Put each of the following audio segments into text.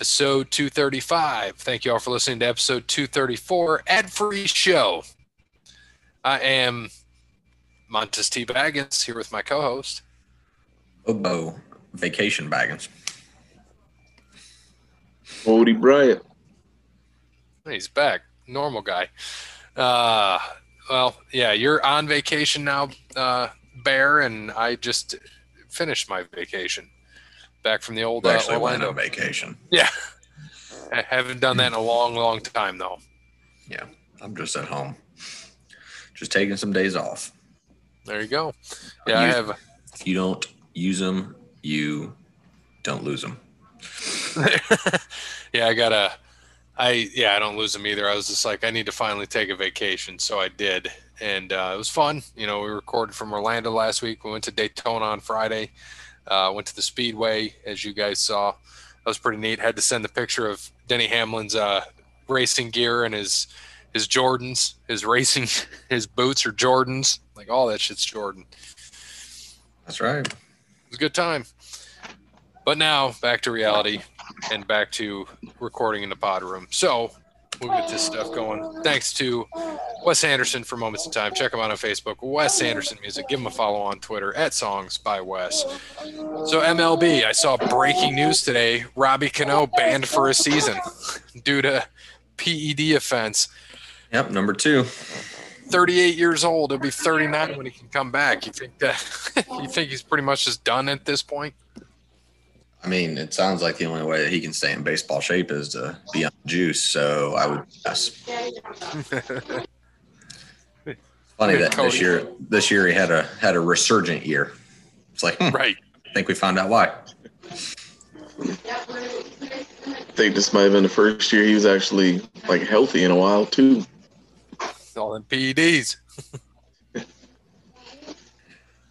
episode 235. Thank you all for listening to episode 234, ad free show. I am Montes T. Baggins here with my co host. Obo Vacation Baggins. Odie Bryant. He's back. Normal guy. Uh, well, yeah, you're on vacation now, uh, Bear, and I just finished my vacation back from the old uh, Actually went Orlando. vacation. Yeah. I haven't done that in a long, long time, though. Yeah, I'm just at home, just taking some days off. There you go. Yeah, I have. If you don't use them, you don't lose them. yeah, I gotta. I yeah, I don't lose them either. I was just like, I need to finally take a vacation, so I did, and uh, it was fun. You know, we recorded from Orlando last week. We went to Daytona on Friday. Uh, went to the Speedway, as you guys saw. That was pretty neat. Had to send the picture of Denny Hamlin's uh, racing gear and his his Jordans, his racing, his boots are Jordans. Like all that shit's Jordan. That's right. It was a good time. But now back to reality and back to recording in the pod room. So we'll get this stuff going. Thanks to Wes Anderson for Moments in Time. Check him out on Facebook, Wes Anderson Music. Give him a follow on Twitter at Songs by Wes. So MLB, I saw breaking news today. Robbie Cano banned for a season due to PED offense. Yep, number two. 38 years old. He'll be 39 when he can come back. You think that? you think he's pretty much just done at this point? I mean, it sounds like the only way that he can stay in baseball shape is to be on juice. So I would guess. Funny that Cody. this year, this year he had a had a resurgent year. It's like, hmm, right. I think we found out why. I think this might have been the first year he was actually like healthy in a while too. All in PEDs.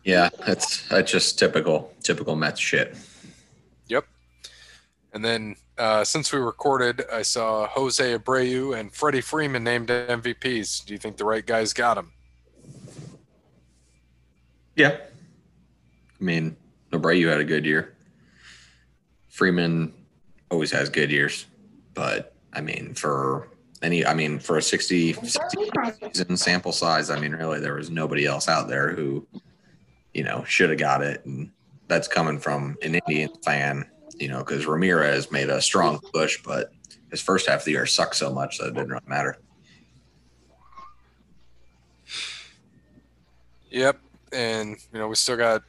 Yeah, that's that's just typical typical Mets shit. And then uh, since we recorded, I saw Jose Abreu and Freddie Freeman named MVPs. Do you think the right guys got them? Yeah. I mean, Abreu had a good year. Freeman always has good years, but I mean, for any, I mean, for a 60, 60 season sample size, I mean, really, there was nobody else out there who, you know, should have got it. And that's coming from an Indian fan, you know, because Ramirez made a strong push, but his first half of the year sucked so much that it didn't really matter. Yep. And, you know, we still got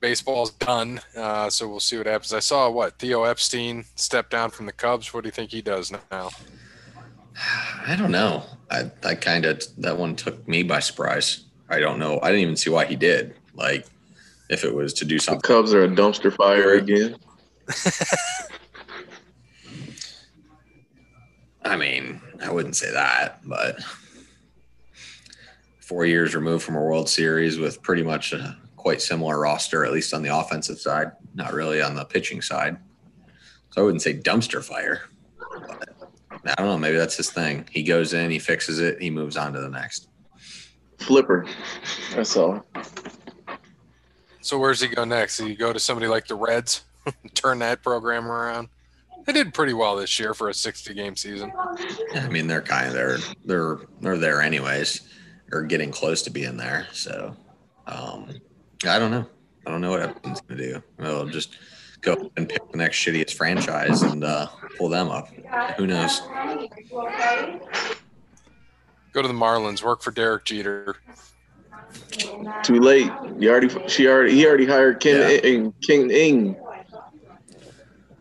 baseball's done. Uh, so we'll see what happens. I saw what? Theo Epstein stepped down from the Cubs. What do you think he does now? I don't know. I, I kind of that one took me by surprise. I don't know. I didn't even see why he did. Like, if it was to do The something. Cubs are a dumpster fire again. I mean, I wouldn't say that, but four years removed from a World Series with pretty much a quite similar roster, at least on the offensive side, not really on the pitching side. So I wouldn't say dumpster fire. But I don't know. Maybe that's his thing. He goes in, he fixes it, he moves on to the next. Flipper. That's all. So where's he go next? Does he go to somebody like the Reds, turn that program around? They did pretty well this year for a 60 game season. I mean, they're kind of there. They're they're there anyways, or getting close to being there. So, um, I don't know. I don't know what Epstein's gonna do. We'll just go and pick the next shittiest franchise and uh, pull them up. Who knows? Go to the Marlins, work for Derek Jeter. Too late. You already she already he already hired Ken Yeah. Ing, King Ing.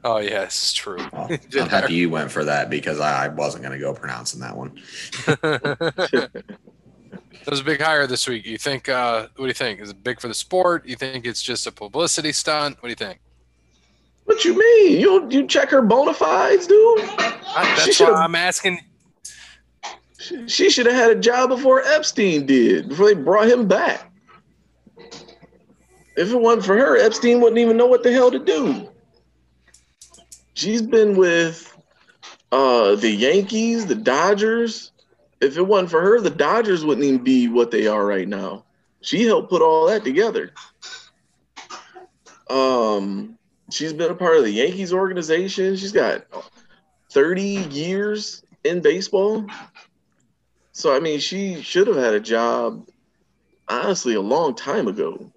Oh yeah, is true. Well, I'm happy you went for that because I, I wasn't gonna go pronouncing that one. that was a big hire this week. You think? Uh, what do you think? Is it big for the sport? You think it's just a publicity stunt? What do you think? What you mean? You you check her bona fides, dude? I, that's why I'm asking. She, she should have had a job before Epstein did, before they brought him back. If it wasn't for her, Epstein wouldn't even know what the hell to do. She's been with uh, the Yankees, the Dodgers. If it wasn't for her, the Dodgers wouldn't even be what they are right now. She helped put all that together. Um, she's been a part of the Yankees organization. She's got 30 years in baseball. So I mean, she should have had a job honestly a long time ago.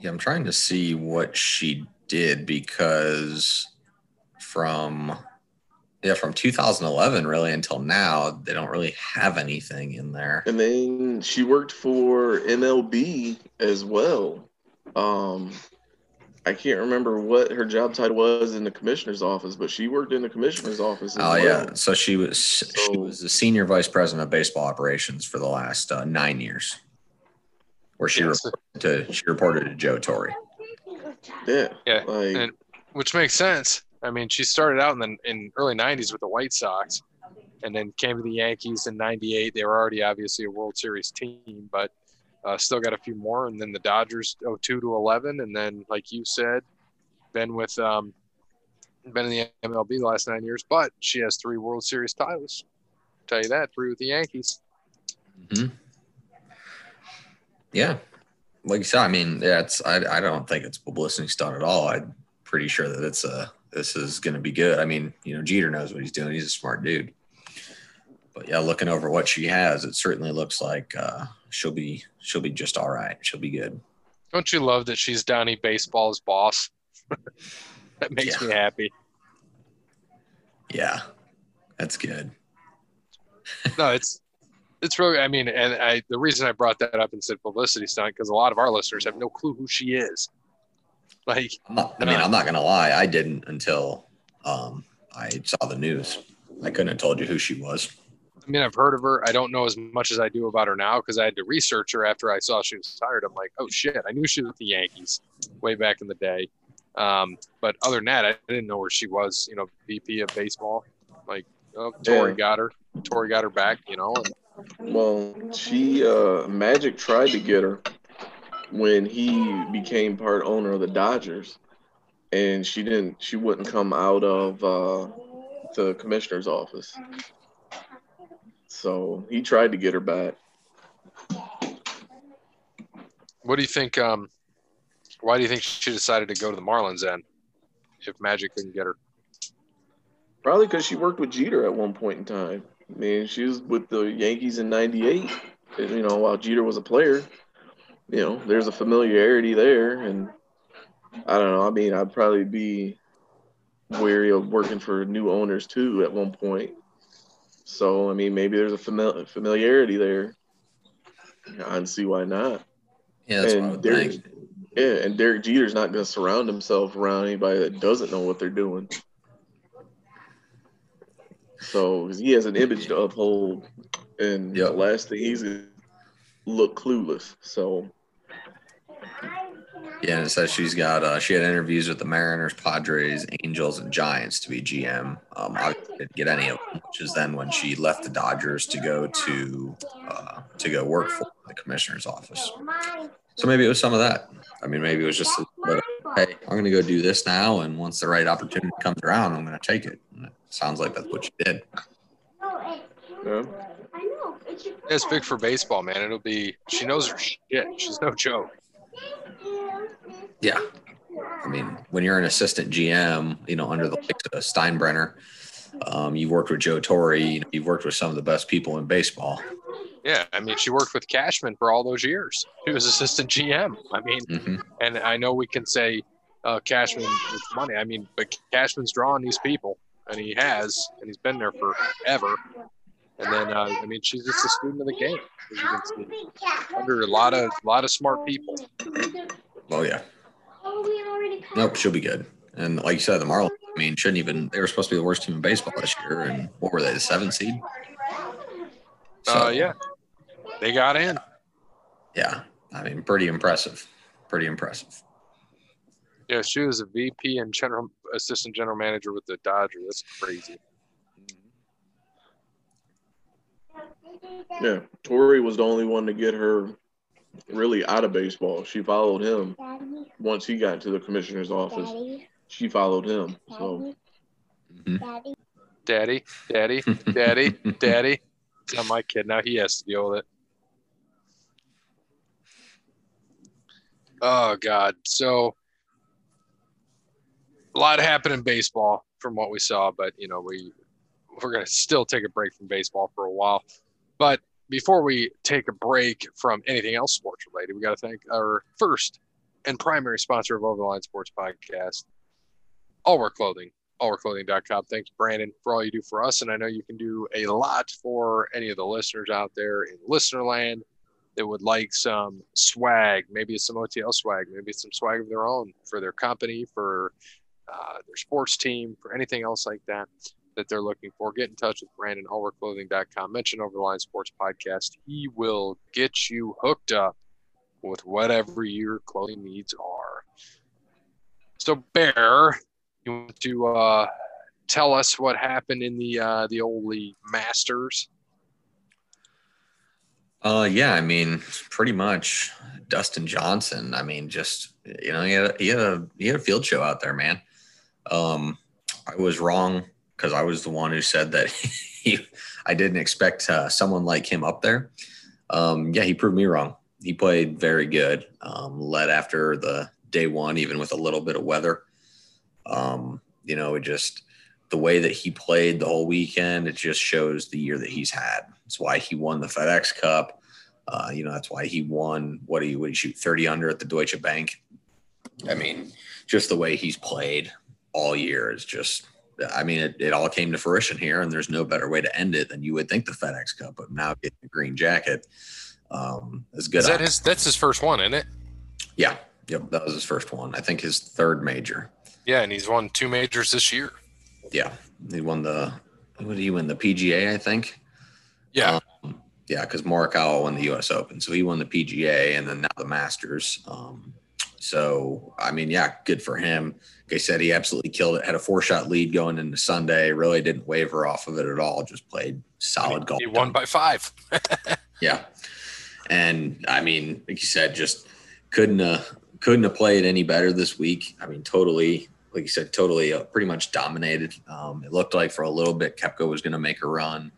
Yeah, I'm trying to see what she did because from yeah, from 2011 really until now, they don't really have anything in there. And then she worked for MLB as well. Um, I can't remember what her job title was in the commissioner's office, but she worked in the commissioner's office. As Oh well. yeah, so she was she was the senior vice president of baseball operations for the last uh, nine years, where she Yes. reported to she reported to Joe Torre. Yeah, Yeah, Like, and- which makes sense. I mean, she started out in the in early '90s with the White Sox, and then came to the Yankees in '98. They were already obviously a World Series team, but uh, still got a few more. And then the Dodgers 02 to 11, and then like you said, been with um, been in the MLB the last nine years. But she has three World Series titles. tell you that three with the Yankees. Hmm. Yeah, like you said, I mean, yeah, it's I, I don't think it's publicity stunt at all. I'm pretty sure that it's a this is going to be good. I mean, you know, Jeter knows what he's doing. He's a smart dude. But yeah, looking over what she has, it certainly looks like uh, she'll be she'll be just all right. She'll be good. Don't you love that she's Donnie Baseball's boss? that makes Yeah. me happy. Yeah, that's good. no, it's it's really. I mean, and I the reason I brought that up and said publicity stunt because a lot of our listeners have no clue who she is. Like, I'm not, I mean, I'm not gonna lie. I didn't until um, I saw the news. I couldn't have told you who she was. I mean, I've heard of her. I don't know as much as I do about her now because I had to research her after I saw she was tired. I'm like, oh shit, I knew she was with the Yankees way back in the day. Um, but other than that, I didn't know where she was. You know, VP of baseball. Like, oh, Torre Yeah. got her. Torre got her back. You know, and well, she uh, Magic tried to get her when he became part owner of the Dodgers, and she didn't. She wouldn't come out of uh, the commissioner's office. So he tried to get her back. what do you think? Um, why do you think she decided to go to the Marlins then? If Magic couldn't get her. Probably because she worked with Jeter at one point in time. I mean, she was with the Yankees in '98. You know, while Jeter was a player, you know, there's a familiarity there, and I don't know. I mean, I'd probably be wary of working for new owners too at one point. So, I mean, maybe there's a famili- familiarity there. I can see why not. Yeah, that's and Derek, think. yeah, and Derek Jeter's not going to surround himself around anybody that doesn't know what they're doing. So he has an image to uphold, and Yep. the last thing he's gonna look clueless. So Yeah, and it says she's got uh, she had interviews with the Mariners, Padres, Angels, and Giants to be GM. Um, obviously didn't get any of them, which is then when she left the Dodgers to go to uh, to go work for the commissioner's office. So maybe it was some of that. I mean, maybe it was just a little hey, I'm going to go do this now, and once the right opportunity comes around, I'm going to take it. And it sounds like that's what you did. yeah, It's big for baseball, man. It'll be. She knows her shit. She's no joke. Yeah. I mean, when you're an assistant GM, you know, under the likes of Steinbrenner, um, you've worked with Joe Torre, you know, you've worked with some of the best people in baseball. Yeah, I mean, she worked with Cashman for all those years. He was assistant GM. I mean, hmm and I know we can say uh, Cashman with money. I mean, but Cashman's drawing these people, and he has, and he's been there forever. And then, uh, I mean, she's just a student of the game, as you can see, under a lot of lot of smart people. Oh, yeah. Nope, she'll be good. And like you said, the Marlins, I mean, shouldn't even, they were supposed to be the worst team in baseball this year. And what were they, the seventh seed? Uh, yeah, they got in. Yeah. I mean, pretty impressive. Pretty impressive. Yeah, she was a VP and general assistant general manager with the Dodgers. That's crazy. yeah. Torre was the only one to get her really out of baseball. She followed him once he got to the commissioner's office. She followed him. So Mhm. Daddy, daddy, daddy, daddy. It's not my kid. Now he has to deal with it. Oh God. So a lot happened in baseball. from what we saw, but you know we we're to still take a break from baseball for a while. But before we take a break from anything else sports related, we got to thank our first and primary sponsor of Over the Line Sports Podcast, All Work Clothing, allworkclothing.com. Thank you, Brandon, for all you do for us. And I know you can do a lot for any of the listeners out there in listener land that would like some swag, maybe it's some OTL swag, maybe it's some swag of their own for their company, for uh, their sports team, for anything else like that that they're looking for. Get in touch with Brandon, allworkclothing.com. Mention Over the Line Sports Podcast. He will get you hooked up with whatever your clothing needs are. So, Bear, you want to uh, tell us what happened in the uh, the old league Masters? Uh, yeah, I mean, pretty much Dustin Johnson. I mean, just you know, he had a, he had a he had a field show out there, man. Um, I was wrong because I was the one who said that he I didn't expect uh, someone like him up there. Um, yeah, he proved me wrong. He played very good. Um, led after the day one, even with a little bit of weather. Um, you know, it just the way that he played the whole weekend, it just shows the year that he's had. That's why he won the FedEx Cup. Uh, you know, that's why he won. What do you would he shoot 30 under at the Deutsche Bank? I mean, just the way he's played all year is just I mean, it, it all came to fruition here, and there's no better way to end it than you would think the FedEx Cup. But now getting a green jacket um, is good. Is that his? That's his first one, isn't it? Yeah. Yep. That was his first one. I think his third major. Yeah, and he's won two majors this year. Yeah, he won the. What did he win? The PGA, I think. Yeah. Um, yeah, because Morikawa won the U.S. Open, so he won the PGA, and then now the Masters. Um, so I mean, yeah, good for him. Like I said, he absolutely killed it. Had a four shot lead going into Sunday. Really didn't waver off of it at all. Just played solid golf. He won by five. yeah, and I mean, like you said, just couldn't uh, couldn't have played any better this week. I mean, totally, like you said, totally, uh, pretty much dominated. Um, it looked like for a little bit, Koepka was going to make a run.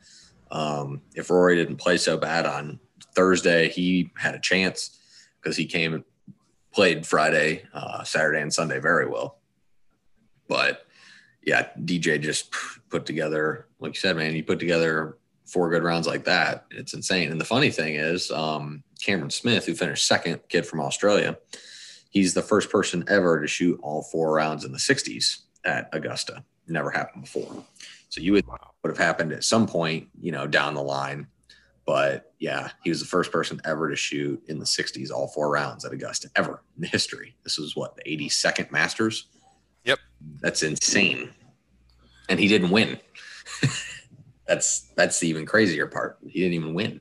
Um, if Rory didn't play so bad on Thursday, he had a chance because he came and played Friday, uh, Saturday, and Sunday very well. But yeah, DJ just put together, like you said, man, he put together four good rounds like that. It's insane. And the funny thing is, um, Cameron Smith, who finished second, kid from Australia, he's the first person ever to shoot all four rounds in the 60s at Augusta. Never happened before. So you would would have happened at some point, you know, down the line. But yeah, he was the first person ever to shoot in the 60s all four rounds at Augusta ever in history. This was what the 82nd Masters. Yep, that's insane. And he didn't win. that's that's the even crazier part. He didn't even win.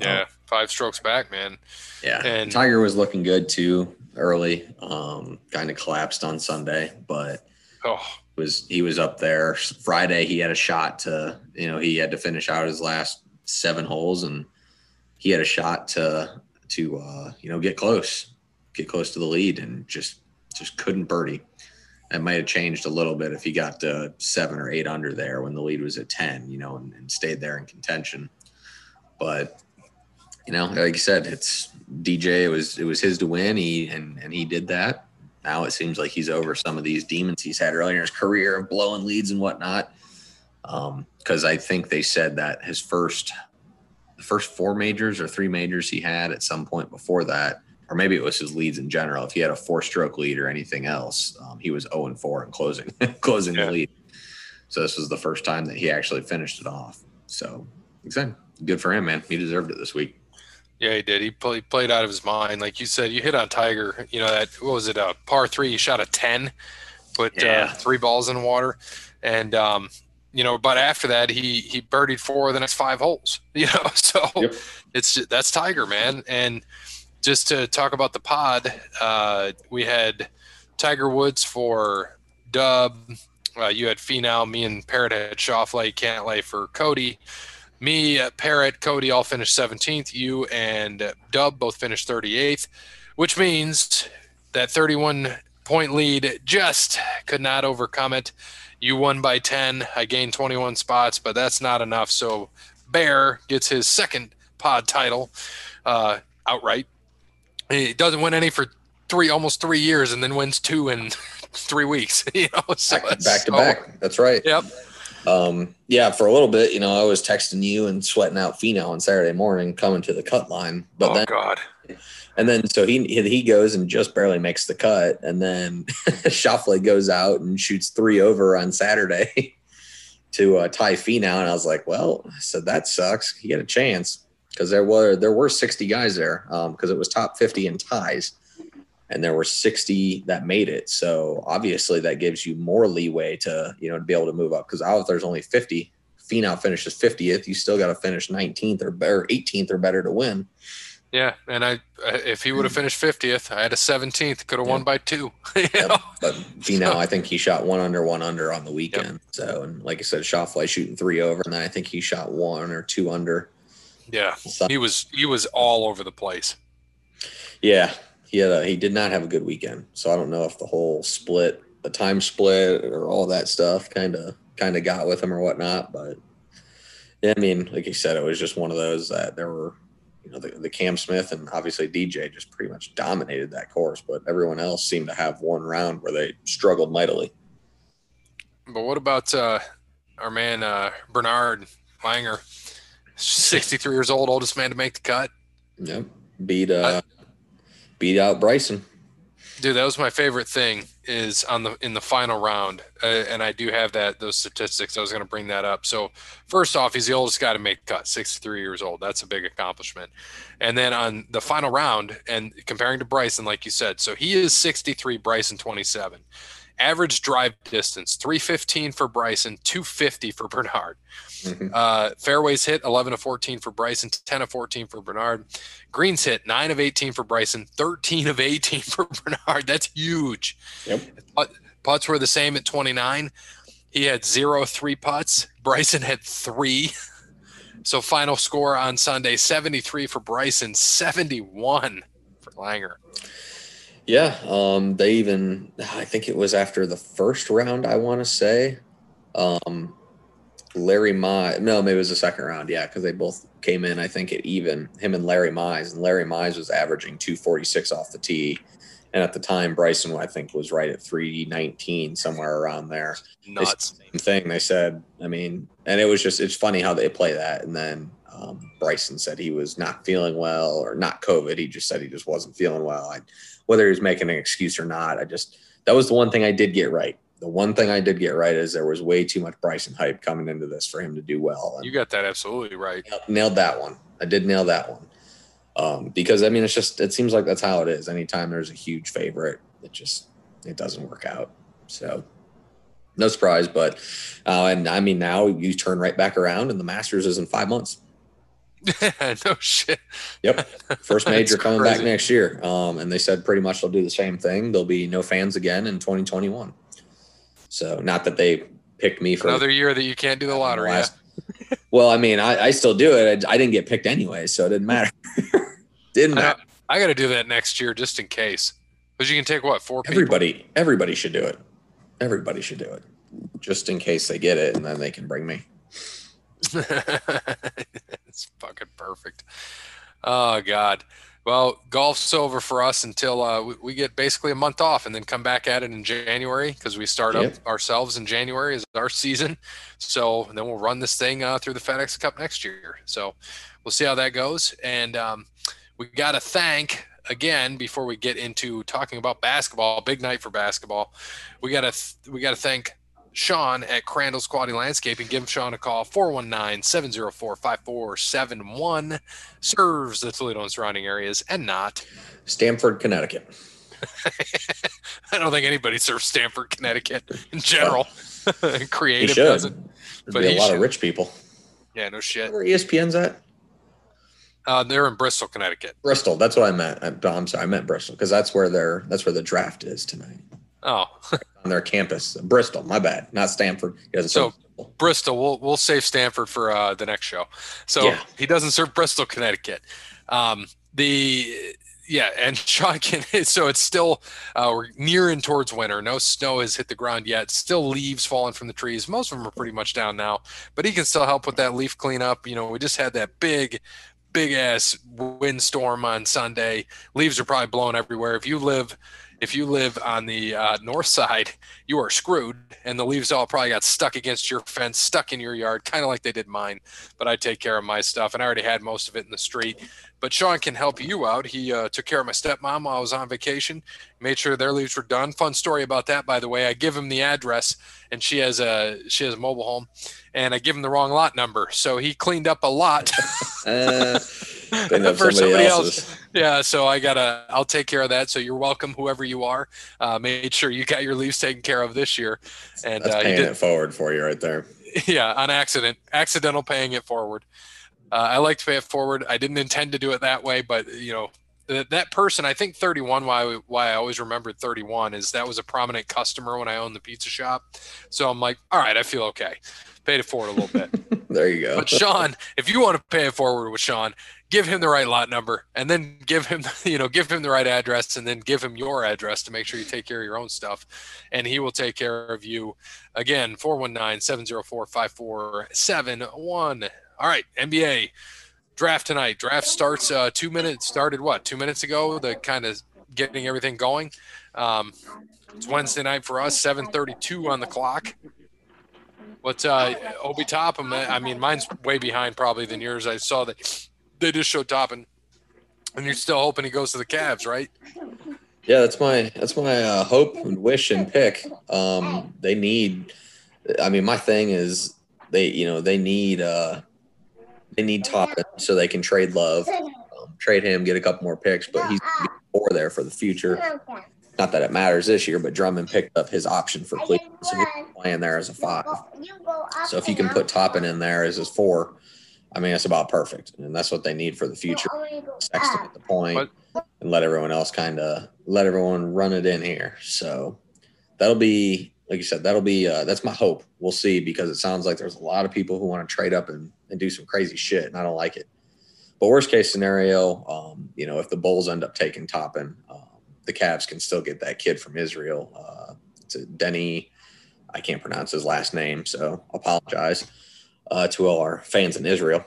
Yeah, um, five strokes back, man. Yeah, and Tiger was looking good too early. Um, kind of collapsed on Sunday, but oh, was he was up there Friday. He had a shot to you know he had to finish out his last seven holes, and he had a shot to to uh, you know get close, get close to the lead, and just just couldn't birdie. It might have changed a little bit if he got to seven or eight under there when the lead was at ten, you know, and, and stayed there in contention. But you know, like you said, it's DJ. It was it was his to win. He and and he did that now it seems like he's over some of these demons he's had earlier in his career of blowing leads and whatnot. Because um, I think they said that his first, the first four majors or three majors he had at some point before that, or maybe it was his leads in general. If he had a four-stroke lead or anything else, um, he was zero and four in closing, closing yeah. the lead. So this was the first time that he actually finished it off. So, exactly, good for him, man. He deserved it this week. Yeah, he did. He, play, played out of his mind. Like you said, you hit on Tiger. You know that what was it? A par three. He shot a ten, put uh, yeah. uh, three balls in the water, and um, you know. But after that, he he birdied four of the next five holes. You know, so yep. it's that's Tiger, man. And just to talk about the pod, uh, we had Tiger Woods for Dub. Uh, you had Finau. Me and Parrot had Schauffele, Cantlay for Cody. Me, uh, Parrot, Cody all finished 17th. You and Dub both finished 38th, which means that 31 point lead just could not overcome it. You won by 10. I gained 21 spots, but that's not enough. So Bear gets his second pod title uh, outright. He doesn't win any for three, almost three years, and then wins two in three weeks. You know, so back, back to so- back. That's right. Yep. Um, yeah, for a little bit, you know, I was texting you and sweating out Finau on Saturday morning coming to the cut line, but oh then God. and then so he he goes and just barely makes the cut, and then Schauffele goes out and shoots three over on Saturday to uh, tie Finau, and I was like, well, I said that sucks. He had a chance because there were there were sixty guys there um, because it was top fifty in ties, and there were sixty that made it. So obviously that gives you more leeway to you know to be able to move up because out if there's only fifty. Finau finishes 50th. You still got to finish 19th or better, 18th or better to win. Yeah, and I if he would have hmm. finished fiftieth, I had a seventeenth. Could have won by two. Yep. But Finau, I think he shot one under, one under on the weekend. So, and like I said, Schauffele shooting three over, and then I think he shot one or two under. Yeah, So, he was he was all over the place. yeah, he had a, he did not have a good weekend. So I don't know if the whole split, the time split, or all that stuff kind of kind of got with him or whatnot. But yeah, I mean, like you said, it was just one of those that there were. You know, the, the Cam Smith and obviously DJ just pretty much dominated that course, but everyone else seemed to have one round where they struggled mightily. But what about uh, our man uh, Bernhard Langer, sixty three years old, oldest man to make the cut. Yep. Beat uh beat out Bryson. Dude, that was my favorite thing is on the in the final round, uh, and I do have that those statistics. I was going to bring that up. So first off, he's the oldest guy to make cut, sixty three years old. That's a big accomplishment. And then on the final round, and comparing to Bryson, like you said, so he is sixty three, Bryson twenty seven. Average drive distance, 315 for Bryson, 250 for Bernhard. Mhm. Uh, fairways hit 11 of 14 for Bryson, 10 of 14 for Bernhard. Greens hit 9 of 18 for Bryson, 13 of 18 for Bernard. That's huge. Yep. Put, putts were the same at 29. He had zero three putts. Bryson had three. So final score on Sunday 73 for Bryson, 71 for Langer. Yeah. Um they even I think it was after the first round, I want to say. Um Larry Mize, no, maybe it was the second round, yeah, because they both came in, I think, at even him and Larry Mize, and Larry Mize was averaging 246 off the tee, and at the time, Bryson, I think, was right at 319, somewhere around there. Nuts. the Same thing. They said, I mean, and it was just, it's funny how they play that. And then um, Bryson said he was not feeling well or not COVID. He just said he just wasn't feeling well. I, whether he was making an excuse or not, I just, that was the one thing I did get right. The one thing I did get right is there was way too much Bryson hype coming into this for him to do well. And You got that absolutely right. nailed- nailed that one. I did nail that one. Um, because I mean, it's just, it seems like that's how it is. Anytime there's a huge favorite, it just, it doesn't work out. So no surprise, but, uh, and I mean, now you turn right back around and the Masters is in five months. no shit. Yep. First major coming back next year. Um, and they said pretty much they'll do the same thing. There'll be no fans again in 2021. So not that they picked me for Another year that you can't do the lottery. yeah. Last- well, I mean, I, I still do it. I, I didn't get picked anyway, so it didn't matter. didn't I, matter. I got to do that next year just in case. Because you can take what four people. Everybody, everybody should do it. Everybody should do it, just in case they get it, and then they can bring me. it's fucking perfect. Oh God. Well, golf's over for us until uh, we, we get basically a month off, and then come back at it in January because we start Yep. up ourselves in January is our season. So then we'll run this thing uh, through the FedEx Cup next year. So we'll see how that goes, and um, we got to thank again before we get into talking about basketball. Big night for basketball. We got to th- we got to thank Sean at Crandall's Quality Landscaping. Give Sean a call 419 704 5471. Serves the Toledo and surrounding areas and not. Stamford, Connecticut. I don't think anybody serves Stamford, Connecticut in general. He Creative doesn't. There'd but be a lot should. of rich people. Yeah, no shit. Where ESPN's at? Uh, they're in Bristol, Connecticut. Bristol. That's what I meant. I'm, I'm sorry, I meant Bristol because that's where their that's where the draft is tonight Oh, on their campus. Bristol. My bad, not Stanford. He doesn't So- serve Bristol. Bristol. We'll we'll save Stanford for uh, the next show. So Yeah. he doesn't serve Bristol, Connecticut. Um, the yeah, and Sean can. So it's still uh, we're nearing towards winter. No snow has hit the ground yet. Still leaves falling from the trees. Most of them are pretty much down now, but he can still help with that leaf cleanup. You know, we just had that big. Big ass windstorm on Sunday. Leaves are probably blowing everywhere. If you live if you live on the uh, north side, you are screwed, and the leaves all probably got stuck against your fence, stuck in your yard, kind of like they did mine. But I take care of my stuff, and I already had most of it in the street. But Sean can help you out. He uh, took care of my stepmom while I was on vacation, made sure their leaves were done. Fun story about that, by the way. I give him the address, and she has a she has a mobile home, and I give him the wrong lot number, so he cleaned up a lot. Uh, know For somebody, somebody else's. yeah, so I gotta I'll take care of that. So you're welcome, whoever you are. Uh, made sure you got your leaves taken care of this year, and That's uh, paying did, it forward for you right there. yeah, on accident, accidental paying it forward. Uh, I like to pay it forward. I didn't intend to do it that way, but you know, that, that person, I think 31. Why why I always remembered 31 is that was a prominent customer when I owned the pizza shop. So I'm like, all right, I feel okay. Paid it forward a little bit. There you go. But Sean, if you want to pay it forward with Sean, give him the right lot number and then give him, you know, give him the right address and then give him your address to make sure you take care of your own stuff. And he will take care of you. Again, 419-704-5471. All right, NBA draft tonight. Draft starts uh, two minutes, started what, two minutes ago, the kind of getting everything going. Um, it's Wednesday night for us, 732 on the clock. What's uh, Obi Toppin? I mean, mine's way behind probably than yours. I saw that they just showed Toppin, and you're still hoping he goes to the Cavs, right? Yeah, that's my that's my uh, hope and wish and pick. Um, they need. I mean, my thing is they you know they need uh they need Toppin so they can trade Love, um, trade him, get a couple more picks, but he's gonna be four there for the future. Not that it matters this year, but Drummond picked up his option for Cleveland, so he's playing there as a five. So if you can put Toppin in there as his four, I mean, it's about perfect, and that's what they need for the future. Sexton at the point, and let everyone else kind of let everyone run it in here. So that'll be, like you said, that'll be uh, that's my hope. We'll see because it sounds like there's a lot of people who want to trade up and, and do some crazy shit, and I don't like it. But worst case scenario, um, you know, if the Bulls end up taking Toppin, the Cavs can still get that kid from Israel. Uh, it's Deni. I can't pronounce his last name, so apologize uh, to all our fans in Israel.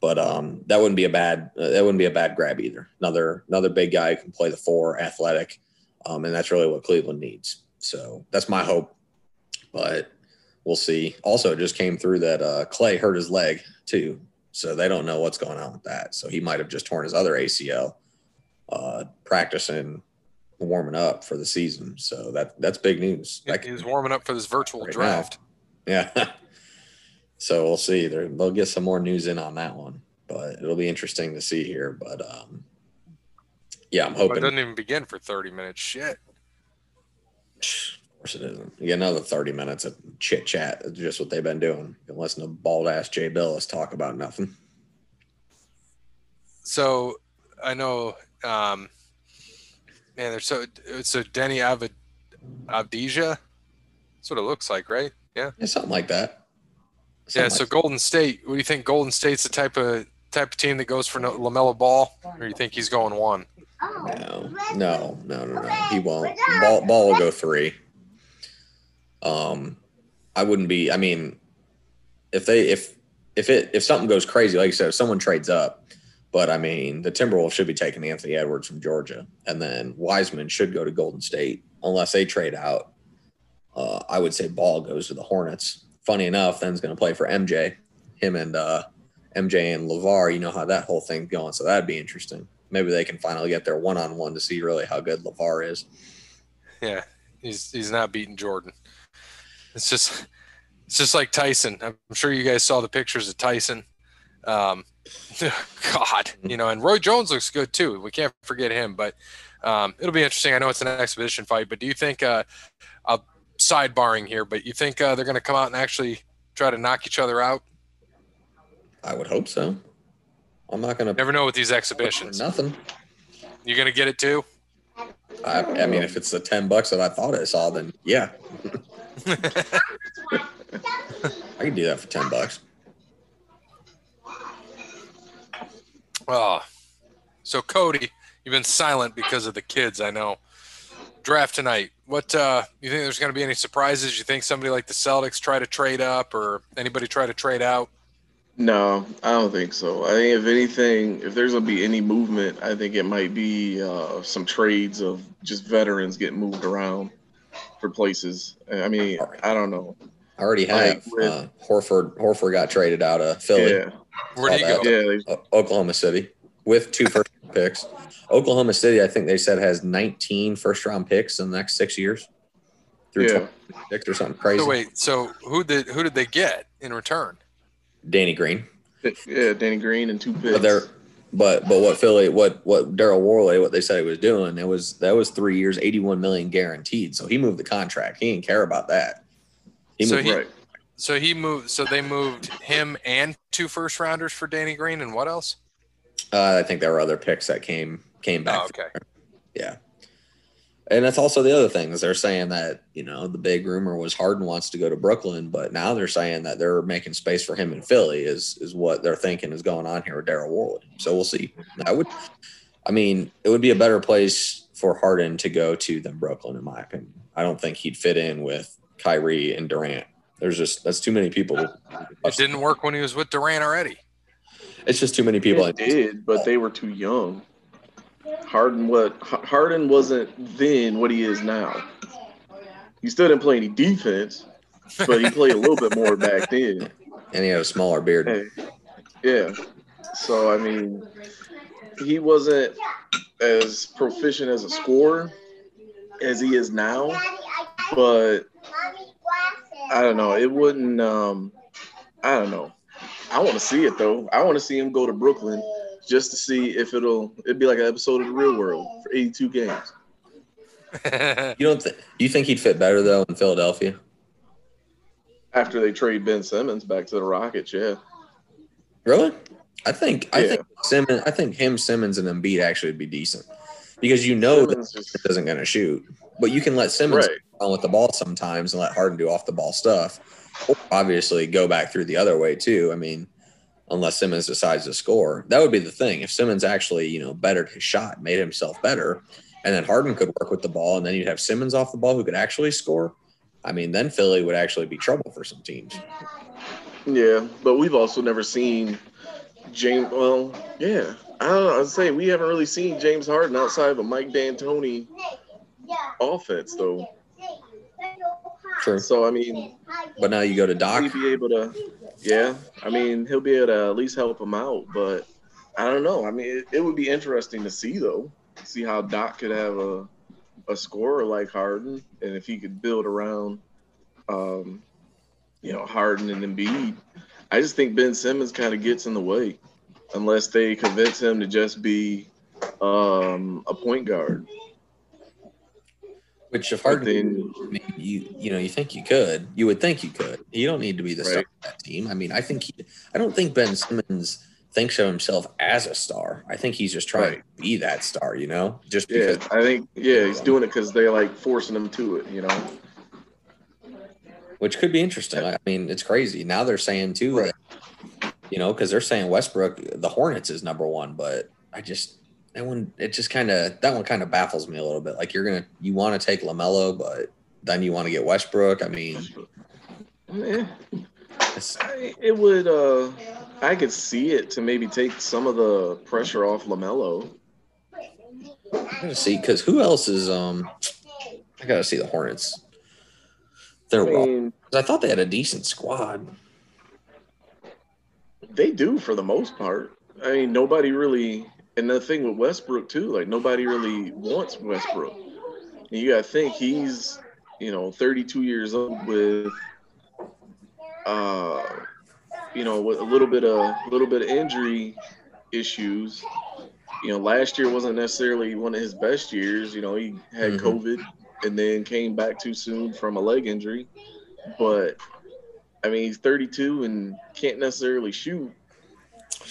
But um, that wouldn't be a bad uh, that wouldn't be a bad grab either. Another another big guy who can play the four, athletic, um, and that's really what Cleveland needs. So that's my hope. But we'll see. Also, it just came through that uh, Clay hurt his leg too, so they don't know what's going on with that. So he might have just torn his other ACL uh, practicing, warming up for the season. So that that's big news. That He was warming up for this virtual Right draft. yeah. so we'll see. They're, they'll get some more news in on that one, but it'll be interesting to see here. But um, yeah, I'm But it doesn't even begin for 30 minutes. Shit. Of course, it isn't. You get another 30 minutes of chit chat. It's just what they've been doing. You can listen to bald ass Jay Bilas talk about nothing. So I know, um, man, there's so so Deni Avid Avdija. That's what it looks like, right? Yeah. Yeah, something like that. yeah. Something So like Golden State. What do you think? Golden State's the type of type of team that goes for no, Lamelo Ball, or you think he's going one? no, no, no, no, no. He won't. Ball, ball will go three. Um, I wouldn't be. I mean, if they if if it if something goes crazy, like you said, if someone trades up, but I mean, the Timberwolves should be taking Anthony Edwards from Georgia, and then Wiseman should go to Golden State unless they trade out. Uh, I would say Ball goes to the Hornets. Funny enough, then's going to play for MJ. Him and uh, MJ and Lavar. You know how that whole thing's going, so that'd be interesting. Maybe they can finally get their one on one to see really how good Lavar is. Yeah, he's he's not beating Jordan. It's just it's just like Tyson. I'm sure you guys saw the pictures of Tyson. Um, God, you know, and Roy Jones looks good too. We can't forget him. But um, it'll be interesting. I know it's an exhibition fight, but do you think? Uh, uh, sidebarring here, but you think uh, they're going to come out and actually try to knock each other out? I would hope so. I'm not going to Never know with these exhibitions. nothing. You're going to get it too? I, I mean, if it's the ten bucks that I thought I saw, then yeah, I can do that for ten bucks. Oh, so Cody, you've been silent because of the kids. I know. Draft tonight. What uh, you think? There's going to be any surprises? You think somebody like the Celtics try to trade up, or anybody try to trade out? No, I don't think so. I think if anything, if there's gonna be any movement, I think it might be uh, some trades of just veterans getting moved around for places. I mean, I don't know. I already have Like with- uh, Horford. Horford got traded out of Philly, Yeah, Where do you go? yeah, Oklahoma City, with two first picks. Oklahoma City, I think they said has 19 first round picks in the next six years. Through yeah. 26 or something crazy. So wait, so who did who did they get in return? Danny Green. Yeah, Danny Green and two picks. But they're but but what Philly what what Daryl Morey what they said he was doing it was that was three years, eighty one million guaranteed. So he moved the contract. He didn't care about that. He So moved he- right. So he moved. So they moved him and two first rounders for Danny Green, and what else? uh, I think there were other picks that came came back. Oh, okay. Yeah. And that's also the other thing is they're saying that, you know, the big rumor was Harden wants to go to Brooklyn, but now they're saying that they're making space for him in Philly is is what they're thinking is going on here with Daryl Morey. So we'll see. I would I mean, it would be a better place for Harden to go to than Brooklyn, in my opinion. I don't think he'd fit in with Kyrie and Durant. There's just that's too many people. It didn't work when he was with Durant already. It's just too many people. It did, but they were too young. Harden what Harden wasn't then what he is now. He still didn't play any defense, but he played a little bit more back then. And he had a smaller beard. Hey, yeah. So I mean, he wasn't as proficient as a scorer as he is now, but I don't know. It wouldn't. Um, I don't know. I want to see it though. I want to see him go to Brooklyn just to see if it'll. It'd be like an episode of the Real World for 82 games. You don't think you think he'd fit better though in Philadelphia? After they trade Ben Simmons back to the Rockets, yeah. Really? I think I Yeah. think Simmons. I think him, Simmons, and Embiid actually would be decent because you know that Simmons just, Simmons isn't going to shoot, but you can let Simmons right. run with the ball sometimes and let Harden do off the ball stuff. Or obviously, go back through the other way too. I mean, unless Simmons decides to score, that would be the thing. If Simmons actually, you know, bettered his shot, made himself better, and then Harden could work with the ball, and then you'd have Simmons off the ball who could actually score. I mean, then Philly would actually be trouble for some teams. Yeah, but we've also never seen James. Well, yeah, I don't know. I'd say we haven't really seen James Harden outside of a Mike D'Antoni offense, though. True, So I mean, but now you go to Doc. he'd be able to. Yeah, I mean, he'll be able to at least help him out. But I don't know. I mean, it, it would be interesting to see though, see how Doc could have a a scorer like Harden, and if he could build around, um, you know, Harden and Embiid. I just think Ben Simmons kind of gets in the way, unless they convince him to just be um, a point guard. Which if Harden, then, I mean, you you know, you think you could, you would think you could. You don't need to be the star of that team. I mean, I think he, I don't think Ben Simmons thinks of himself as a star. I think he's just trying Right. to be that star. You know, just yeah, because. I think yeah, he's doing it because they're like forcing him to it. You know. Which could be interesting. I mean, it's crazy. Now they're saying too Right. that, you know, because they're saying Westbrook, the Hornets is number one, but I just that one, it just kind of that one kind of baffles me a little bit. Like you're gonna, you want to take Lamelo, but then you want to get Westbrook. I mean, Yeah, I- it would. Uh, I could see it to maybe take some of the pressure off Lamelo. I'm gonna see because who else is um I gotta see the Hornets. They're wrong. mean, I thought they had a decent squad. They do for the most part. I mean, nobody really. And the thing with Westbrook too, like nobody really wants Westbrook. And you got to think he's, you know, 32 years old with, uh, you know, with a little bit of a little bit of injury issues. You know, last year wasn't necessarily one of his best years. You know, he had Mhm. COVID and then came back too soon from a leg injury. But I mean, he's 32 and can't necessarily shoot,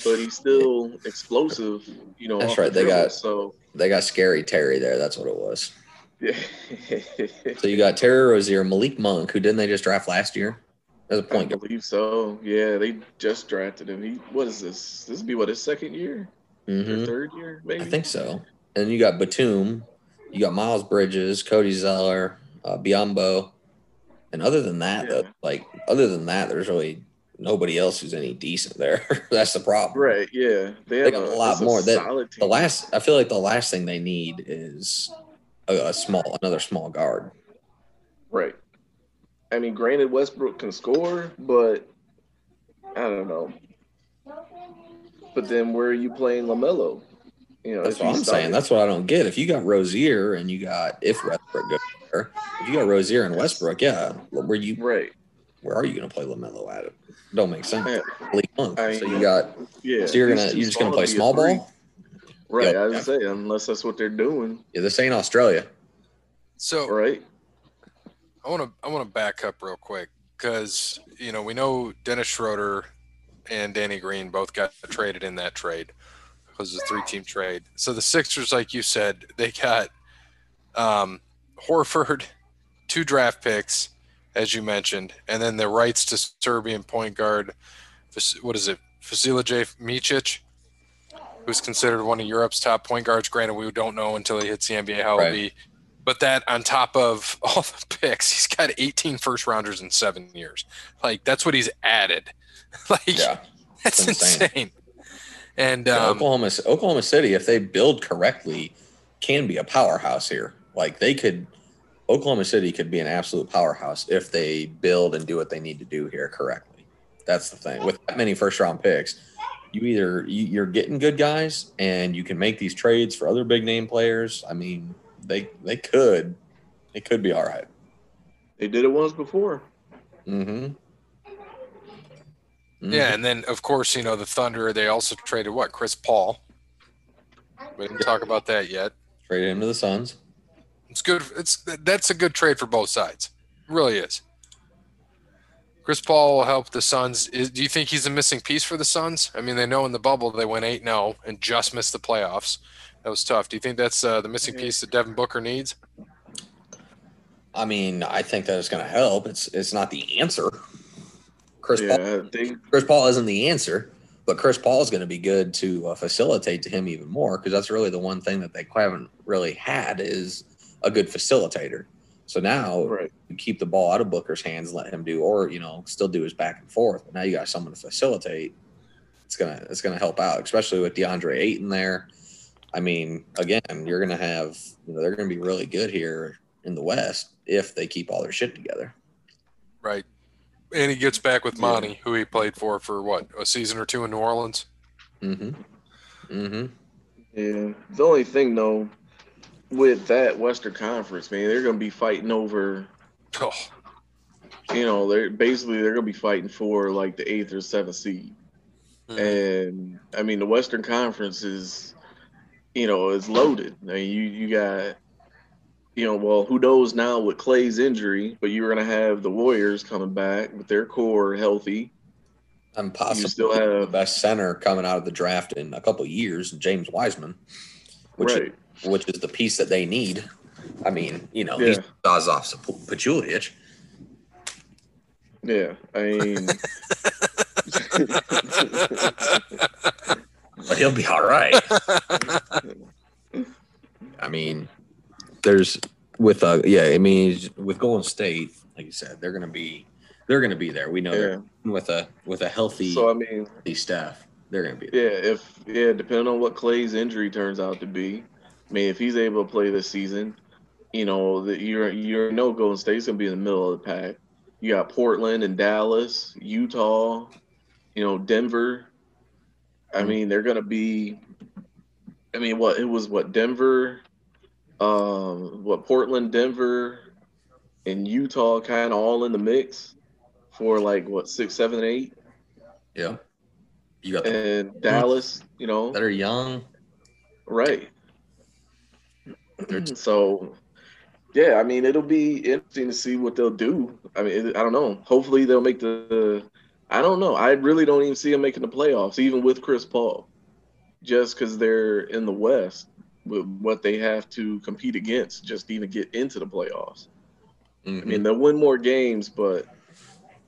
but he's still explosive. You know, That's off the right, they dribble. got- so. They got scary Terry there. That's what it was. Yeah. So you got Terry Rozier, Malik Monk, who didn't they just draft last year? As a point I believe so. Yeah, they just drafted him. He what is this? This would be what his second year, Mhm. third year, maybe. I think so. And you got Batum, you got Miles Bridges, Cody Zeller, uh, Biyombo. And other than that, Yeah. though, like other than that, there's really nobody else who's any decent there. That's the problem. Right. Yeah. They They have got a a, lot it's a more. That- The last, I feel like the last thing they need is a, a small, another small guard. Right. I mean, granted, Westbrook can score, but I don't know. But then where are you playing Lamelo? You know, That's what I'm saying. starting. That's what I don't get. If you got Rozier and you got if Westbrook goes there, if you got Rozier and Westbrook, yeah, where you right. where are you going to play Lamelo at it? Don't make sense. Yeah. League month. I- So you got Yeah. so you're gonna you're just gonna play small ball. Right. Yep. I was saying, unless that's what they're doing. Yeah, this ain't Australia. So Right. I want to I want to back up real quick because you know we know Dennis Schroeder and Danny Green both got traded in that trade because it's a three team trade. So the Sixers, like you said, they got um, Horford, two draft picks, as you mentioned, and then the rights to Serbian point guard. What is it, Vasilije Micic, who's considered one of Europe's top point guards. Granted, we don't know until he hits the NBA how Right. he'll be. But that on top of all the picks, he's got 18 first rounders in seven years. Like that's what he's added. like Yeah. that's insane. insane. And Yeah, um, Oklahoma Oklahoma City, if they build correctly, can be a powerhouse here. Like they could Oklahoma City could be an absolute powerhouse if they build and do what they need to do here correctly. That's the thing. With that many first round picks, you either you, you're getting good guys and you can make these trades for other big name players. I mean, they they could it could be all right. They did it once before. Mm-hmm. yeah, and then of course you know the Thunder. They also traded what Chris Paul. We didn't talk about that yet. Traded him to the Suns. It's good. It's that's a good trade for both sides. It really is. Chris Paul will help the Suns. Is, do you think he's a missing piece for the Suns? I mean, they know in the bubble they went eight 0 and just missed the playoffs. That was tough. Do you think that's uh, the missing piece that Devin Booker needs? I mean, I think that it's going to help. It's it's not the answer. Chris Paul Yeah, they Chris Paul isn't the answer, but Chris Paul is going to be good to uh, facilitate to him even more because that's really the one thing that they haven't really had is a good facilitator. So now right. you keep the ball out of Booker's hands, let him do, or you know, still do his back and forth. But now you got someone to facilitate. It's gonna it's gonna help out, especially with DeAndre Ayton there. I mean, again, you're gonna have you know they're gonna be really good here in the West if they keep all their shit together. Right. And he gets back with Yeah. Monty, who he played for for what a season or two in New Orleans. Mm-hmm. Mm-hmm. Yeah. The only thing though, with that Western Conference, man, they're gonna be fighting over. Oh, You know, they're basically they're gonna be fighting for like the eighth or seventh seed. mm. And I mean, the Western Conference is, you know, is loaded. I mean, you you got, you know, well, who knows now with Klay's injury, but you're gonna have the Warriors coming back with their core healthy. And possibly you still have the best center coming out of the draft in a couple of years, James Wiseman, which right. Which is the piece that they need. I mean, you know, he's Yeah. Zaza Pachulia. Yeah. I mean, but he'll be all right. I mean, there's with uh yeah, I mean with Golden State, like you said, they're gonna be they're gonna be there. We know yeah. they're with a with a healthy, So I mean, healthy staff, they're gonna be there. yeah, if yeah, depending on what Klay's injury turns out to be, I mean, if he's able to play this season, you know, that you're you're no Golden State's gonna be in the middle of the pack. You got Portland and Dallas, Utah, you know, Denver. I Mhm. mean, they're gonna be. I mean, what it was what Denver, um, what Portland, Denver, and Utah kind of all in the mix for like what six, seven, eight, Yeah. You got and Dallas, you know, that are young. Right. They're- so, yeah, I mean, it'll be interesting to see what they'll do. I mean, I don't know. Hopefully, they'll make the. I don't know. I really don't even see them making the playoffs, even with Chris Paul, just because they're in the West with what they have to compete against just to even get into the playoffs. I Mhm. mean, they'll win more games, but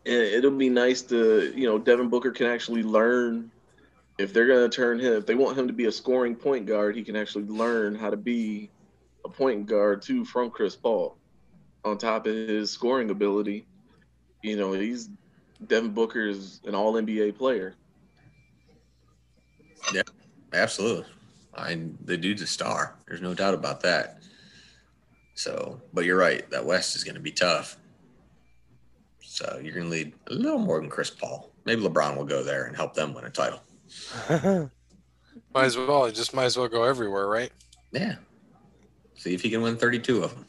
it'll be nice to, you know, Devin Booker can actually learn if they're going to turn him, if they want him to be a scoring point guard, he can actually learn how to be a point guard too from Chris Paul. On top of his scoring ability, you know, he's Devin Booker is an All NBA player. Yeah, absolutely. I the dude's a star. There's no doubt about that. So, but you're right. That West is going to be tough. So you're going to need a little more than Chris Paul. Maybe LeBron will go there and help them win a title. might as well. Just might as well go everywhere, right? Yeah. See if he can win 32 of them.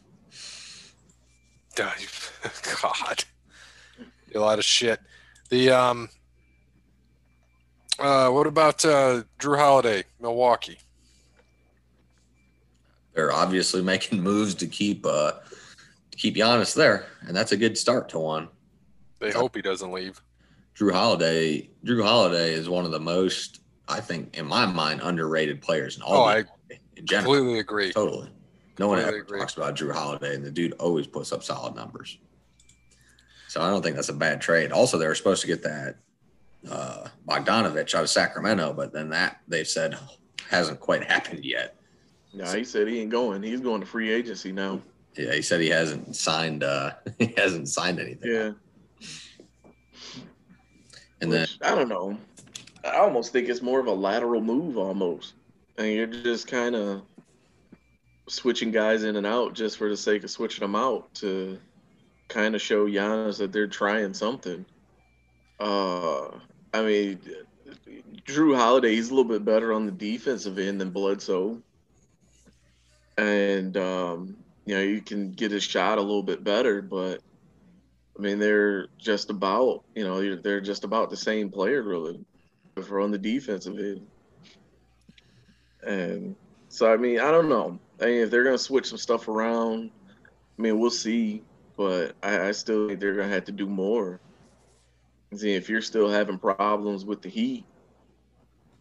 God, a lot of shit. The um, uh, what about uh, Jrue Holiday, Milwaukee? They're obviously making moves to keep uh to keep Giannis there, and that's a good start to one. They hope he doesn't leave. Jrue Holiday, Jrue Holiday is one of the most, I think, in my mind, underrated players in all Oh, the I in general. completely agree. Totally. No one ever agree. talks about Jrue Holiday, and the dude always puts up solid numbers. So I don't think that's a bad trade. Also, they were supposed to get that uh, Bogdanovich out of Sacramento, but then that they've said hasn't quite happened yet. No, he said he ain't going. He's going to free agency now. Yeah, he said he hasn't signed. Uh, he hasn't signed anything. Yeah. And then I don't know. I almost think it's more of a lateral move almost. And you're just kind of switching guys in and out just for the sake of switching them out to kind of show Giannis that they're trying something. Uh, I mean, Jrue Holiday, he's a little bit better on the defensive end than Bledsoe. And, um, you know, you can get his shot a little bit better, but I mean, they're just about, you know, they're- they're just about the same player, really, if we're on the defensive end. And so, I mean, I don't know. I mean, if they're going to switch some stuff around, I mean, we'll see. But I, I still think they're going to have to do more. See, if you're still having problems with the Heat,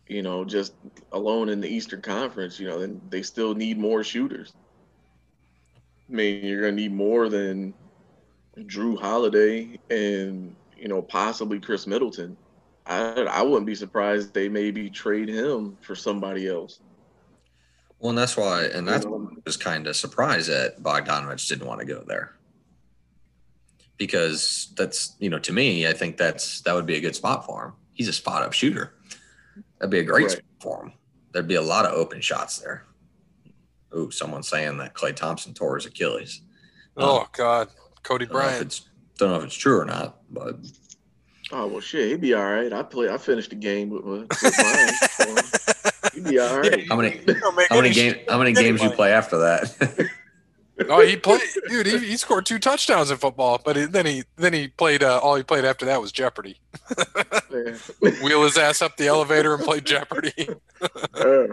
you know, just alone in the Eastern Conference, you know, then they still need more shooters. I mean, you're going to need more than Jrue Holiday and you know possibly Khris Middleton. I I wouldn't be surprised they maybe trade him for somebody else. Well, and that's why, and that's You why know? I was kind of surprised that Bogdanovich didn't want to go there because that's you know to me, I think that's that would be a good spot for him. He's a spot up shooter. That'd be a great Right. spot for him. There'd be a lot of open shots there. Ooh, someone's saying that Klay Thompson tore his Achilles. Oh um, God, Cody Don't know if Bryant. it's don't know if it's true or not, but Oh well, shit, he'd be all right. I play. I finished the game with, with mine. so he'd be all right. How many- how many he game how many games you play after that? Oh, he played, dude. He, he scored two touchdowns in football, but he, then he then he played. Uh, all he played after that was Jeopardy. Wheel his ass up the elevator and play Jeopardy. Uh,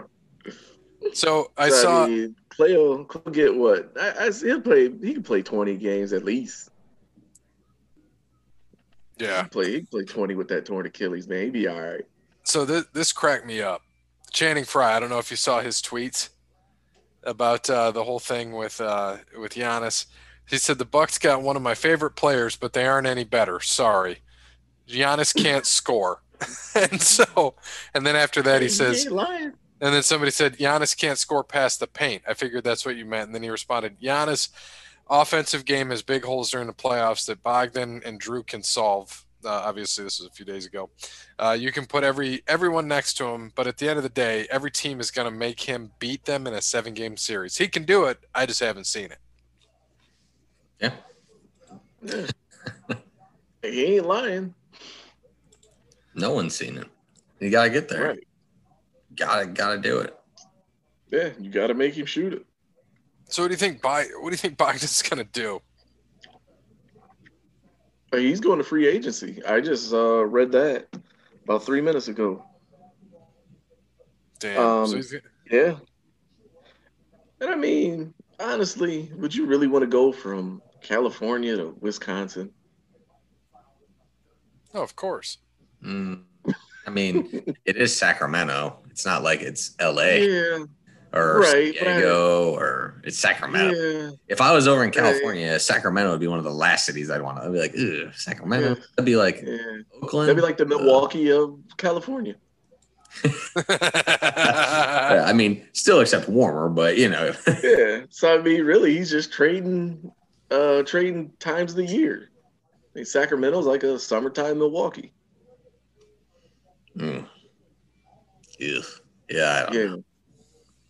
So I so, saw. mean, Klay will he'll get what? I, I see he'll play. He can play twenty games at least. Yeah. He play. He can play twenty with that torn Achilles. Man, he'd be all right. So this this cracked me up. Channing Frye. I don't know if you saw his tweets about uh, the whole thing with uh, with Giannis. He said the Bucks got one of my favorite players, but they aren't any better. Sorry, Giannis can't score. and so, and then after that, he says, lying. And then somebody said Giannis can't score past the paint. I figured that's what you meant. And then he responded, Giannis offensive game has big holes during the playoffs that Bogdan and Jrue can solve. Uh, obviously, this was a few days ago. Uh, you can put every everyone next to him, but at the end of the day, every team is going to make him beat them in a seven game series. He can do it. I just haven't seen it. yeah. Yeah. he ain't lying. No one's seen it. You gotta get there. Right. Gotta gotta do it. Yeah, you got to make him shoot it. So, what do you think? By what do you think Bogdan's going to do? He's going to free agency. I just uh, read that about three minutes ago. Damn. Um, so he's, Yeah. And I mean, honestly, would you really want to go from California to Wisconsin? oh, of course. Mm, I mean, it is Sacramento. It's not like it's L.A. Yeah, or right, San but I- Diego or it's Sacramento. yeah. If I was over in Right. California, Sacramento would be one of the last cities I'd want to. I'd be like, Ugh, Sacramento. Yeah. That'd be like yeah. Oakland. That'd be like the Milwaukee of California. Yeah, I mean, still except warmer, but you know, Yeah. So I mean, really, he's just trading, uh, trading times of the year. think Sacramento's like a summertime Milwaukee. Mm. Yeah. Yeah. I don't Yeah, know.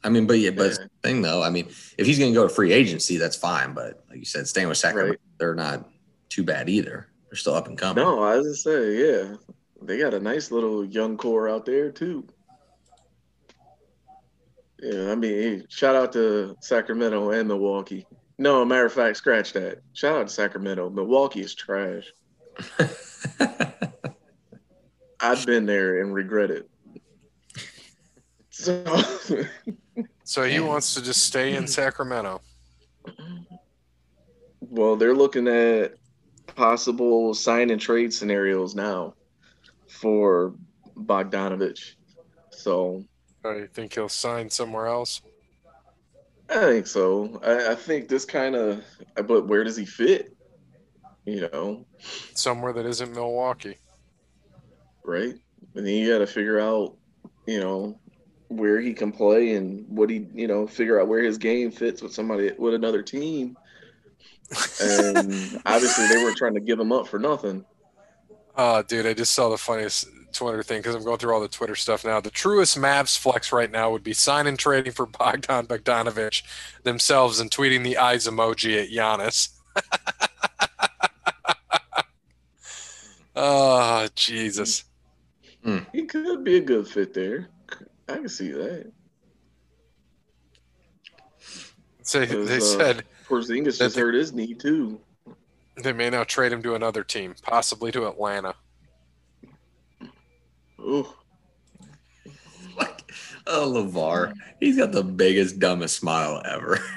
I mean, but yeah, but Yeah. the thing though, I mean, if he's going to go to free agency, that's fine. But like you said, staying with Sacramento, Right. they're not too bad either. They're still up and coming. no, I was gonna say, yeah, they got a nice little young core out there too. Yeah, I mean, shout out to Sacramento and Milwaukee. No, matter of fact, scratch that. Shout out to Sacramento. Milwaukee is trash. I've been there and regret it. So, So he Yeah. wants to just stay in Sacramento. well, they're looking at possible sign and trade scenarios now for Bogdanovich. So oh, I think he'll sign somewhere else. I think so. I, I think this kind of, but where does he fit? You know, Somewhere that isn't Milwaukee. right? And then you got to figure out, you know, where he can play and what he, you know, figure out where his game fits with somebody with another team. And obviously, they weren't trying to give him up for nothing. Oh, dude, I just saw the funniest Twitter thing because I'm going through all the Twitter stuff now. The truest Mavs flex right now would be signing trading for Bogdan Bogdanovich themselves and tweeting the eyes emoji at Giannis. oh, Jesus. He could be a good fit there. I can see that. Say, Those, they uh, said Porzingis That just the- hurt his knee too. they may now trade him to another team, possibly to Atlanta. Ooh, like, oh, LaVar, he's got the biggest, dumbest smile ever.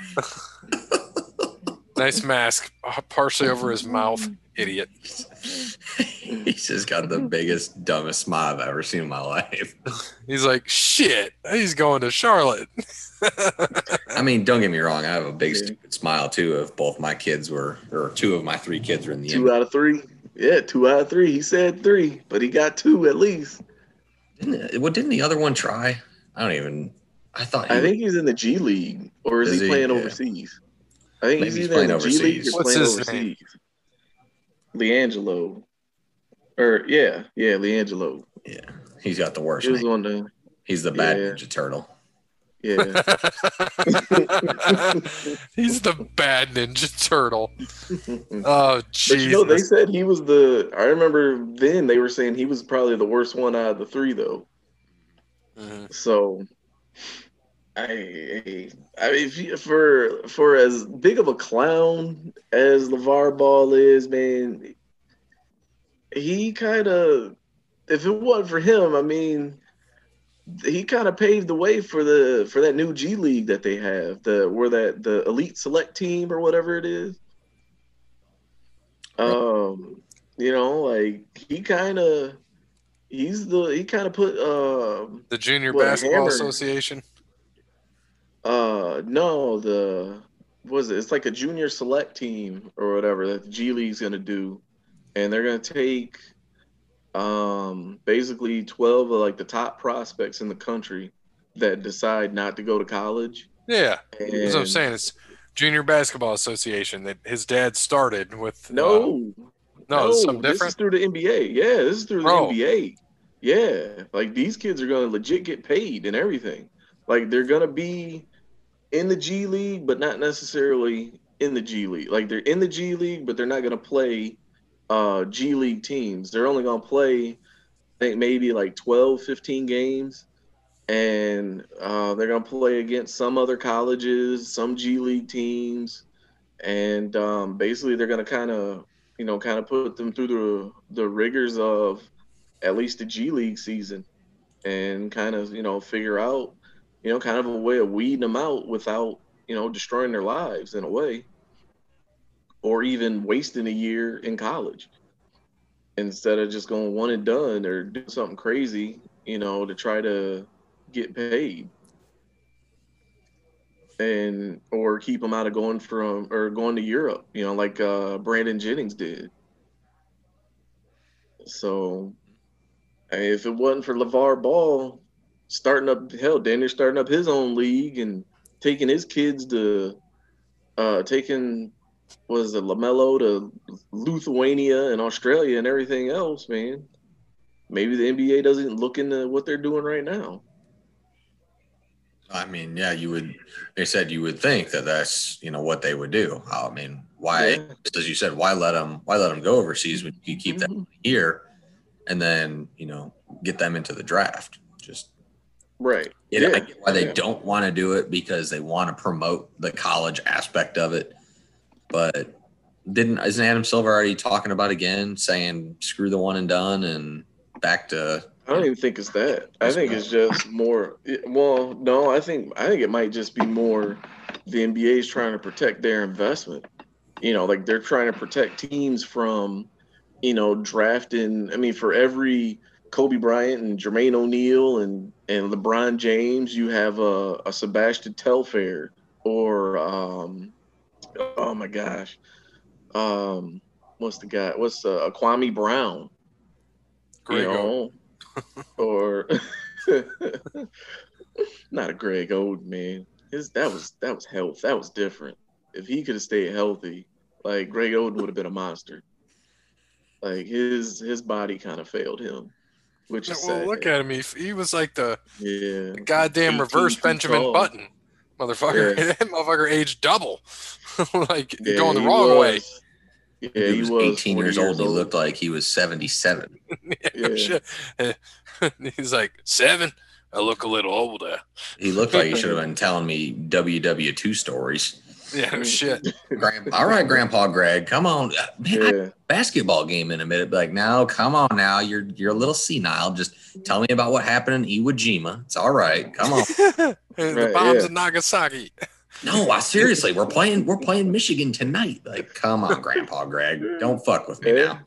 Nice mask, uh, partially over his mouth. Idiot. he's just got the biggest, dumbest smile I've ever seen in my life. He's like, shit, he's going to Charlotte. I mean, don't get me wrong. I have a big, stupid smile too. If both my kids were, or two of my three kids were in the two NBA. out of three. Yeah, two out of three. He said three, but he got two at least. Didn't, what didn't the other one try? I don't even. I thought. I he- think he's in the G League, or is, Is he he? playing Yeah. overseas? I think Maybe he's he's either in the playing G League overseas. or What's playing his name? Overseas. LiAngelo, or yeah, yeah, LiAngelo. yeah, he's got the worst. He was name. on the He's the bad Yeah. Ninja Turtle. yeah. he's the bad Ninja Turtle. but Oh, you know, they said he was the. I remember then they were saying he was probably the worst one out of the three, though. Mhm. So, I, I mean, for for as big of a clown as LaVar Ball is, man, he kind of, if it wasn't for him, I mean, he kind of paved the way for the for that new G League that they have, the where that the elite select team or whatever it is. Um, you know, like he kind of. He's the he kind of put um The Junior What, Basketball? Association. Uh, no, the was it? It's like a junior select team or whatever that the G League's gonna do, and they're gonna take um basically twelve of like the top prospects in the country that decide not to go to college. Yeah, And that's what I'm saying. It's Junior Basketball Association that his dad started with. uh, No, no, this is through the NBA. Yeah, this is through the Bro. NBA. Yeah, like these kids are gonna legit get paid and everything. Like they're gonna be in the G League, but not necessarily in the G League. Like they're in the G League, but they're not gonna play uh G League teams. They're only gonna play, I think maybe like 12, 15 games. And uh, they're gonna play against some other colleges, some G League teams, and um, basically they're gonna kind of you know, kind of put them through the the rigors of at least the G League season, and kind of you know figure out, you know, kind of a way of weeding them out without you know destroying their lives in a way, or even wasting a year in college instead of just going one and done or do something crazy, you know, to try to get paid and or keep them out of going from or going to Europe, you know, like uh, Brandon Jennings did. So, if it wasn't for LaVar Ball starting up, hell, Daniel starting up his own league and taking his kids to, uh, taking was it Lamelo to Lithuania and Australia and everything else, man. Maybe the NBA doesn't look into what they're doing right now. I mean, yeah, you would. They said you would think that that's you know what they would do. I mean, why, Yeah. as you said, why let them why let them go overseas when you keep them Mhm. here, and then you know get them into the draft? Just Right. you know, I Yeah. get why they Yeah. don't want to do it because they want to promote the college aspect of it. But didn't isn't Adam Silver already talking about again saying screw the one and done and back to I don't even think it's that. I think it's just more. Well, no, I think I think it might just be more. The NBA is trying to protect their investment. You know, like they're trying to protect teams from, you know, drafting. I mean, for every Kobe Bryant and Jermaine O'Neal and and LeBron James, you have a, a Sebastian Telfair or um, oh my gosh, um, what's the guy? What's uh, Kwame Brown? Greg you know, or not a Greg Oden man. His that was that was health. That was different. If he could have stayed healthy, like Greg Oden would have been a monster. Like his his body kind of failed him, which is Well, sad. look at him. He, he was like the, yeah, the goddamn reverse Benjamin tall. Button. Motherfucker. Yeah. that motherfucker aged double. like Yeah, going the he wrong way. Yeah, he, was, 18 40 years old. He looked like he was 77. yeah, no Yeah. shit. He's like, seven? I look a little older. He looked like he should have been telling me WW2 stories. Yeah, no shit. Grandpa, all right, Grandpa Greg, come on. Man, Yeah, basketball game in a minute. Be like, no, come on now. You're you're a little senile. Just tell me about what happened in Iwo Jima. It's all right. Come on. the Right, bombs yeah. in Nagasaki. No, I seriously, we're playing we're playing Michigan tonight. Like, come on, Grandpa Greg. Don't fuck with me Yeah. now.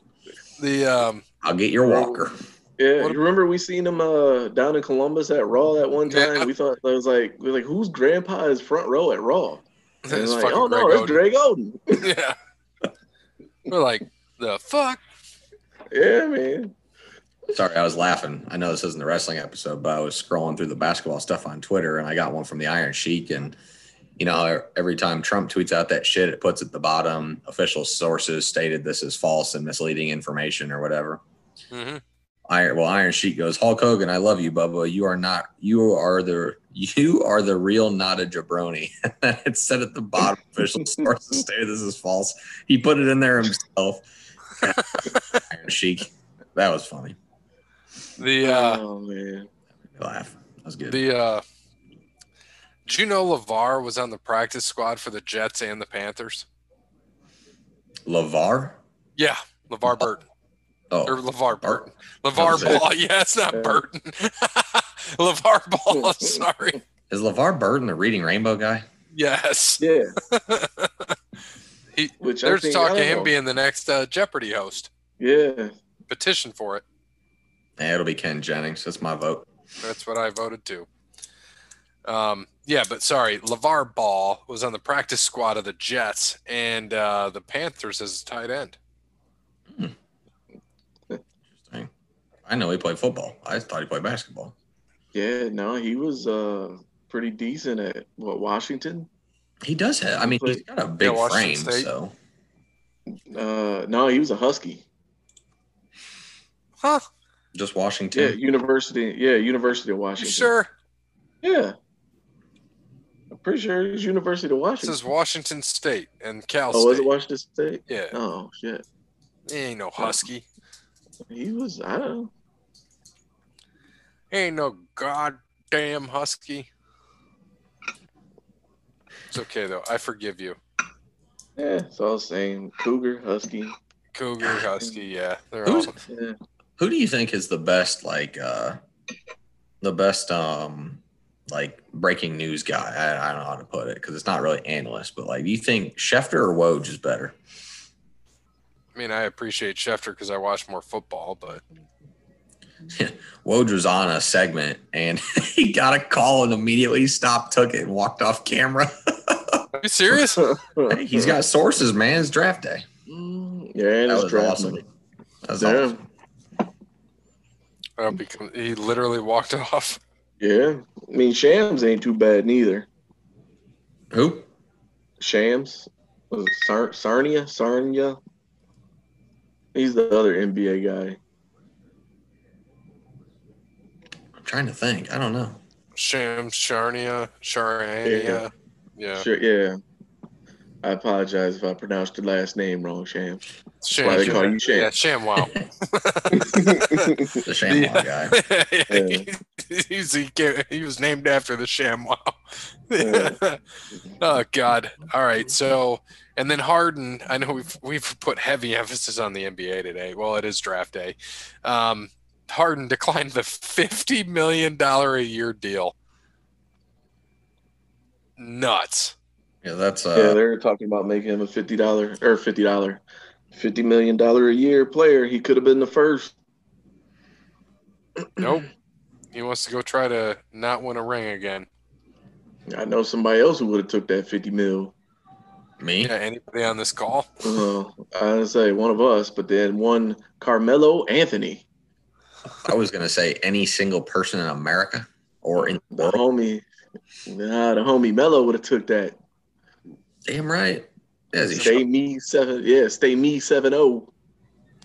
The um I'll get your walker. yeah. What- You remember we seen him uh down in Columbus at Raw that one time? Yeah. We thought that was like we were like whose grandpa is front row at Raw? And it's like, oh no, that's Greg Greg Oden. Oden. yeah. We're like, the fuck? yeah, man. Sorry, I was laughing. I know this isn't the wrestling episode, but I was scrolling through the basketball stuff on Twitter and I got one from the Iron Sheik. And, you know, every time Trump tweets out that shit, it puts at the bottom official sources stated this is false and misleading information or whatever. hmm Iron, well, Iron Sheik goes, Hulk Hogan, I love you, Bubba. You are not, you are the, you are the real, not a jabroni. And it said at the bottom, official sources stated this is false. He put it in there himself. Iron Sheik. That was funny. The uh oh man. Laugh. That was good. the uh did you know LeVar was on the practice squad for the Jets and the Panthers? Lavar? Yeah, LeVar Burton. Oh, Or LeVar Bart- Burton. LeVar was it? Ball. Yeah, it's not Yeah. Burton. LaVar Ball, sorry. is LeVar Burton the Reading Rainbow guy? Yes. Yeah. He, Which I there's think, talk I of him know. being the next uh, Jeopardy host. Yeah. Petition for it. Yeah, it'll be Ken Jennings. That's my vote. That's what I voted to. Um, yeah, but sorry, LaVar Ball was on the practice squad of the Jets and uh, the Panthers as a tight end. Interesting. I know he played football. I thought he played basketball. Yeah, no, he was uh pretty decent at what Washington. He does have. I mean, he's got a big Washington frame. State. So Uh no, he was a Husky. Huh? just Yeah, Washington. University. Yeah, University of You Washington. sure? Yeah. I'm pretty sure it's University of Washington. This Washington. is Washington State and Cal oh, was it Washington State? Yeah, Oh shit. he ain't no Husky. He was I don't know. He ain't no goddamn Husky. It's okay though. I forgive you. Yeah, it's all the same. Cougar, Husky. Cougar, Husky, yeah, they're Who's- all. Yeah. Who do you think is the best, like, uh the best, um like breaking news guy? I, I don't know how to put it because it's not really analyst, but like, do you think Schefter or Woj is better? I mean, I appreciate Schefter because I watch more football, but Woj was on a segment and he got a call and immediately stopped, took it, and walked off camera. are you serious? Hey, he's got sources, man. It's draft day. Mm, yeah, and That it's was draft awesome. money. That was Yeah. awesome. Uh, because he literally walked off. Yeah. I mean Shams ain't too bad neither. Who? Shams. Was it Sar- Sarnia? Sarnia? He's the other NBA guy. Trying to think. I don't know. Sham Sharnia, Sharania. Yeah. Sure, yeah. I apologize if I pronounced the last name wrong, Sham. Sham. why they call you Sham. Yeah, Sham Wow. The Shamrock guy. He's, he, ca- he was named after the ShamWow. Yeah. oh God! All right, so and then Harden. I know we've we've put heavy emphasis on the NBA today. Well, it is draft day. Um, Harden declined the fifty million dollar a year deal. Nuts. Yeah, that's yeah, uh they're talking about making him a fifty dollar or fifty dollar, fifty million dollar a year player. He could have been the first. Nope. He wants to go try to not win a ring again. I know somebody else who would have took that fifty mil. me. Yeah, anybody on this call? Uh, I would say one of us, but then one Carmelo Anthony, I was gonna say any single person in America or in the the homie. Nah, the homie Melo would have took that. Damn right. As Stay should. me seven, yeah, stay me seven oh.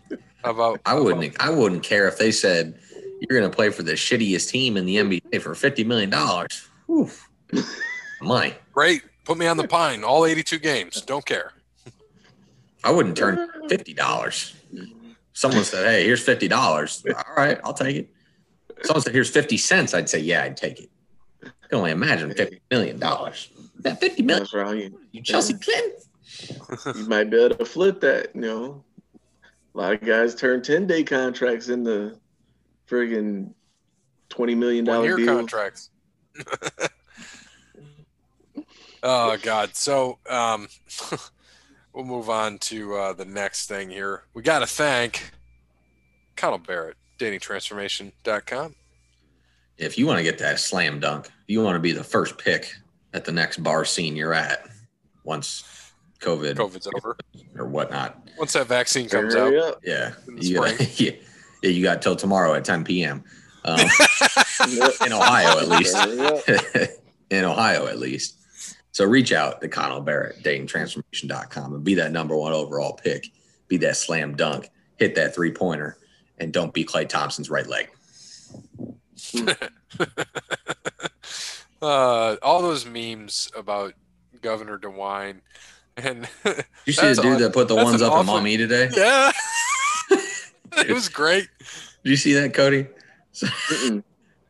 zero. How about I wouldn't. I wouldn't care if they said you're gonna play for the shittiest team in the NBA for fifty million dollars. Money. great? Put me on the pine. All eighty-two games. Don't care. I wouldn't turn fifty dollars. Someone said, "Hey, here's fifty dollars." All right, I'll take it. Someone said, "Here's fifty cents." I'd say, "Yeah, I'd take it." I can only imagine fifty million dollars. That fifty million, That's right. you Chelsea Clinton. You might be able to flip that. You know, a lot of guys turn ten day contracts into friggin' twenty million dollar deal. contracts. oh God. So um, we'll move on to uh, the next thing here. We got to thank Connell Barrett, datingtransformation.com. If you want to get that slam dunk, you want to be the first pick at the next bar scene you're at once COVID COVID's over. or whatnot. Once that vaccine comes out. Up. Yeah, you got, yeah, yeah, you got till tomorrow at 10 p.m. Um, in Ohio, at least. In Ohio, at least. So reach out to Connell Barrett, datingtransformation.com, and be that number one overall pick. Be that slam dunk, hit that three pointer, and don't be Klay Thompson's right leg. uh, all those memes about Governor DeWine and You see the dude aw- that put the that's ones an up on awful- mommy today? yeah, it was great. Did you see that, Cody?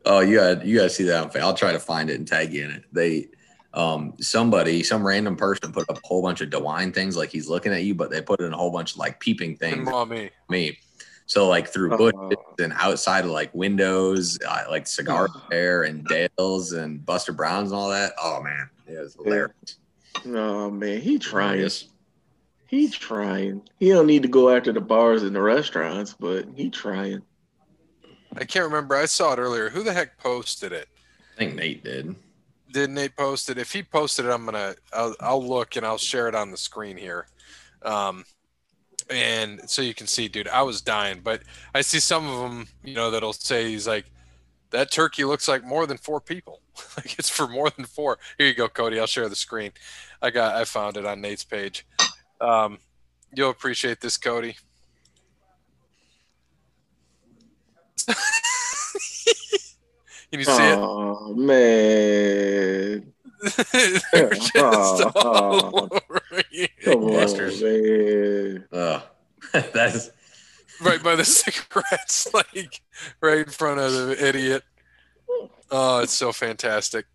Oh, you got you got to see that I'll try to find it and tag you in it. They, um, somebody, some random person put up a whole bunch of DeWine things like he's looking at you, but they put in a whole bunch of like peeping things. mommy. Me, so like through bushes and outside of like windows, uh, like cigar Oh. and Dales and Buster Browns and all that. Oh man, it was hilarious. Oh man, he trying. He trying. He don't need to go after the bars and the restaurants, but he trying. I can't remember. I saw it earlier. Who the heck posted it? I think Nate did. Did Nate post it? If he posted it, I'm gonna. I'll, I'll look and I'll share it on the screen here. Um, and so you can see, dude, I was dying. But I see some of them, you know, that'll say he's like, that turkey looks like more than four people. like it's for more than four. Here you go, Cody. I'll share the screen. I got. I found it on Nate's page. Um, you'll appreciate this, Cody. Can you see it? Oh man. They're just all Oh. over you. Come on, Busters. man. Oh, that's right by the cigarettes, like right in front of the idiot. Oh, it's so fantastic.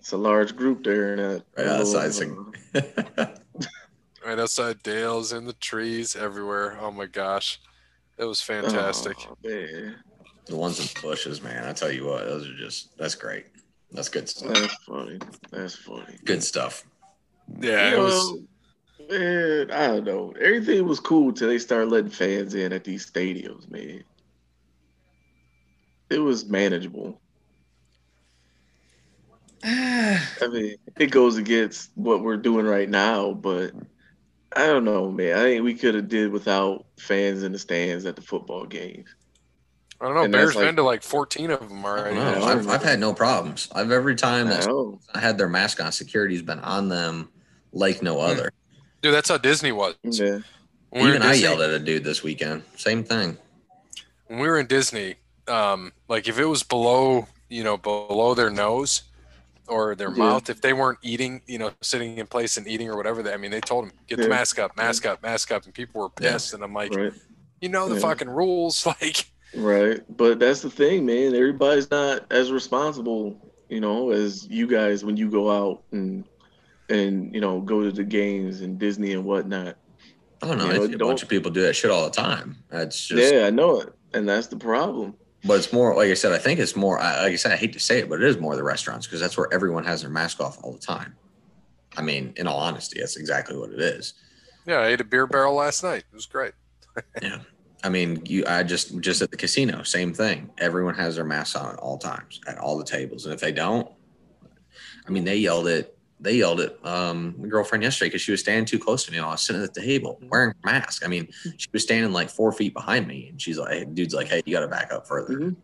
It's a large group there in that. Right outside little, uh, Right outside Dale's in the trees everywhere. Oh my gosh. It was fantastic. oh, man. The ones in the bushes, man. I tell you what, those are just that's great. That's good stuff. That's funny. That's funny. Good stuff. yeah, it was Well, man, I don't know. Everything was cool till they started letting fans in at these stadiums, man. It was manageable. I mean, it goes against what we're doing right now, but I don't know, man. I think we could have did without fans in the stands at the football games. I don't know. and Bears like- been to like 14 of them I already. don't know. Yeah. I've, I've had no problems. I've every time I that. I had their mask on, security's been on them like no Hmm. other. Dude, that's how Disney was. Yeah. When Even in I Disney- yelled at a dude this weekend. Same thing. when we were in Disney, um, like if it was below, you know, below their nose or their Yeah. mouth, if they weren't eating, you know, sitting in place and eating or whatever, they, I mean, they told them get the mask up, mask up, mask up, and people were Yeah. pissed. And I'm like, Right. you know the Yeah. fucking rules, like. Right. But that's the thing, man. Everybody's not as responsible, you know, as you guys when you go out and and you know go to the games and Disney and whatnot. I don't know. You I know, see a don't- bunch of people do that shit all the time. That's just, yeah, I know it, and that's the problem. but it's more like I said. I think it's more. Like I said, I hate to say it, but it is more the restaurants because that's where everyone has their mask off all the time. I mean, in all honesty, that's exactly what it is. Yeah, I ate a beer barrel last night. It was great. Yeah. I mean, you. I just just at the casino, same thing. Everyone has their masks on at all times at all the tables, and if they don't, I mean, they yelled at they yelled at um, my girlfriend yesterday because she was standing too close to me. And I was sitting at the table wearing a mask. I mean, she was standing like four feet behind me, and she's like, "Dude's like, hey, you got to back up further." Mhm.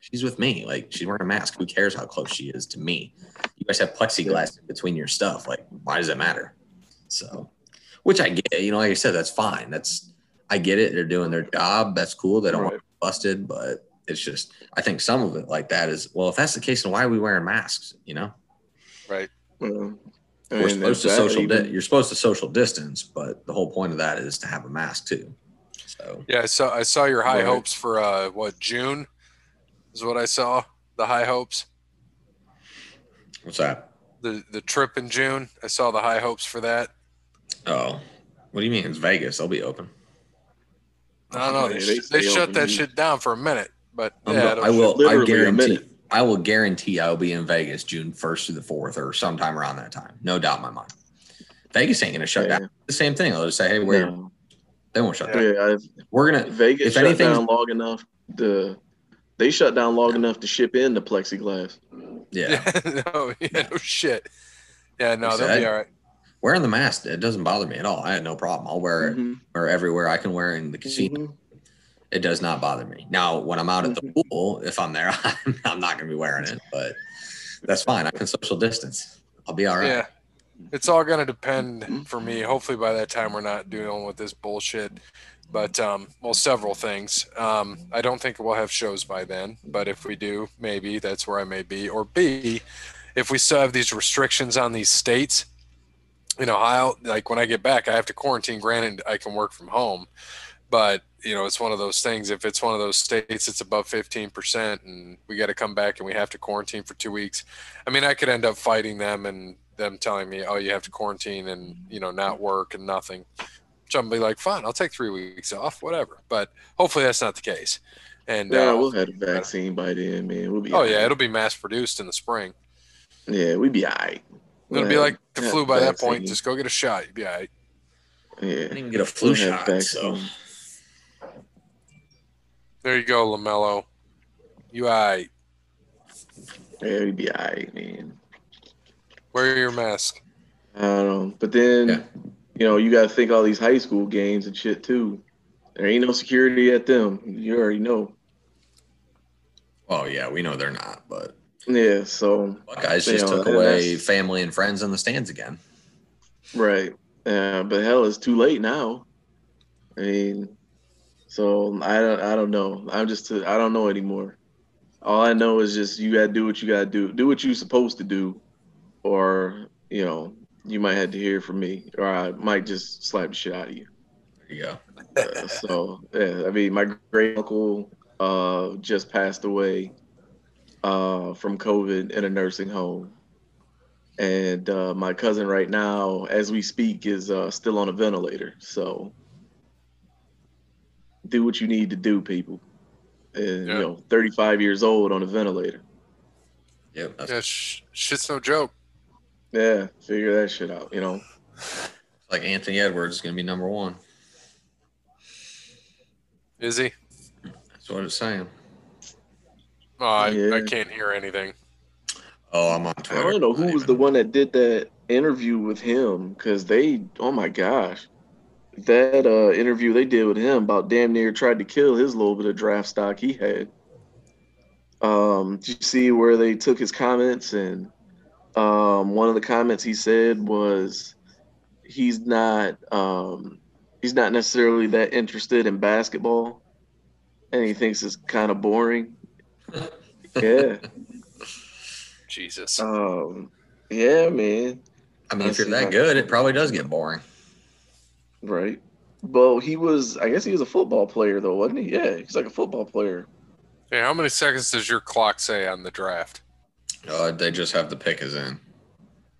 She's with me. Like, she's wearing a mask. Who cares how close she is to me? You guys have plexiglass in between your stuff. Like, why does it matter? So, which I get. You know, like I said, that's fine. That's I get it. They're doing their job. That's cool. They don't want Right. to get busted, but it's just I think some of it like that is well, if that's the case, then why are we wearing masks? You know, Right. Well, I we're mean, supposed to social. even- Di- you're supposed to social distance, but the whole point of that is to have a mask too. So Yeah, I saw I saw your high Right. hopes for uh what June is what I saw. The high hopes. what's that? The the trip in June. I saw the high hopes for that. Oh, what do you mean? It's Vegas. They'll be open. I don't know. They, they they shut that dude. shit down for a minute, but I'm yeah, go- I will. I guarantee. I will guarantee I will be in Vegas June 1st through the 4th or sometime around that time. No doubt in my mind. Vegas ain't going to shut Yeah. down. The same thing. They'll just say, hey, wait, No. they won't shut Yeah. down. Yeah, We're going to, Vegas If shut anything's- down long enough to they shut down long enough to ship in the plexiglass. yeah. no, yeah, no shit. Yeah, no, they'll be all right. Wearing the mask, it doesn't bother me at all. I had no problem. I'll wear it Mhm. or everywhere I can wear it in the casino. Mhm. It does not bother me. Now, when I'm out at the Mhm. pool, if I'm there, I'm, I'm not going to be wearing it, but that's fine. I can social distance. I'll be all right. Yeah. It's all gonna depend Mhm. for me. Hopefully by that time we're not dealing with this bullshit. But um, well, several things. Um, I don't think we'll have shows by then, but if we do, maybe that's where I may be. Or B, if we still have these restrictions on these states, you know, I'll like when I get back, I have to quarantine. Granted, I can work from home, but you know, it's one of those things. If it's one of those states, it's above fifteen percent, and we got to come back and we have to quarantine for two weeks. I mean, I could end up fighting them and them telling me, "Oh, you have to quarantine and you know not work and nothing." Which I'm be like, "Fine, I'll take three weeks off, whatever." But hopefully that's not the case. And Yeah, uh, we'll have a vaccine by then, man. We'll be. oh yeah, right. it'll be mass produced in the spring. yeah, we'd be all right. It'll be like the flu by that point. Just go get a shot. You'll be all right. I yeah. didn't get a flu We'll shot. So. There you go, Lamelo. You all right? Yeah, we'd be all right, man. Wear your mask. I don't know, but then Yeah. you know you got to think all these high school games and shit too. There ain't no security at them. You already know. oh yeah, we know they're not, but Yeah, so Buckeyes just know, took away family and friends in the stands again. right. Yeah, but hell, it's too late now. I mean, so I don't. I don't know. I'm just. I don't know anymore. All I know is just you gotta do what you gotta do. Do what you're supposed to do, or you know you might have to hear from me, or I might just slap the shit out of you. There you go. Uh, so yeah, I mean, my great uncle uh, just passed away uh, from COVID in a nursing home, and uh, my cousin right now, as we speak, is uh, still on a ventilator. So do what you need to do, people. And Yeah. you know, 35 years old on a ventilator. Yep. That's Yeah, sh- shit's no joke. Yeah, figure that shit out. You know. like Anthony Edwards is going to be number one. Is he? That's what it's saying. Oh, I, Yeah. I can't hear anything. Oh, I'm on Twitter. I don't know who was the one that did that interview with him because they, oh my gosh, that uh, interview they did with him about damn near tried to kill his little bit of draft stock he had. Um, did you see where they took his comments and um, one of the comments he said was, he's not um, he's not necessarily that interested in basketball, and he thinks it's kind of boring. Yeah. Jesus. Um. Yeah, man. I mean, I if you're that good, it probably does get boring. Right. Well, he was. I guess he was a football player, though, wasn't he? Yeah, he's like a football player. Hey, how many seconds does your clock say on the draft? Uh, they just have the pick is in.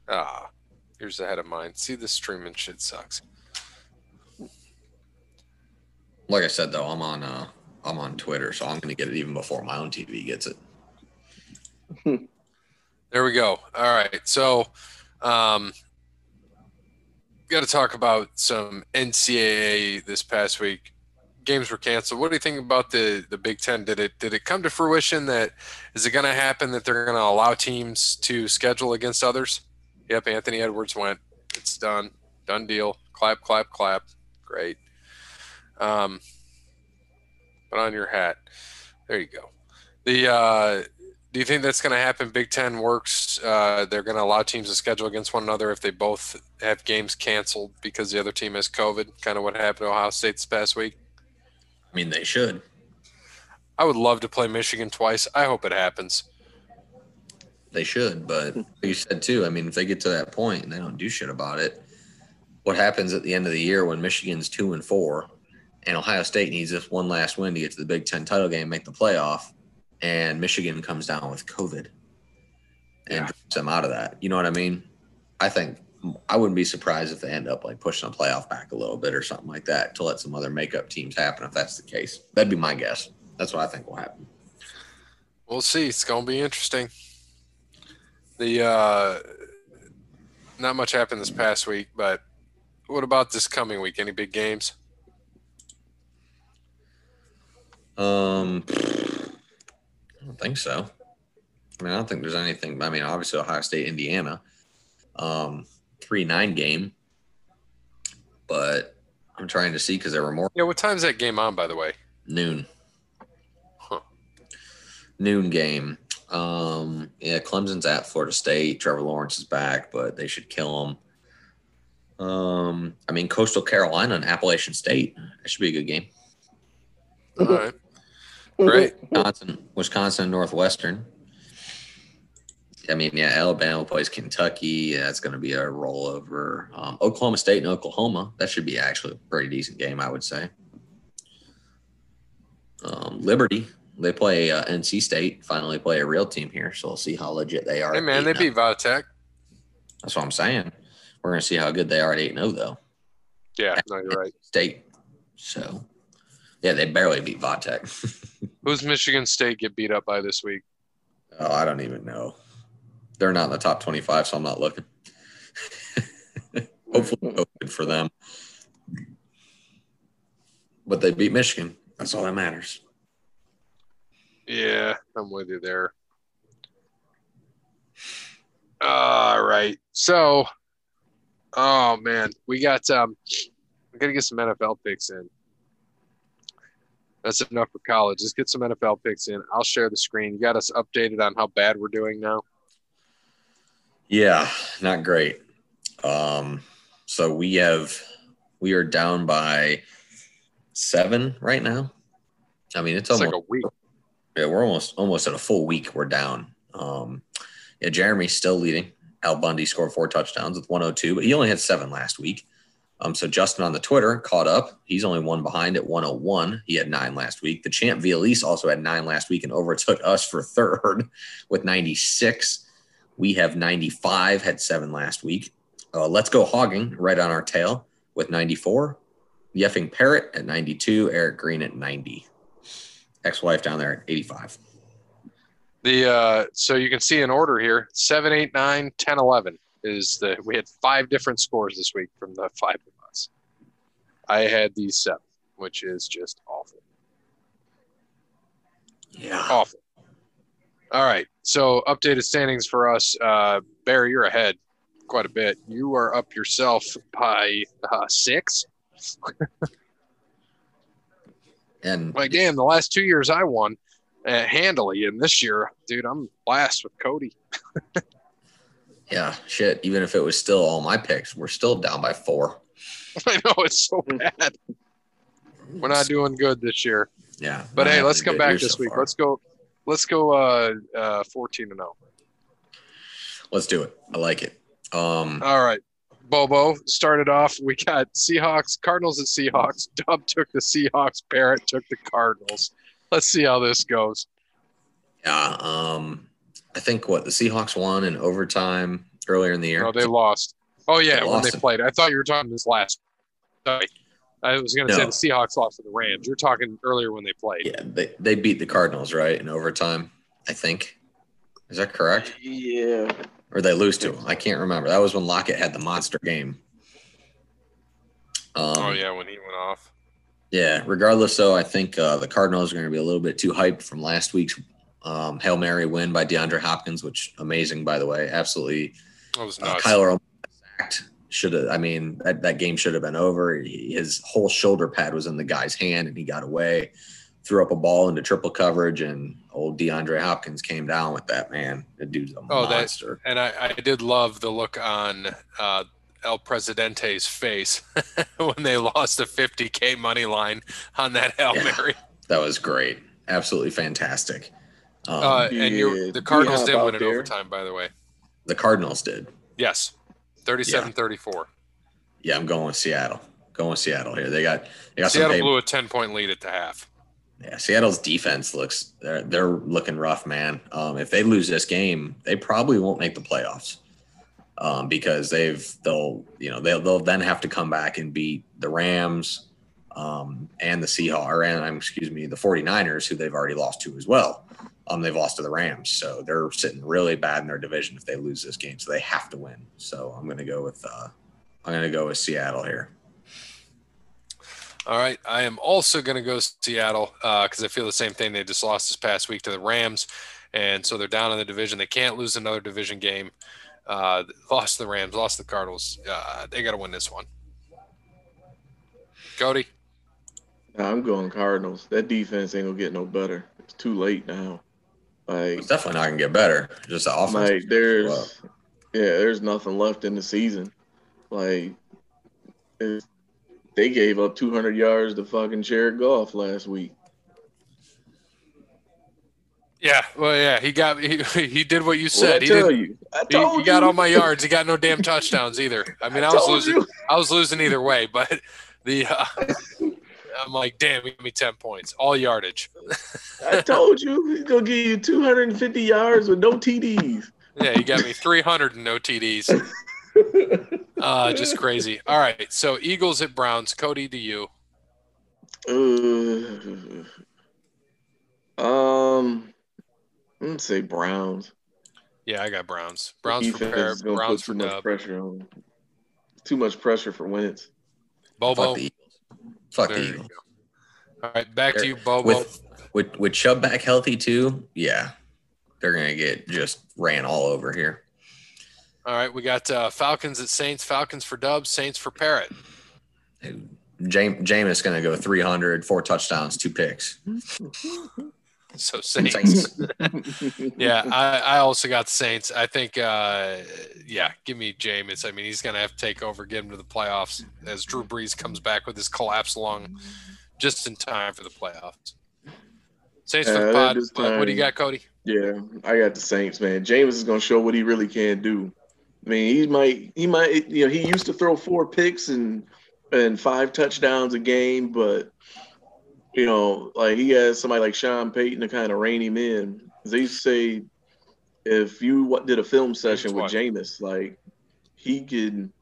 Ah, here's ahead of mine. See, the streaming shit sucks. Like I said though, I'm on uh I'm on Twitter, so I'm gonna get it even before my own TV gets it. There we go. All right. So, um, got to talk about some NCAA this past week. Games were canceled. What do you think about the the Big Ten? Did it did it come to fruition that is it going to happen that they're going to allow teams to schedule against others? Yep. Anthony Edwards went. It's done. Done deal. Clap, clap, clap. Great. Um, put on your hat. There you go. The uh, do you think that's going to happen? Big Ten works. Uh, they're going to allow teams to schedule against one another if they both have games canceled because the other team has COVID. Kind of what happened to Ohio State this past week. I mean, they should. I would love to play Michigan twice. I hope it happens. They should, but like you said too. I mean, if they get to that point and they don't do shit about it, what happens at the end of the year when Michigan's two and four, and Ohio State needs this one last win to get to the Big Ten title game, make the playoff, and Michigan comes down with COVID and Yeah. drops them out of that. You know what I mean? I think I wouldn't be surprised if they end up like pushing the playoff back a little bit or something like that to let some other makeup teams happen if that's the case. That'd be my guess. That's what I think will happen. We'll see. It's going to be interesting. The uh, not much happened this past week, but what about this coming week? Any big games? Um, I don't think so. I mean, I don't think there's anything. I mean, obviously Ohio State, Indiana, um, three nine game, but I'm trying to see because there were more Yeah. What time's that game on? By the way. noon Huh. noon game. Um, yeah, Clemson's at Florida State. Trevor Lawrence is back, but they should kill him. Um, I mean, Coastal Carolina and Appalachian State. That should be a good game. All right. Great. Wisconsin, Wisconsin, Northwestern. I mean, yeah, Alabama plays Kentucky. That's going to be a rollover. Um, Oklahoma State and Oklahoma. That should be actually a pretty decent game, I would say. Um, Liberty, they play uh, NC State. Finally, play a real team here, so we'll see how legit they are. Hey man, they beat Vatech. That's what I'm saying. We're going to see how good they are at eight zero, though. Yeah. No, you're right. State. So, yeah, they barely beat Vatech. Who's Michigan State get beat up by this week? Oh, I don't even know. They're not in the top 25, so I'm not looking. Hopefully, good for them. But they beat Michigan. That's all that matters. Yeah, I'm with you there. All right. So, oh man, we got um, we got to get some NFL picks in. That's enough for college. Let's get some NFL picks in. I'll share the screen. You got us updated on how bad we're doing now. Yeah, not great. Um, so we have we are down by seven right now. I mean, it's It's almost like a week. Yeah, we're almost almost at a full week. We're down. Um, yeah, Jeremy's still leading. Al Bundy scored four touchdowns with 102, but he only had seven last week. Um, so Justin on the Twitter caught up. He's only one behind at 101. He had nine last week. The champ Vialise also had nine last week and overtook us for third with 96. We have 95, had seven last week. Uh, Let's go hogging right on our tail with 94. Yeffing Parrot at 92. Eric Green at 90 ex-wife down there at 85 The uh, so you can see in order here: seven, eight, nine, 10, 11 is the. We had five different scores this week from the five of us. I had the seven, which is just awful. yeah Awful. All right. So updated standings for us. Uh, Barry, you're ahead quite a bit. You are up yourself by uh, six. and Like, damn, the last two years I won uh, handily, and this year, dude, I'm last with Cody. Yeah, shit. Even if it was still all my picks, we're still down by four. I know it's so bad. We're not doing good this year. Yeah. But hey, let's come back this so week. far. Let's go. Let's go. Uh, uh, fourteen and zero. Let's do it. I like it. Um, All right. Bobo started off. We got Seahawks, Cardinals, and Seahawks. Dub took the Seahawks. Barrett took the Cardinals. Let's see how this goes. yeah. Um, I think what the Seahawks won in overtime earlier in the year. No, they lost. Oh yeah, They when they lost. played. I thought you were talking this last. Sorry. I was going to say the Seahawks lost to the Rams. You're talking earlier when they played. yeah, they, they beat the Cardinals, right? In overtime, I think. Is that correct? Yeah. Or they lose to them? I can't remember. That was when Lockett had the monster game. Um, oh yeah, when he went off. Yeah, regardless, though, I think uh, the Cardinals are going to be a little bit too hyped from last week's um, Hail Mary win by DeAndre Hopkins, which amazing, by the way. Absolutely. That was Uh. Kyler sacked. Should have, I mean, that, that game should have been over. He, his whole shoulder pad was in the guy's hand and he got away, threw up a ball into triple coverage, and old DeAndre Hopkins came down with that, man. The dude's a Oh, that- monster. and I, I did love the look on uh, El Presidente's face when they lost a 50k money line on that Hail Yeah. Mary. That was great. Absolutely fantastic. Um, Uh, and Yeah, you the Cardinals did win in there. overtime, by the way. the Cardinals did. Yes, 37-34. Yeah, I'm going with Seattle. Going with Seattle here. They got they got Seattle some. blew a 10 point lead at the half. Yeah, Seattle's defense looks they're they're looking rough, man. Um, if they lose this game, they probably won't make the playoffs. Um, because they've they'll you know they'll they'll then have to come back and beat the Rams um, and the Seahawks or and excuse me the 49ers who they've already lost to as well. Um, they've lost to the Rams, so they're sitting really bad in their division if they lose this game. So they have to win. So I'm gonna go with uh, I'm gonna go with Seattle here. All right. I am also going to go Seattle because I feel the same thing. They just lost this past week to the Rams. And so they're down in the division. They can't lose another division game. Uh, lost the Rams, lost the Cardinals. Uh, they got to win this one. Cody? I'm going Cardinals. That defense ain't gonna get no better. It's too late now. Like, It's definitely not gonna get better. Just the offense. like there's, Wow. yeah, there's nothing left in the season. Like, they gave up 200 yards to fucking Jared Goff last week. Yeah. Well, yeah. He got he, he did what you What said. I He tell did. you, I He, told he got you. all my yards. He got no damn touchdowns either. I mean, I, I was losing. you. I was losing either way, but the uh, I'm like, damn, he gave me ten points, all yardage. I told you he's gonna give you 250 yards with no TDs. Yeah, he got me 300 and no TDs. Uh, just crazy. All right, so Eagles at Browns. Cody, to you. Uh, um, I'm gonna say Browns. Yeah, I got Browns. Browns for Defense Par- is gonna Browns put for too much Dub. pressure on. Too much pressure for Wentz. Bobo. Fuck the Eagles. Fuck There the you Eagles. All right, back to you, Bobo. With with with Chubb back healthy too, yeah, they're gonna get just ran all over here. All right, we got uh, Falcons at Saints. Falcons for Dubs. Saints for Parrot. James Jameis gonna go 300, four touchdowns, two picks. So Saints. Saints. yeah, I, I also got Saints. I think, uh, yeah, give me Jameis. I mean, he's going to have to take over, get him to the playoffs as Drew Brees comes back with his collapse lung just in time for the playoffs. Saints for Yeah, the pod. this What, what do you got, Cody? Yeah, I got the Saints, man. Jameis is gonna show what he really can do. I mean, he might, he might, you know, he used to throw four picks and and five touchdowns a game, but you know, like he has somebody like Sean Payton to kind of rein him in. They say if you did a film session with? Jameis, like he could,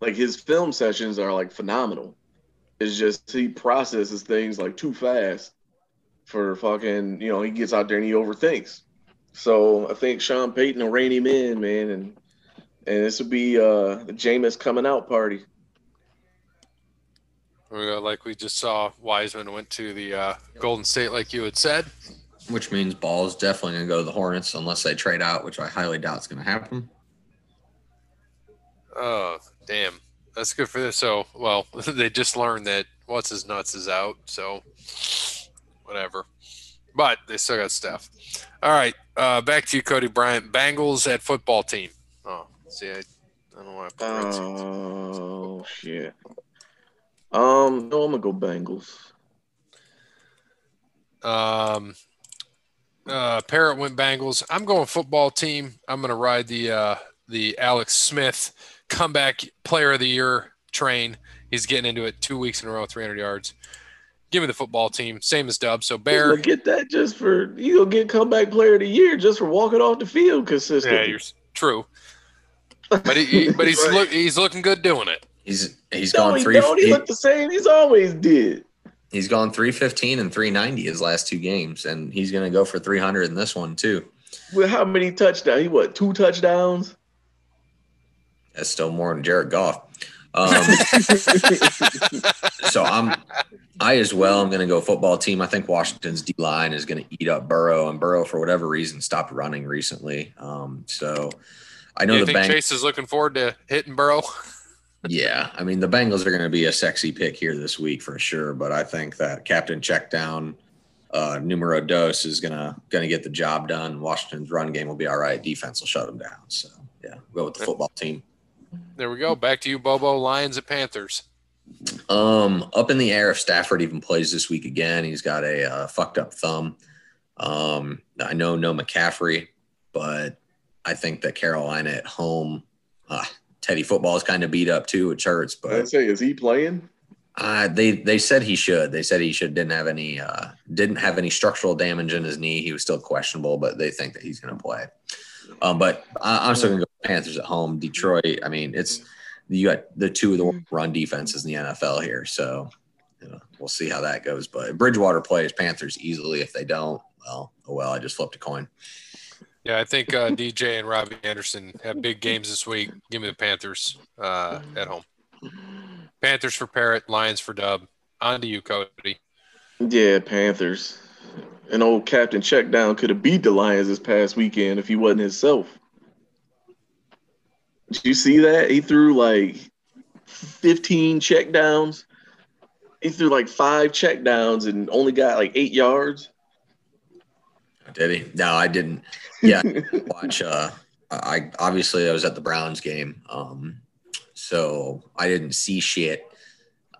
like his film sessions are like phenomenal. It's just he processes things like too fast for fucking, you know, he gets out there and he overthinks. So I think Sean Payton will rein him in, man, and and this will be uh the Jameis coming out party. We got, like we just saw, Wiseman went to the uh, Golden State, like you had said. Which means Ball is definitely gonna go to the Hornets unless they trade out, which I highly doubt is gonna happen. Oh, damn. That's good for this. So, well, they just learned that what's his nuts is out. So, whatever. But they still got stuff. All right. Uh, back to you, Cody Bryant. Bengals at football team. Oh, see, I, I don't know why I put Redskins. Oh shit. Um, no, I'm gonna go Bengals. Um, uh, Parrot went Bengals. I'm going football team. I'm going to ride the uh, the Alex Smith comeback player of the year train. He's getting into it two weeks in a row, 300 yards. Give me the football team, same as Dub. So Bear, gonna get that just for you gonna get comeback player of the year just for walking off the field consistently. yeah, you're true. But he, he but he's Right. look he's looking good doing it. He's he's no, gone he three. don't. He he- looked the same. He's always did. he's gone three fifteen and three ninety his last two games, and he's gonna go for three hundred in this one too. With how many touchdowns? He what? Two touchdowns. That's still more than Jared Goff. Um, so I'm I as well. I'm going to go football team. I think Washington's D line is going to eat up Burrow, and Burrow for whatever reason stopped running recently. Um, so I know you the think Bengals. Chase is looking forward to hitting Burrow? Yeah, I mean the Bengals are going to be a sexy pick here this week for sure. But I think that Captain Checkdown, uh, numero dos, is gonna gonna get the job done. Washington's run game will be all right. Defense will shut them down. So yeah, we go with the football team. There we go. Back to you, Bobo. Lions and Panthers. Um, up in the air if Stafford even plays this week again. He's got a uh, fucked up thumb. Um, I know no McCaffrey, but I think that Carolina at home, uh, Teddy football is kind of beat up too, which hurts. I But say, is he playing? uh, they they said he should. They said he should didn't have any uh, didn't have any structural damage in his knee. He was still questionable, but they think that he's going to play. Um, but I, I'm still going to go Panthers at home. Detroit. I mean, it's you got the two of the run defenses in the NFL here, so you know, we'll see how that goes. But Bridgewater plays Panthers easily. If they don't, well, oh well. I just flipped a coin. Yeah, I think uh, DJ and Robbie Anderson have big games this week. Give me the Panthers uh, at home. Panthers for Parrot, Lions for Dub. On to you, Cody. Yeah, Panthers. And old Captain Checkdown could have beat the Lions this past weekend if he wasn't himself. Did you see that? He threw like 15 checkdowns. He threw like five checkdowns and only got like eight yards. Did he? No, I didn't. Yeah, watch. Uh, I obviously I was at the Browns game, um, so I didn't see shit.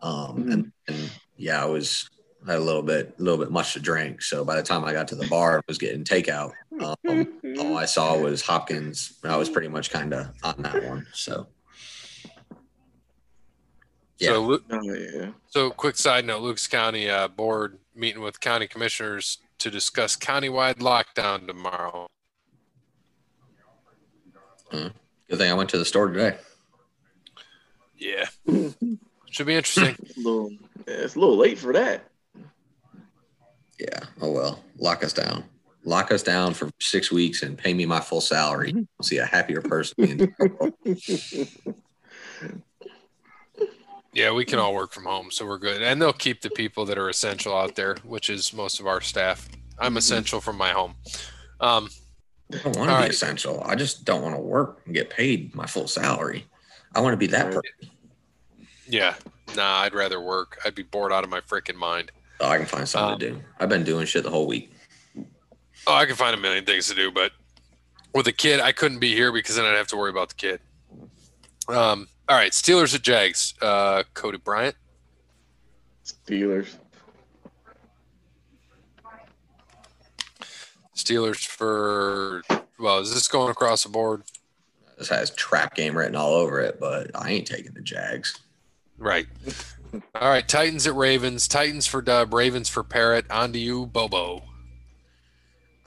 Um, and, and yeah, I was I had a little bit, a little bit much to drink. So by the time I got to the bar, I was getting takeout. Um, all I saw was Hopkins. I was pretty much kind of on that one. So Yeah. So, Lu- Oh yeah. so quick side note: Lucas County uh, board meeting with county commissioners to discuss countywide lockdown tomorrow. Hmm. good thing I went to the store today. Yeah, should be interesting. It's a little, yeah, it's a little late for that. Yeah. Oh well. Lock us down. Lock us down for six weeks and pay me my full salary. Mm-hmm. I'll see a happier person. in the world. Yeah, we can all work from home, so we're good. And they'll keep the people that are essential out there, which is most of our staff. I'm essential from my home. Um, I don't want to be right. essential. I just don't want to work and get paid my full salary. I want to be that person. yeah, nah, I'd rather work. I'd be bored out of my freaking mind. So I can find something to do. I've been doing shit the whole week. Oh, I can find a million things to do, but with a kid, I couldn't be here because then I'd have to worry about the kid. Um, all right, Steelers at Jags. Uh, Cody Bryant. Steelers. Steelers for well, is this going across the board? This has trap game written all over it, but I ain't taking the Jags. Right. All right, Titans at Ravens. Titans for Dub. Ravens for Parrot. On to you, Bobo.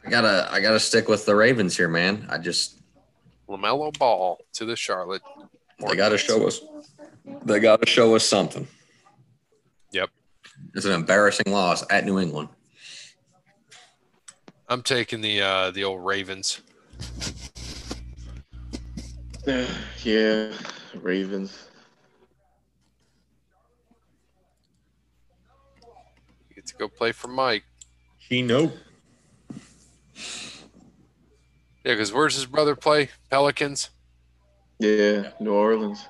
I gotta I gotta stick with the Ravens here, man. I just LaMelo Ball to the Charlotte. They gotta show us they gotta show us something. Yep. It's an embarrassing loss at New England. I'm taking the uh, the old Ravens. yeah, Ravens. You get to go play for Mike. He know. Yeah, because where's his brother play? Pelicans. Yeah, New Orleans,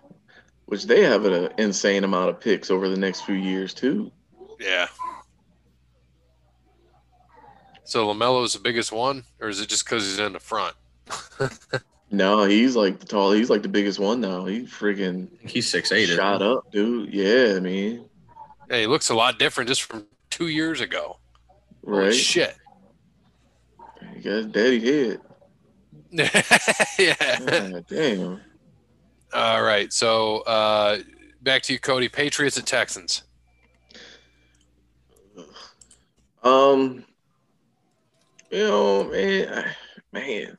which they have an insane amount of picks over the next few years too. Yeah. So LaMelo's the biggest one, or is it just because he's in the front? No, he's like the tall. He's like the biggest one now. He freaking he's six eight. shot up, dude. Yeah, I mean, Hey, he looks a lot different just from two years ago. Holy right? Shit. He got his daddy head. yeah. God damn. All right. So uh, back to you, Cody. Patriots at Texans. Um, you know, man, I, man,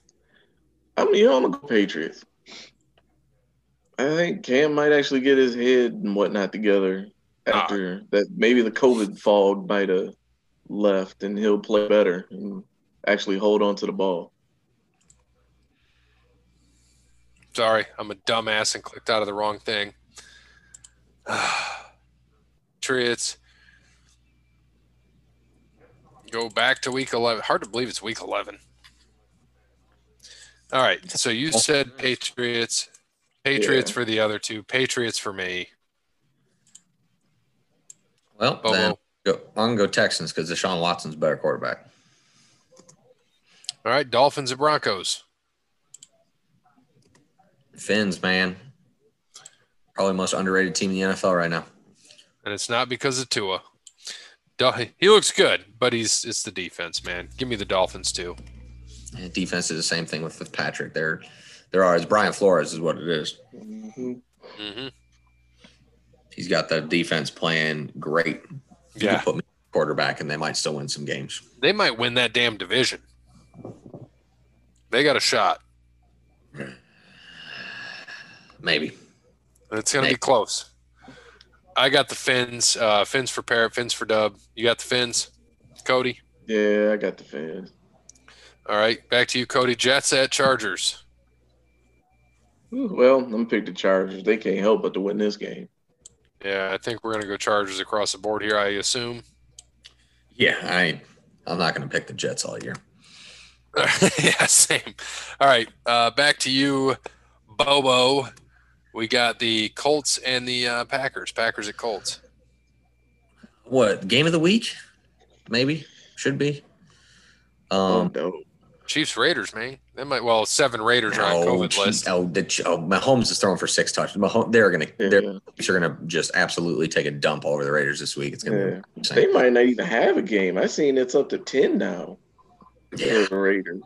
I'm you know I'm gonna Patriots. I think Cam might actually get his head and whatnot together after that. Maybe the COVID fog might have left, and he'll play better and actually hold on to the ball. Sorry, I'm a dumbass and clicked out of the wrong thing. Patriots go back to week 11. Hard to believe it's week 11. All right. So you said Patriots. Patriots Yeah. for the other two. Patriots for me. Well, Bobo. then go, I'm gonna go Texans because Deshaun Watson's better quarterback. All right. Dolphins and Broncos. Finns, man, probably most underrated team in the NFL right now. And it's not because of Tua. He looks good, but he's it's the defense, man. Give me the Dolphins too. And defense is the same thing with Fitzpatrick. They're they're ours. Brian Flores is what it is. Mhm. hmm He's got the defense playing great. You Yeah. put me quarterback, and they might still win some games. They might win that damn division. They got a shot. Maybe. It's going to be close. I got the fins. Uh, fins for Parrot. Fins for Dub. You got the fins, Cody. Yeah, I got the fins. All right, back to you, Cody. Jets at Chargers. Well, I'm gonna pick the Chargers. They can't help but to win this game. Yeah, I think we're going to go Chargers across the board here. I assume. Yeah, I I'm not going to pick the Jets all year. yeah, same. All right, uh, back to you, Bobo. We got the Colts and the uh, Packers. Packers at Colts. What game of the week? Maybe should be. Oh, Um, no. Chiefs Raiders, man. They might. Well, seven Raiders are on oh, COVID gee- list. oh, the, Ch- oh, Mahomes is throwing for six touchdowns. Mahomes, they're gonna Yeah, they're, they're gonna just absolutely take a dump over the Raiders this week. It's gonna Yeah. be. They might not even have a game. I seen it's up to ten now. Yeah, For the Raiders.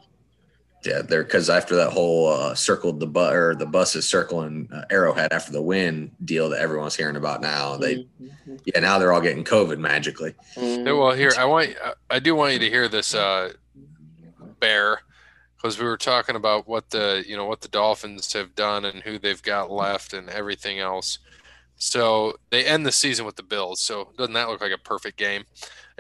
Yeah, they're because after that whole uh, circled the bus or the buses circling uh, Arrowhead after the win deal that everyone's hearing about now. They Mhm. yeah now they're all getting COVID magically. Mhm. Well, here I want. I do want you to hear this, uh, Bear, because we were talking about what the you know what the Dolphins have done and who they've got left and everything else. So they end the season with the Bills. So doesn't that look like a perfect game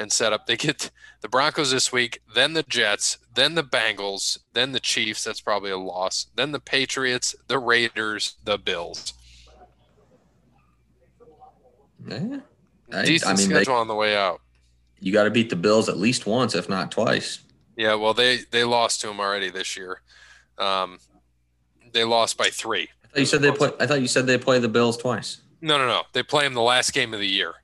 and set up. They get the Broncos this week, then the Jets, then the Bengals, then the Chiefs. That's probably a loss. Then the Patriots, the Raiders, the Bills. Yeah, I, Decent I mean they, schedule on the way out. you got to beat the Bills at least once, if not twice. Yeah, well, they they lost to them already this year. Um, they lost by three. I thought you said they play. I thought you said they play the Bills twice. No, no, no. They play them the last game of the year.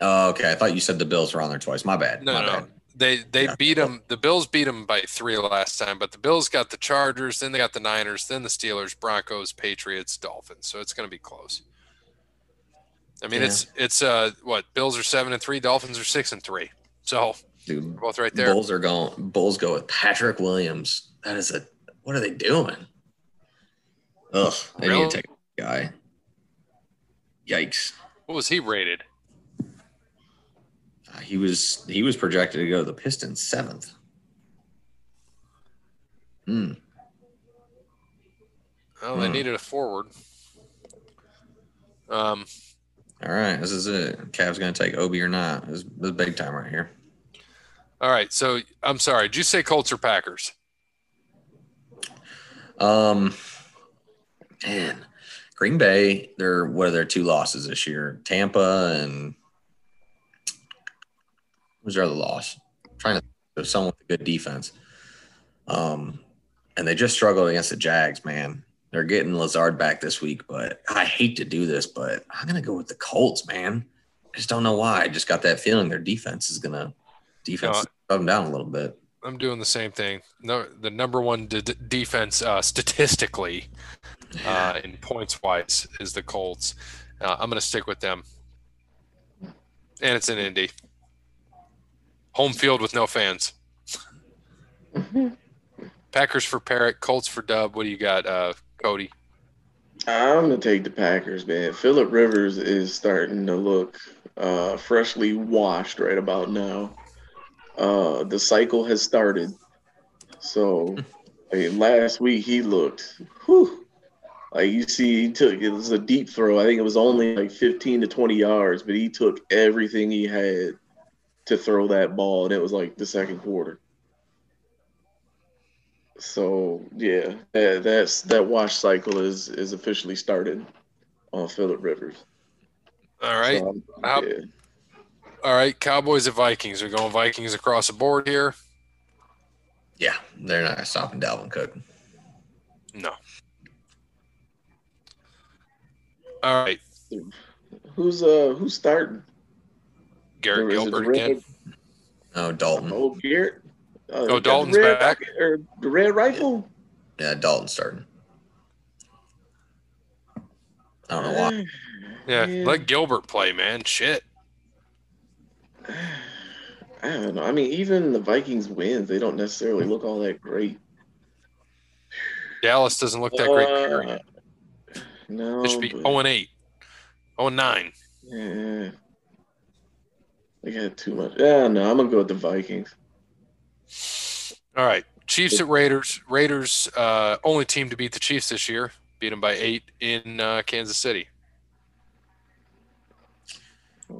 Oh, okay. I thought you said the Bills were on there twice. My bad. No, My no. bad. They they Yeah. beat them. The Bills beat them by three last time, but the Bills got the Chargers, then they got the Niners, then the Steelers, Broncos, Patriots, Dolphins. So it's going to be close. I mean, Yeah. it's it's uh what Bills are seven and three, Dolphins are six and three. So Dude, both right there. Bulls are going. Bulls go with Patrick Williams. That is a. What are they doing? Ugh, they Really? need to take a guy. Yikes! What was he rated? He was he was projected to go to the Pistons seventh. Hmm. Oh, they Hmm. needed a forward. Um, All right, this is it. Cavs gonna take Obi or not? This, this is big time right here. all right. So I'm sorry. Did you say Colts or Packers? Um, man, Green Bay. They're what are their two losses this year? Tampa and who's their other loss? trying to think of someone with a good defense. Um, and they just struggled against the Jags. Man, they're getting Lazard back this week, but I hate to do this, but I'm gonna go with the Colts. Man, I just don't know why. I just got that feeling their defense is gonna defense No, them down a little bit. I'm doing the same thing. No, the number one d- defense uh, statistically uh, in points wise is the Colts. Uh, I'm to stick with them, and it's in Indy. Home field with no fans. Packers for Parrot, Colts for Dub. What do you got, uh, Cody? I'm gonna take the Packers, man. Philip Rivers is starting to look uh, freshly washed right about now. Uh, the cycle has started. So, I mean, last week he looked, whew, like you see, he took it was a deep throw. I think it was only like 15 to 20 yards, but he took everything he had to throw that ball, and it was like the second quarter. So yeah, that, that's that wash cycle is is officially started on Philip Rivers. All right. So, How- yeah. All right. Cowboys and Vikings. We're going Vikings across the board here. Yeah, they're not stopping Dalvin Cook. No. All right. Who's uh who's starting? Garrett Or is it Gilbert the again. Red- No, Dalton. Oh, Garrett. Uh, Oh, Dalton's red back. rocket- Or the red rifle. Yeah, Dalton starting. I don't know why. Yeah. Yeah. Let Gilbert play, man. Shit. I don't know. I mean, even the Vikings wins, they don't necessarily look all that great. Dallas doesn't look that great. Uh, period. no, It should be but- 0 and 8. 0 and 9. Yeah. They got too much. Yeah, no, I'm gonna go with the Vikings. All right. Chiefs at Raiders. Raiders, uh, only team to beat the Chiefs this year. Beat them by eight in uh, Kansas City.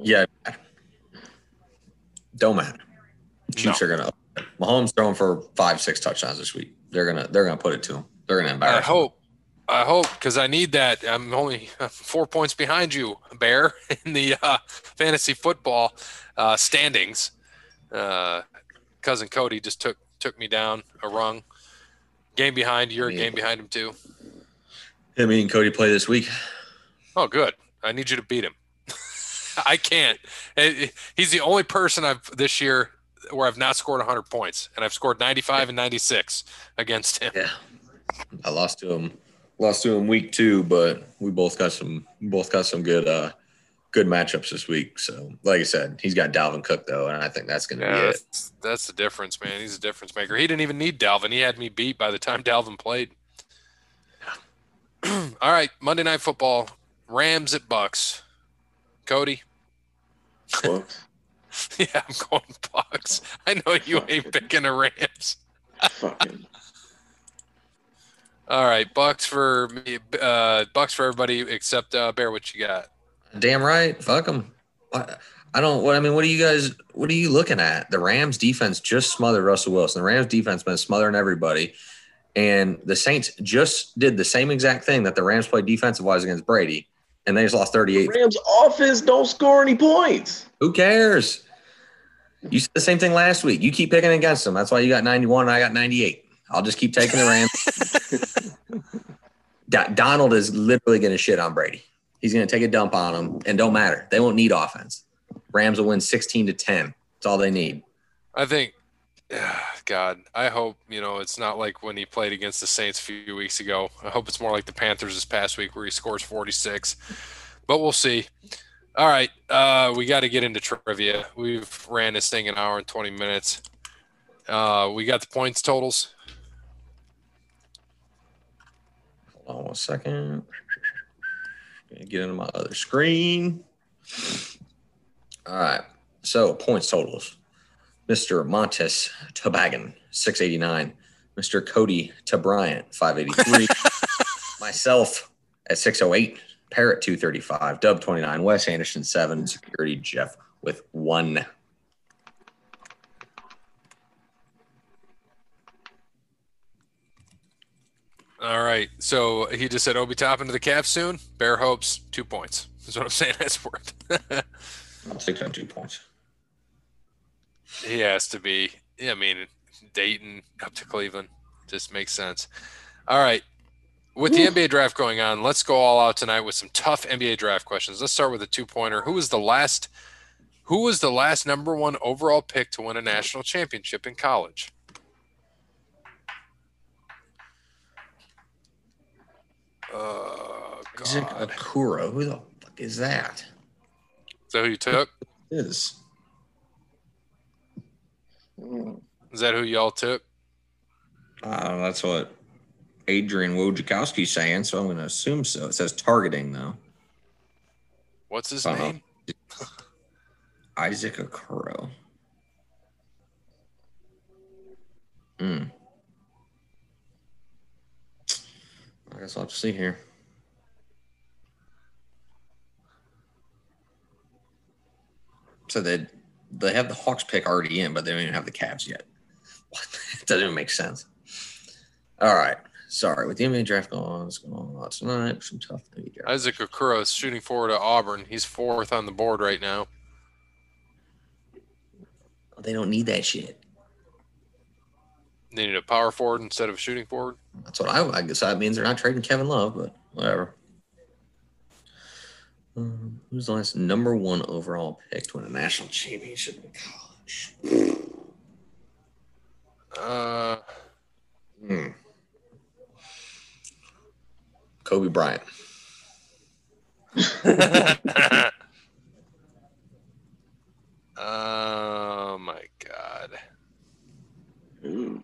Yeah. Don't matter. Chiefs No. are gonna. Mahomes throwing for five, six touchdowns this week. They're gonna. They're gonna put it to him. They're gonna embarrass. I hope. I hope because I need that. I'm only four points behind you, Bear, in the uh, fantasy football uh, standings. Uh, cousin Cody just took took me down a rung. Game behind. You're a game behind him too. Him me and Cody play this week. Oh, good. I need you to beat him. I can't. He's the only person I've this year where I've not scored 100 points, and I've scored 95 and 96 against him. Yeah. I lost to him. Lost to him week two, but we both got some. Both got some good. uh Good matchups this week. So, like I said, he's got Dalvin Cook though, and I think that's going to Yeah, be it. that's, that's the difference, man. He's a difference maker. He didn't even need Dalvin. He had me beat by the time Dalvin played. All right, Monday Night Football, Rams at Bucks. Cody, Bucks. yeah, I'm going Bucks. I know you ain't picking the Rams. Fucking. All right, Bucks for me. Uh, Bucks for everybody except uh, Bear. What you got? Damn right. Fuck them. I don't. What I mean, what are you guys? What are you looking at? The Rams defense just smothered Russell Wilson. The Rams defense been smothering everybody, and the Saints just did the same exact thing that the Rams played defensive wise against Brady, and they just lost thirty eight. Rams offense don't score any points. Who cares? You said the same thing last week. You keep picking against them. That's why you got ninety one and I got ninety eight. I'll just keep taking the Rams. Do- Donald is literally going to shit on Brady. He's going to take a dump on him, and don't matter. They won't need offense. Rams will win sixteen to ten. That's all they need. I think, God, I hope you know it's not like when he played against the Saints a few weeks ago. I hope it's more like the Panthers this past week where he scores 46. But we'll see. All right, uh, we got to get into trivia. We've ran this thing an hour and 20 minutes. Uh, we got the points totals. Hold on one second. Get into my other screen. All right. So points totals. Mr. Montes Tobagan, 689. Mr. Cody Bryant, 583. Myself at 608. Parrot 235. Dub 29. Wes Anderson 7. Security Jeff with one. All right, so he just said Obi Top to the cap soon. Bear hopes two points. That's what I'm saying. That's worth. I'll stick on two points. He has to be. Yeah, I mean, Dayton up to Cleveland just makes sense. All right. With the NBA draft going on, let's go all out tonight with some tough NBA draft questions. Let's start with a two-pointer. Who was the last who was the last number 1 overall pick to win a national championship in college? Oh Isaac God. Okoro. Who the fuck is that? Is that who you took? Is Mm. Is that who y'all took? uh, that's what Adrian Wojnarowski's saying, so I'm going to assume so. It says targeting though. What's his Uh-huh. name? Isaac Okoro. Hmm. I guess I'll have to see here. So they they have the Hawks pick already in, but they don't even have the Cavs yet. What? it doesn't even make sense. All right. Sorry. With the NBA draft going on, it's going on tonight. Some tough NBA draft. Isaac Okoro is shooting forward at Auburn. He's fourth on the board right now. They don't need that shit. They need a power forward instead of a shooting forward. That's what I, I guess that means they're not trading Kevin Love, but whatever. Um, who's the last number one overall pick to win a national championship in college? Uh, Hmm. Kobe Bryant. oh my God. Dude.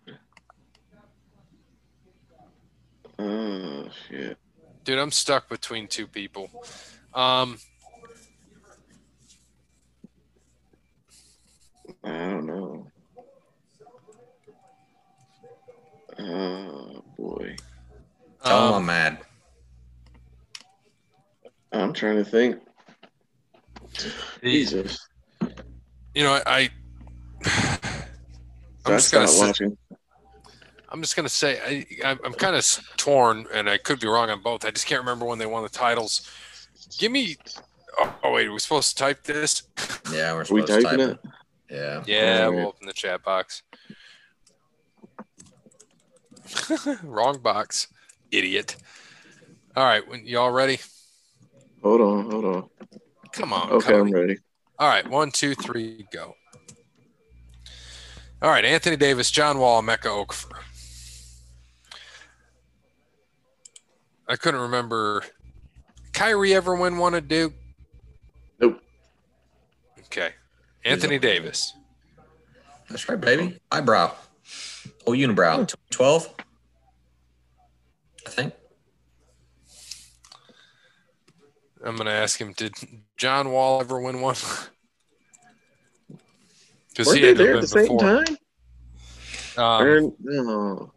Oh shit. Dude, I'm stuck between two people. Um, I don't know. Oh boy. Tell him um, I'm mad. I'm trying to think. Jesus. you know, I. I'm just gonna stopped say, watching. I'm just gonna say I, I'm, I'm kind of torn, and I could be wrong on both. I just can't remember when they won the titles. Give me. Oh, oh wait, are we supposed to type this? Yeah, we're Are we supposed to typing type it? it. Yeah. Yeah, oh, we'll open the chat box. Wrong box, idiot. All right, when y'all ready? Hold on, hold on. Come on. Okay, I'm ready. All right, one, two, three, go. All right, Anthony Davis, John Wall, Emeka Okafor. I couldn't remember. Kyrie ever win one at Duke? Nope. Okay. Anthony Davis. That's right, baby. Eyebrow. Oh, unibrow. 12? I think. I'm going to ask him, did John Wall ever win one? Because Weren't he they had to there at the same before. time? Um, Or- no.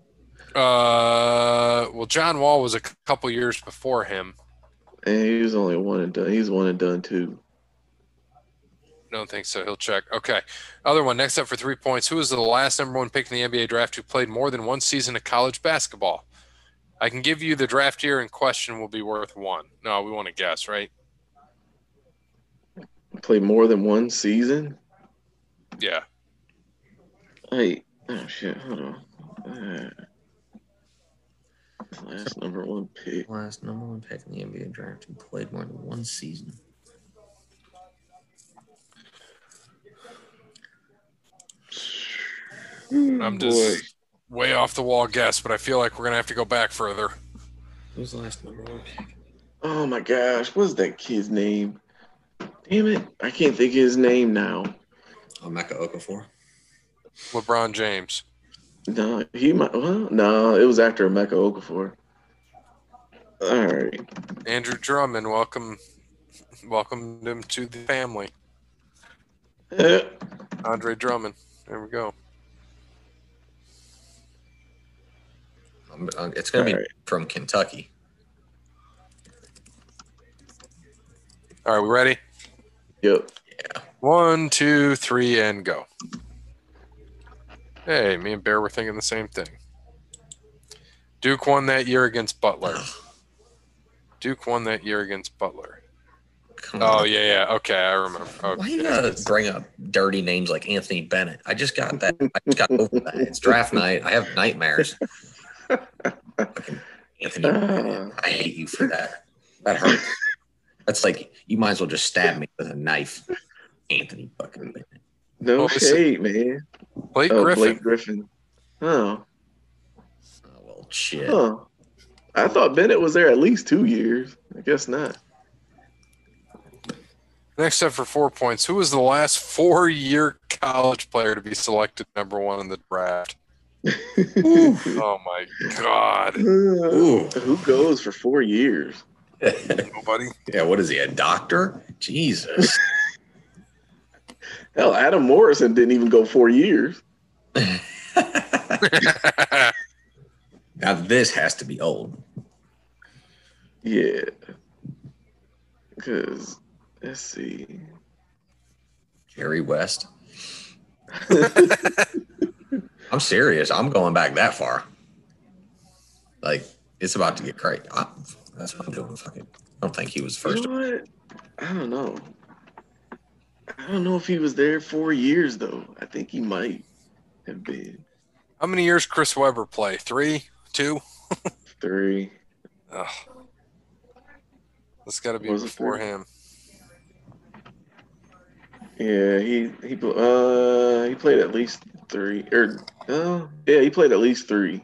Uh, well, John Wall was a couple years before him. And he was only one and done. He's one and done too. Don't think so. He'll check. Okay. Other one. Next up for three points. Who was the last number one pick in the NBA draft who played more than one season of college basketball? I can give you the draft year in question will be worth one. No, we want to guess, right? Play more than one season. Yeah. Hey, oh shit, hold on. Last number one pick. Last number one pick in the NBA draft who played more than one season. I'm just way off the wall guess, but I feel like we're gonna have to go back further. Who's the last number one pick? Oh my gosh, what's that kid's name? Damn it, I can't think of his name now. Oh, Emeka Okafor. LeBron James. No, he might. Well, no, it was after Emeka Okafor. All right. Andrew Drummond. Welcome, welcome him to the family. Andre Drummond. There we go. It's going to be Alright. from Kentucky. All right, we ready? Yep. Yeah. One, two, three, and go. Hey, me and Bear were thinking the same thing. Duke won that year against Butler. Duke won that year against Butler. Come Oh on. yeah, yeah. Okay, I remember. Why Okay. you gotta bring up dirty names like Anthony Bennett? I just got that. I just got over that. It's draft night. I have nightmares. Anthony Bennett. I hate you for that. That hurts. That's like you might as well just stab me with a knife. Anthony fucking Bennett. No Well, shade, man. Blake Oh, Griffin. Blake Griffin. Oh, Oh well shit. huh. I thought Bennett was there at least two years. I guess not. Next up for four points. Who was the last four-year college player to be selected number one in the draft? oh my god! Ooh. Who goes for four years? Nobody. yeah, what is he, a doctor? Jesus. Hell, Adam Morrison didn't even go four years. now this has to be old. Yeah. Because, let's see. Jerry West. I'm serious. I'm going back that far. Like it's about to get crazy. I, that's what I'm doing. Fucking, I don't think he was first. You know? I don't know. I don't know if he was there four years though. I think he might have been How many years Chris Webber play? Three, two. three. Ugh. That's got to be before him. Yeah, he he uh he played at least three or uh, yeah he played at least three.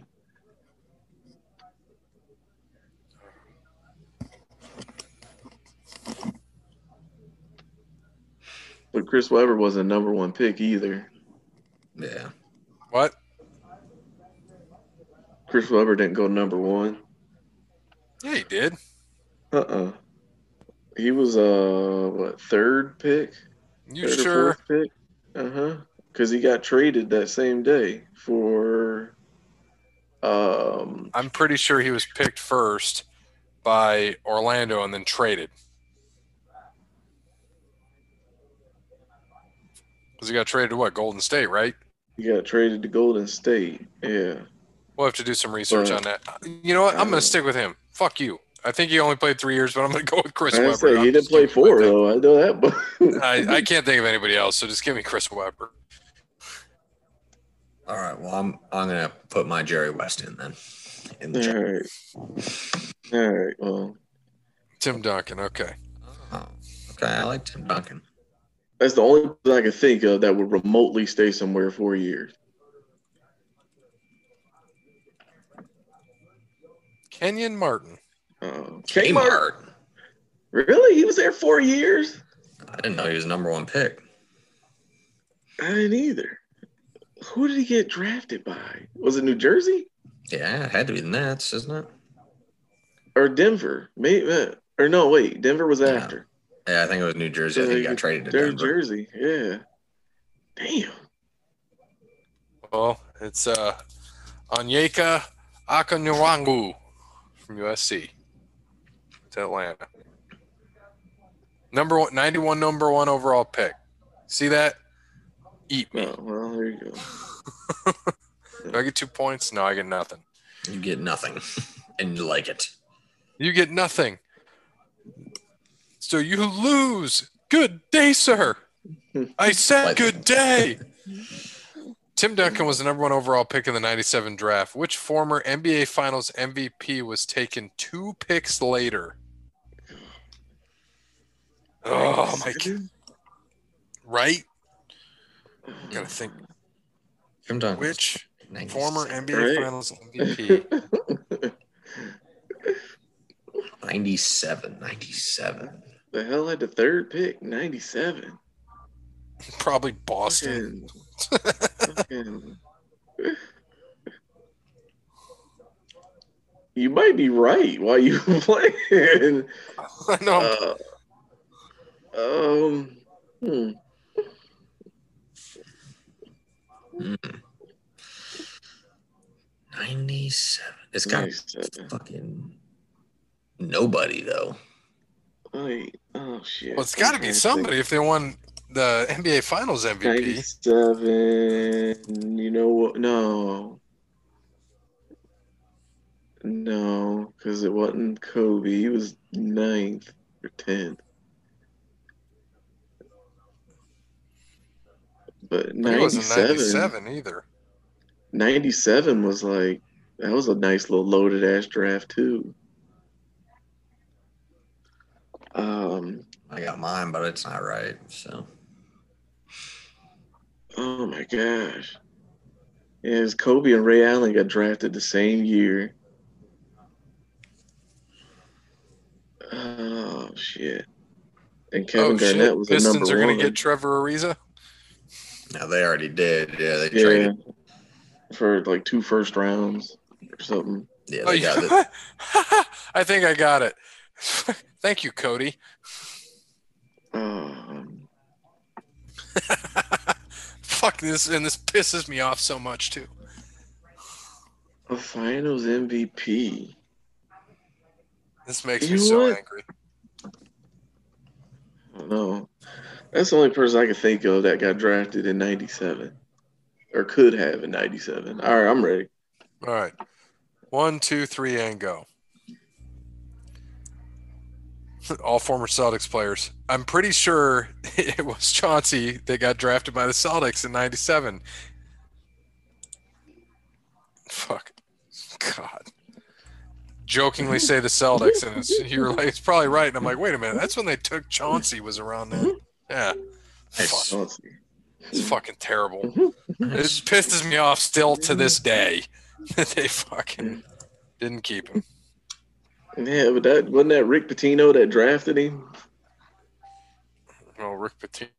But Chris Webber wasn't a number one pick either. Yeah. What? Chris Webber didn't go number one. Yeah, he did. Uh uh He was uh what third pick? You Third sure? pick? Uh huh. Because he got traded that same day for. Um. I'm pretty sure he was picked first by Orlando and then traded. Because he got traded to what? Golden State, right? He got traded to Golden State. Yeah. We'll have to do some research Right. on that. You know what? I'm going to stick with him. Fuck you. I think he only played three years, but I'm going to go with Chris I Webber. say he didn't play four though. I know that, but I, I can't think of anybody else, so just give me Chris Webber. All right. Well, I'm I'm gonna put my Jerry West in then. In the all chat. right. All right. Well, Tim Duncan. Okay. Oh, okay. I like Tim Duncan. That's the only thing I can think of that would remotely stay somewhere four years. Kenyon Martin. Uh, Kmart. Kmart. Really? He was there four years? I didn't know he was the number one pick. I didn't either. Who did he get drafted by? Was it New Jersey Yeah, it had to be the Nets, isn't it? or Denver? Maybe. uh, Or no, wait. Denver was Yeah. after. Yeah, I think it was New Jersey. I think he got traded to Jer- Denver. Jersey. Yeah. Damn. Well, it's uh, Onyeka Okongwu from USC. to Atlanta. Number one, 91 number one overall pick. See that? Eat me. Oh, well, there you go. Do I get two points? No, I get nothing. You get nothing, and you like it. You get nothing. So you lose. Good day, sir. I said good day. Tim Duncan was the number one overall pick in the 97 draft. Which former NBA Finals MVP was taken two picks later? Oh, my God. Right? Gotta think. Tim Duncan. Which former NBA Right. Finals MVP? 97. 97. The hell had the third pick? 97. Probably Boston. Fucking- fucking- you might be right while you playing. I know. Uh, um, hmm. Mm. 97. It's got 97. fucking nobody, though. Shit. Well, it's got to be somebody if they won the NBA Finals. MVP. 97. You know what? No. No, because it wasn't Kobe. He was ninth or tenth. But But He wasn't 97, 97 either. 97 was like, that was a nice little loaded ass draft, too. Um, I got mine, but it's not right. So Oh my gosh. Yes, Kobe and Ray Allen got drafted the same year. Oh shit. And oh, Kevin oh Garnett shit! was a Pistons number are going to get Trevor Ariza. Now they already did. Yeah, they yeah, traded. for like two first rounds or something. Yeah, Oh, they got it. yeah. I think I got it. Thank you, Cody. Um, Fuck this, and this pisses me off so much too. a Finals MVP. This makes You me so what? angry. I don't. That's the only person I can think of that got drafted in '97, or could have in '97. All right, I'm ready. All right, one, two, three, and go. All former Celtics players. I'm pretty sure it was Chauncey that got drafted by the Celtics in '97. Fuck. God. Jokingly say the Celtics, and it's, you're like, it's probably right. And I'm like, wait a minute, that's when they took Chauncey was around then. Yeah. Fuck, it's fucking terrible. It pisses me off still to this day that they fucking didn't keep him. Yeah, but that wasn't that Rick Pitino that drafted him. Oh, Rick Pitino,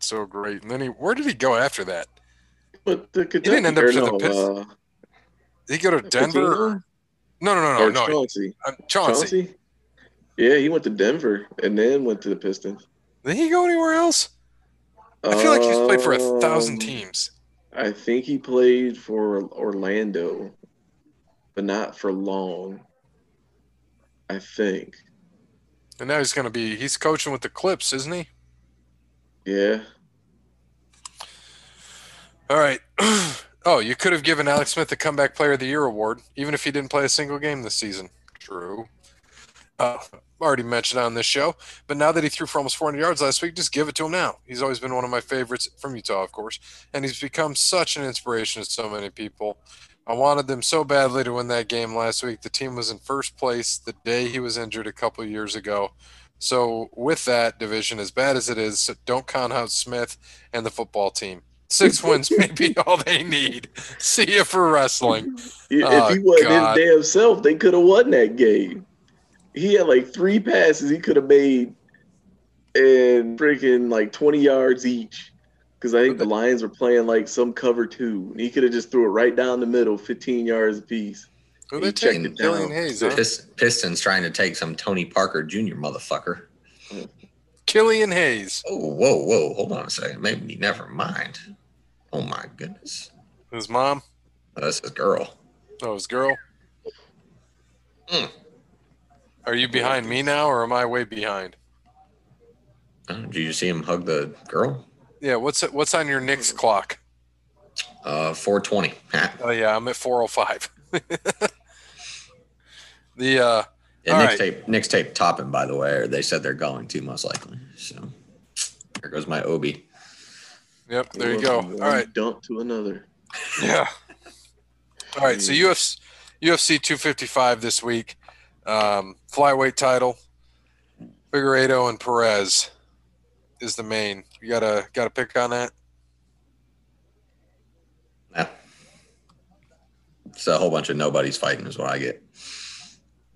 so great. And then he, where did he go after that? But the Kentucky, didn't end up to the no, Pist- uh, Did he go to Denver? No, no, no, no, or no. Chauncey. uh, Chauncey. Chauncey. Yeah, he went to Denver and then went to the Pistons. Did he go anywhere else? I feel like he's played for a thousand Um, teams. I think he played for Orlando, but not for long. I think. And now he's going to be, he's coaching with the Clips, isn't he? Yeah. All right. oh, you could have given Alex Smith the Comeback Player of the Year award, even if he didn't play a single game this season. True. Uh, already mentioned on this show, but now that he threw for almost 400 yards last week, just give it to him now. He's always been one of my favorites from Utah, of course, and he's become such an inspiration to so many people. I wanted them so badly to win that game last week. The team was in first place the day he was injured a couple years ago. So, with that division, as bad as it is, don't count out Smith and the football team. Six wins may be all they need. See you for wrestling. If Oh, he wasn't God. his damn self, they could have won that game. He had like three passes he could have made and freaking like 20 yards each. Because I think the Lions were playing like some cover two. And he could have just threw it right down the middle, 15 yards apiece. Who He they checked taking? it Killian down. Hayes, huh? Pist- Pistons trying to take some Tony Parker Jr. motherfucker. Killian Hayes. Oh, whoa, whoa. Hold on a second. Maybe never mind. Oh my goodness. His mom. Oh, that's his girl. Oh, his girl. Mm. Are you behind me now, or am I way behind? Uh, did you see him hug the girl? Yeah. What's what's on your Knicks clock? Uh, 420. Oh yeah, I'm at 405. the uh, Yeah, All Nick's right. tape. Nick's tape topping, by the way, or they said they're going to most likely. So there goes my Obi. yep, there you go. All right, All one right. Dump to another. Yeah. All right. So UFC UFC 255 this week. Um, flyweight title. Figueiredo and Perez is the main. You gotta gotta pick on that. Yeah. It's a whole bunch of nobodies fighting, is what I get.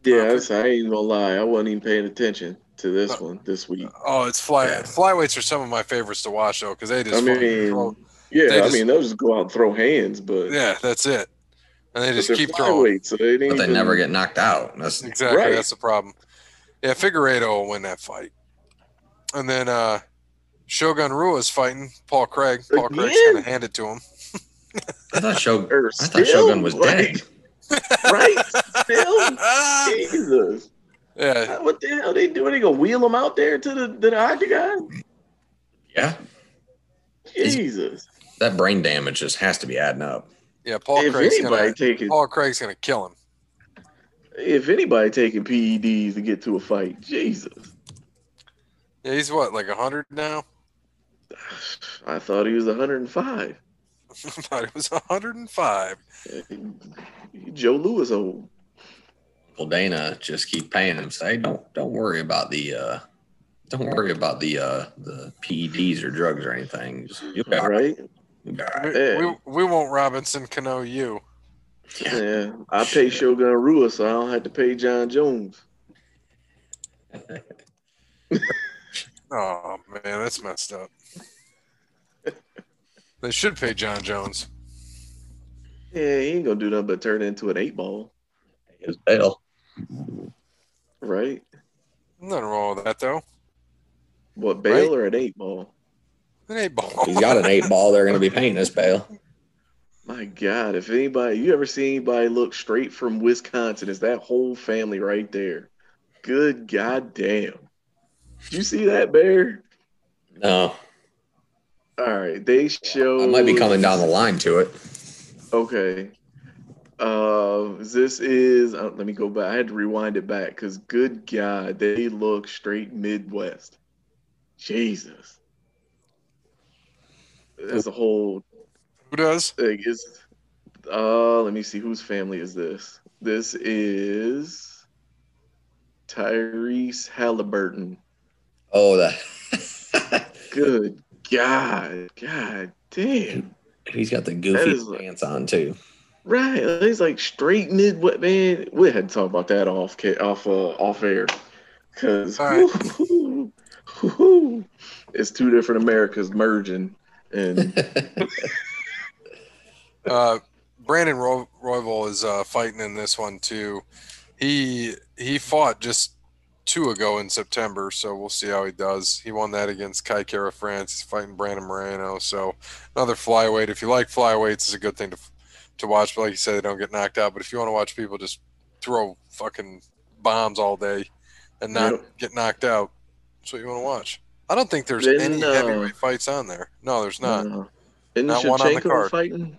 Yeah, I ain't gonna lie. I wasn't even paying attention to this one this week. Oh, it's fly Yeah. flyweights are some of my favorites to watch though because they just I mean, throw- Yeah, I just- mean, they'll just go out and throw hands, but yeah, that's it, and they just keep throwing. flyweight, so they But they even- never get knocked out. That's Exactly, Right. that's the problem. Yeah, Figueiredo will win that fight, and then uh Shogun Rua's fighting Paul Craig. Paul Craig's gonna hand it to him. I thought Shogun. Or I thought still, Shogun was like- dead. right? Still, Jesus. yeah, What the hell are they doing? They gonna wheel them out there to the to the octagon? Yeah, Is- Jesus. that brain damage just has to be adding up. yeah. Paul if Craig's anybody gonna taking Paul Craig's gonna kill him. if anybody taking PEDs to get to a fight, Jesus. Yeah, he's what like hundred now. I thought he was 105. I thought he was 105. Joe Lewis old. Well, Dana just keep paying him. Say, don't don't worry about the uh, don't worry about the uh, the PEDs or drugs or anything. Just, you'll be all right. Right? You'll be all right. We, Yeah. we, we won't Robinson Cano you. Yeah. I pay Shogun Rua, so I don't have to pay Jon Jones. Oh man, that's messed up. They should pay Jon Jones. Yeah, he ain't gonna do nothing but turn into an eight ball, His bail. right? Nothing wrong with that though. What bail or an eight ball? An eight ball. He's got an eight ball. They're going to be paying his bail. My God, if anybody you ever see anybody look straight from Wisconsin, it's that whole family right there. Good goddamn. Did you see that bear? No, All right, they show I might be coming down the line to it. Okay. Uh, this is. Uh, let me go back. I had to rewind it back because, good God, they look straight Midwest. Jesus, that's a whole Who does? thing. Is uh, let me see whose family is this. This is Tyrese Halliburton. Oh, that. Good God, God damn. He's got the goofy is like- pants on too. Right, he's like straight Midwest man. We had to talk about that off off uh, off air, because All right. it's two different Americas merging, and Uh, Brandon Ro- Royval is uh, fighting in this one too. He he fought just two ago in September, so we'll see how he does. He won that against Kai Kara France. He's fighting Brandon Moreno, so another flyweight. If you like flyweights, it's a good thing to to watch. But like you said, they don't get knocked out. But if you want to watch people just throw fucking bombs all day and not Yep. get knocked out, that's what you want to watch. I don't think there's Then, any uh, heavyweight fights on there. No, there's not. uh, isn't Not one on the card. fighting?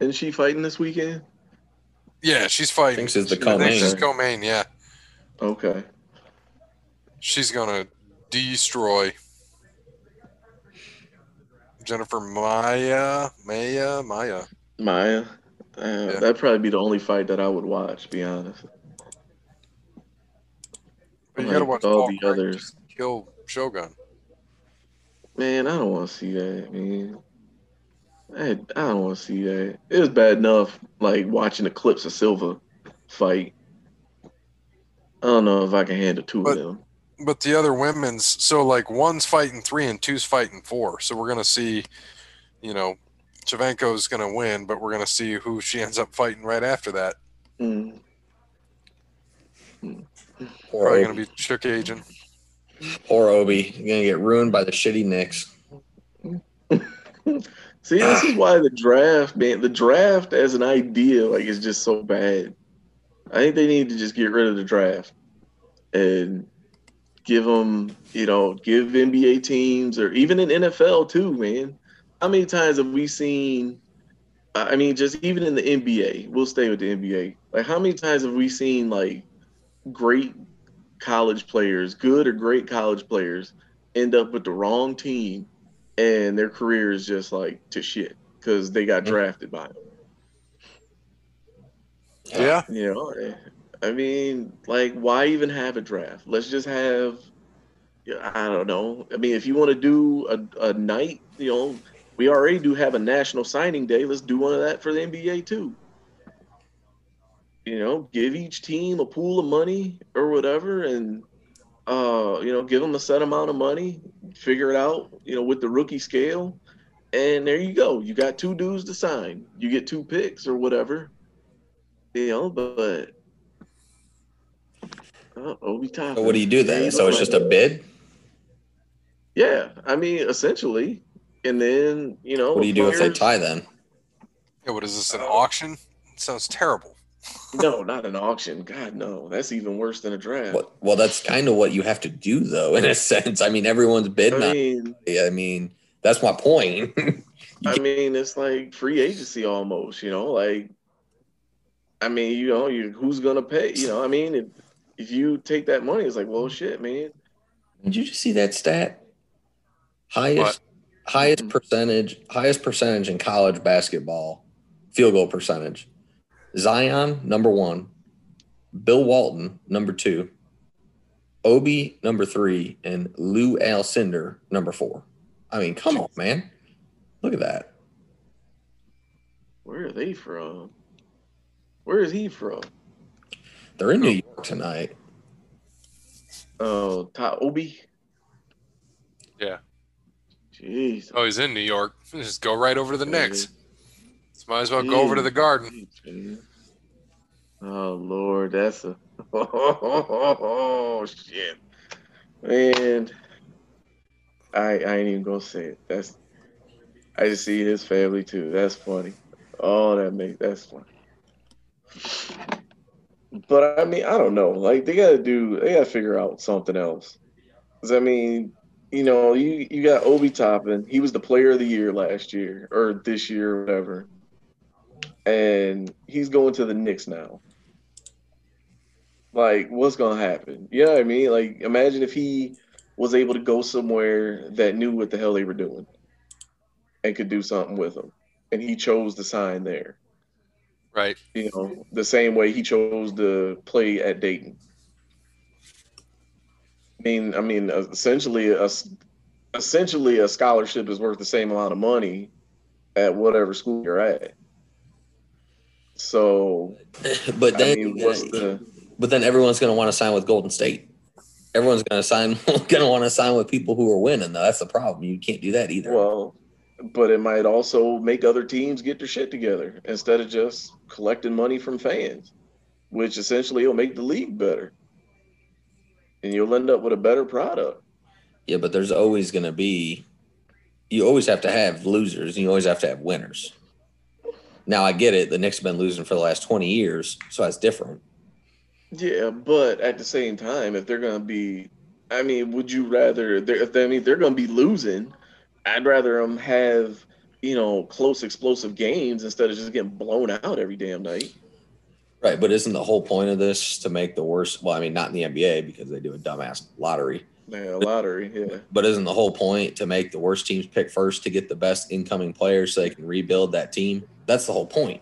Isn't she fighting this weekend? Yeah, she's fighting. Thinks it's the I think co-main. she's co-main. Yeah. Okay, She's gonna destroy Jennifer Maia, Maia, Maia. Maia. Uh, That'd probably be the only fight that I would watch. To be honest. But you Like gotta watch all the others. kill Shogun. Man, I don't want to see that, man. I, I don't want to see that. It was bad enough, like watching the clips of Silva fight. I don't know if I can handle two But- of them. But the other women's, so like one's fighting three and two's fighting four. So we're gonna see, you know, Shevchenko's gonna win, but we're gonna see who she ends up fighting right after that. Mm. Poor Probably gonna be Chookagian. Poor Obi. You're gonna get ruined by the shitty Knicks. See, this is why the draft, man, the draft as an idea, like, is just so bad. I think they need to just get rid of the draft and give them, you know, give NBA teams or even in NFL too, man. How many times have we seen? I mean, just even in the NBA, we'll stay with the NBA. Like, how many times have we seen like great college players, good or great college players, end up with the wrong team and their career is just like to shit because they got drafted by them. Yeah. You know, I mean, like, why even have a draft? Let's just have, yeah, I don't know. I mean, if you want to do a, a night, you know, we already do have a national signing day. Let's do one of that for the NBA too. You know, give each team a pool of money or whatever, and uh, you know, give them a set amount of money, figure it out, you know, with the rookie scale, and there you go. You got two dudes to sign. You get two picks or whatever. You know, but uh, Obi Toppin. So what do you do then? So it's just a bid? yeah. I mean, essentially, and then you know, What do you do if they tie then? Yeah, what is this? An auction? It sounds terrible. No, not an auction. God, no. That's even worse than a draft. What, well, that's kind of what you have to do, though, in a sense. I mean, everyone's I bidding. on mean, it. I mean, that's my point. I mean, it's like free agency almost. You know, like, I mean, you know, you who's gonna pay? You know, I mean, if, if you take that money, it's like, well, shit, man. Did you just see that stat? Highest highest Mhm. percentage highest percentage in college basketball field goal percentage. Zion number one, Bill Walton number two, Obi number three, and Lou Alcindor number four. I mean, come on, man. Look at that. Where are they from? Where is he from? They're in New oh. York tonight. Oh, Ta Obi. Yeah. Jeez. Oh, he's in New York. Just go right over to the Knicks. So might as well go over to the Garden. Jeez. Oh Lord, that's a oh shit, man. I I ain't even gonna say it. That's I just see his family too. That's funny. Oh, that makes that's funny. But I mean, I don't know. Like they gotta do, they gotta figure out something else. Cause I mean, you know, you you got Obi Toppin. He was the player of the year last year or this year or whatever, and he's going to the Knicks now. Like, what's gonna happen? You know what I mean? Like, imagine if he was able to go somewhere that knew what the hell they were doing and could do something with them, and he chose to sign there. Right. You know, the same way he chose to play at Dayton. I mean, I mean, essentially, a, essentially, a scholarship is worth the same amount of money at whatever school you're at. So, but I then, mean, what's the but then everyone's going to want to sign with Golden State. Everyone's going to sign, going to want to sign with people who are winning. Though that's the problem. You can't do that either. well? But it might also make other teams get their shit together instead of just collecting money from fans, which essentially will make the league better, and you'll end up with a better product. yeah, but there's always going to be. You always have to have losers, and you always have to have winners. Now I get it. The Knicks have been losing for the last twenty years, so that's different. Yeah, but at the same time, if they're gonna be, I mean, would you rather? They're, if I mean, they're gonna be losing. I'd rather them have, you know, close, explosive games instead of just getting blown out every damn night. Right, but isn't the whole point of this to make the worst? Well, I mean, not in the NBA because they do a dumbass lottery. Yeah, lottery, yeah. But isn't the whole point to make the worst teams pick first to get the best incoming players so they can rebuild that team? That's the whole point.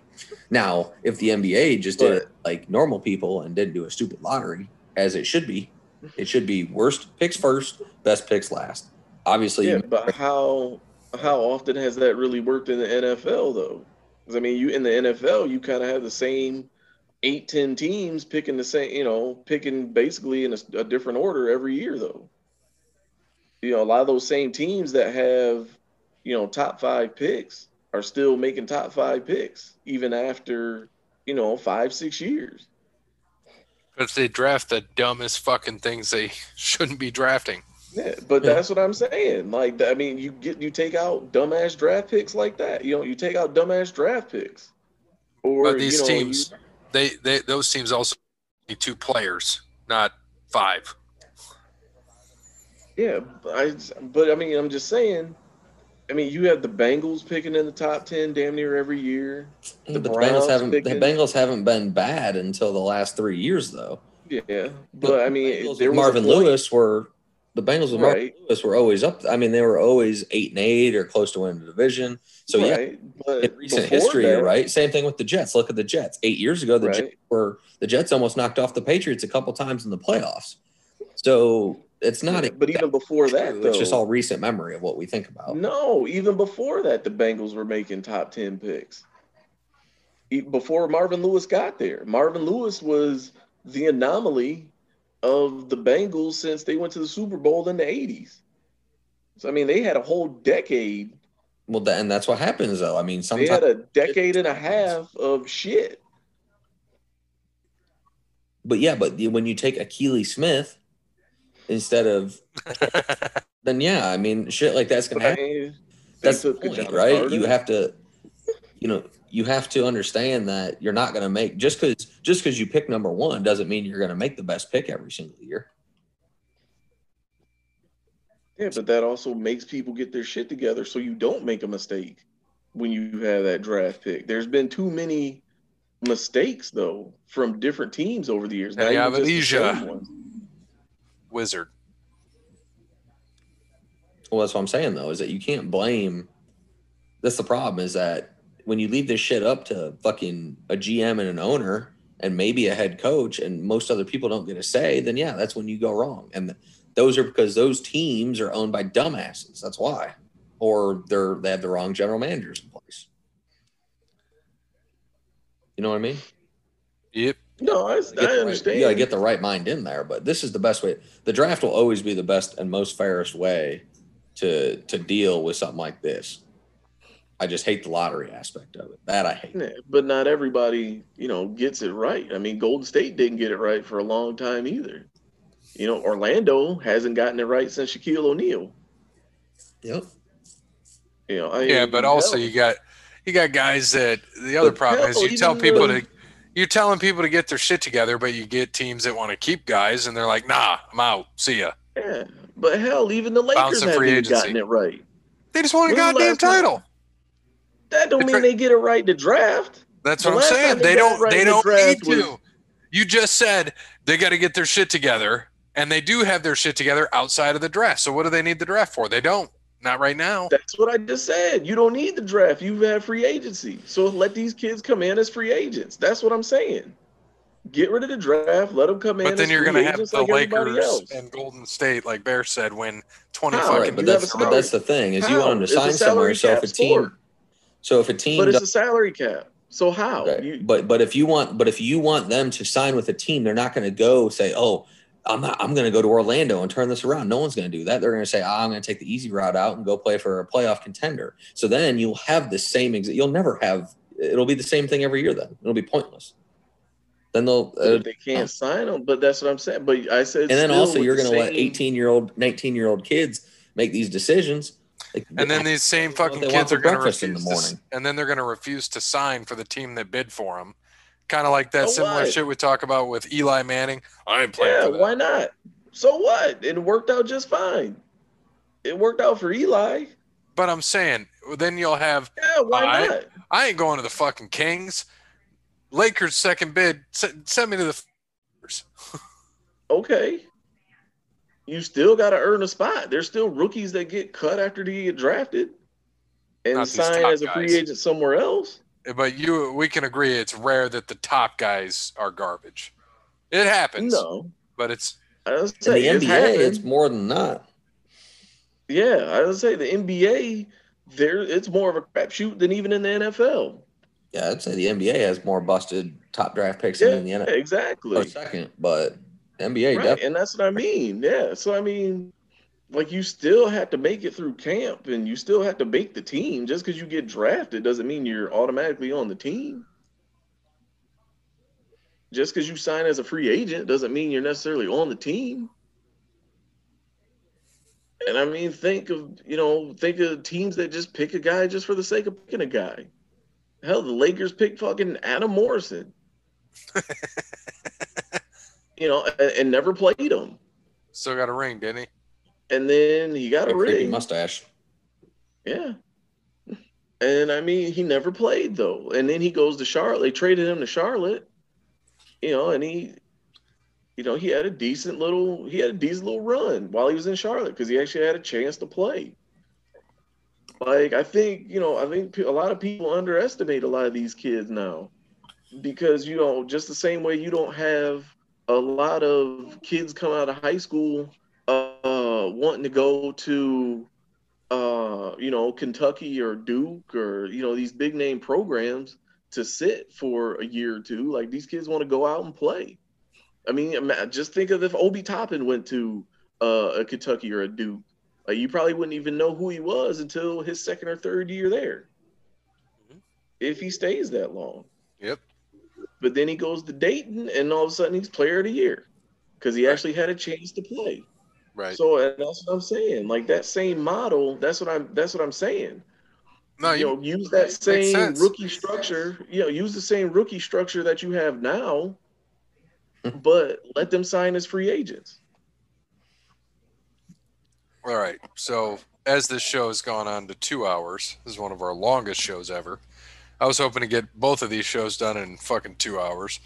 Now, if the NBA just did it like normal people and didn't do a stupid lottery, as it should be, it should be worst picks first, best picks last. Obviously, Yeah, but how how often has that really worked in the NFL though? 'Cause, I mean, you in the NFL, you kind of have the same eight, ten teams picking the same, you know, picking basically in a, a different order every year though. You know, a lot of those same teams that have, you know, top five picks are still making top five picks even after, you know, five, six years. If they draft the dumbest fucking things they shouldn't be drafting. Yeah, but Yeah. that's what I'm saying. Like, I mean, you get you take out dumbass draft picks like that. You know, you take out dumbass draft picks. Or But these you know, teams, they, they those teams also need two players, not five. yeah, but I, but I mean, I'm just saying. I mean, you have the Bengals picking in the top ten damn near every year. Mm, the the Bengals haven't picking- the Bengals haven't been bad until the last three years, though. Yeah, but I mean, Bengals there with was Marvin Lewis were the Bengals with Marvin Right. Lewis were always up. I mean, they were always eight and eight or close to winning the division. So yeah, right, but in recent history, that- right. Same thing with the Jets. Look at the Jets. Eight years ago, the Right. Jets were the Jets almost knocked off the Patriots a couple times in the playoffs. So it's not. Yeah, but even before that, though, it's just all recent memory of what we think about. No, even before that, the Bengals were making top 10 picks. Before Marvin Lewis got there, Marvin Lewis was the anomaly of the Bengals since they went to the Super Bowl in the 80s. So, I mean, they had a whole decade, Well, that, and that's what happens, though. I mean, they had a decade and a half of shit. but yeah, but when you take Akili Smith instead of, then yeah, I mean, shit like that's gonna But I happen. mean, they That's the point, right? Carter. You have to, you know, you have to understand that you're not going to make just because just because you pick number one doesn't mean you're going to make the best pick every single year. Yeah, but that also makes people get their shit together so you don't make a mistake when you have that draft pick. There's been too many mistakes though from different teams over the years. And not you have just the Asia. same ones. Wizard. Well, that's what I'm saying though, is that you can't blame. That's the problem is that when you leave this shit up to fucking a GM and an owner and maybe a head coach and most other people don't get a say, then yeah, that's when you go wrong. And those are because those teams are owned by dumbasses. That's why. Or they're they have the wrong general managers in place. You know what I mean? Yep. No, I, Get the I right- understand. you got to get the right mind in there, but this is the best way. The draft will always be the best and most fairest way to to deal with something like this. I just hate the lottery aspect of it. That I hate. Yeah, but not everybody, you know, gets it right. I mean, Golden State didn't get it right for a long time either. You know, Orlando hasn't gotten it right since Shaquille O'Neal. Yep. You know, I Yeah, mean, but also hell, you got you got guys that the other But problem is you tell people the- to you're telling people to get their shit together, but you get teams that want to keep guys and they're like, nah, I'm out. See ya. yeah, but hell, even the Lakers haven't free even agency. gotten it right. They just want a When goddamn last time- title. That don't mean they get it right to draft. That's The what I'm saying. they They don't. right They don't need draft to. was- You just said they got to get their shit together, and they do have their shit together outside of the draft. So what do they need the draft for? They don't. Not right now. That's what I just said. You don't need the draft. You've had free agency. So let these kids come in as free agents. That's what I'm saying. Get rid of the draft. Let them come in. But then as you're going to have the like Lakers and Golden State, like Bear said, win 20 How? fucking Right, but that's but that's the thing is you want them to It's sign somewhere. salary So if a team, sport. So if a team, But it's a salary cap. So how? Right. You, but but if you want but if you want them to sign with a team, they're not going to go say, "Oh, I'm not, I'm going to go to Orlando and turn this around." No one's going to do that. They're going to say, "Ah, "I'm going to take the easy route out and go play for a playoff contender." So then you'll have the same exa- you'll never have it'll be the same thing every year then. It'll be pointless. Then they'll uh, they can't sign them. But that's what I'm saying. But I said. and then also you're the going to let 18 year old 19 year old kids make these decisions Like, And then these same fucking kids are going to breakfast in refuse the to, and then they're going to refuse to sign for the team that bid for them. Kind of like that So similar what? shit we talk about with Eli Manning. I ain't playing Yeah, why not? So what? It worked out just fine. It worked out for Eli. But I'm saying, then you'll have Yeah, why I- not? I ain't going to the fucking Kings. Lakers second bid. s- Send me to the. Okay. You still got to earn a spot. There's still rookies that get cut after they get drafted and Not sign as a free guys. agent somewhere else. But you, we can agree it's rare that the top guys are garbage. It happens, No. but it's I was In the say it's NBA, it's more than that. Yeah, I would say the NBA, there it's more of a crapshoot than even in the NFL. Yeah, I'd say the NBA has more busted top draft picks Yeah, than the NFL. exactly. Second, but NBA Right, definitely. and that's what I mean. Yeah, so I mean, like you still have to make it through camp, and you still have to make the team. Just because you get drafted doesn't mean you're automatically on the team. Just because you sign as a free agent doesn't mean you're necessarily on the team. And I mean, think of you know, think of teams that just pick a guy just for the sake of picking a guy. Hell, the Lakers picked fucking Adam Morrison. you know, and, and never played him. still got a ring, didn't he? And then he got a A creepy ring. mustache. Yeah. And I mean, he never played though. And then he goes to Charlotte. They traded him to Charlotte. You know, and he, you know, he had a decent little, he had a decent little run while he was in Charlotte because he actually had a chance to play. Like I think, you know, I think a lot of people underestimate a lot of these kids now because you know, just the same way you don't have a lot of kids come out of high school uh wanting to go to uh, you know, Kentucky or Duke or you know these big name programs to sit for a year or two. Like these kids want to go out and play. I mean, just think of if Obi Toppin went to uh, a Kentucky or a Duke. Like you probably wouldn't even know who he was until his second or third year there, Mhm. if he stays that long. But then he goes to Dayton, and all of a sudden he's Player of the Year because he Right. actually had a chance to play. Right. So and that's what I'm saying. Like that same model. That's what I'm. That's what I'm saying. no, you you, know, use that same rookie structure. You know, use the same rookie structure that you have now, but let them sign as free agents. all right. So as this show has gone on to two hours, this is one of our longest shows ever. I was hoping to get both of these shows done in fucking two hours,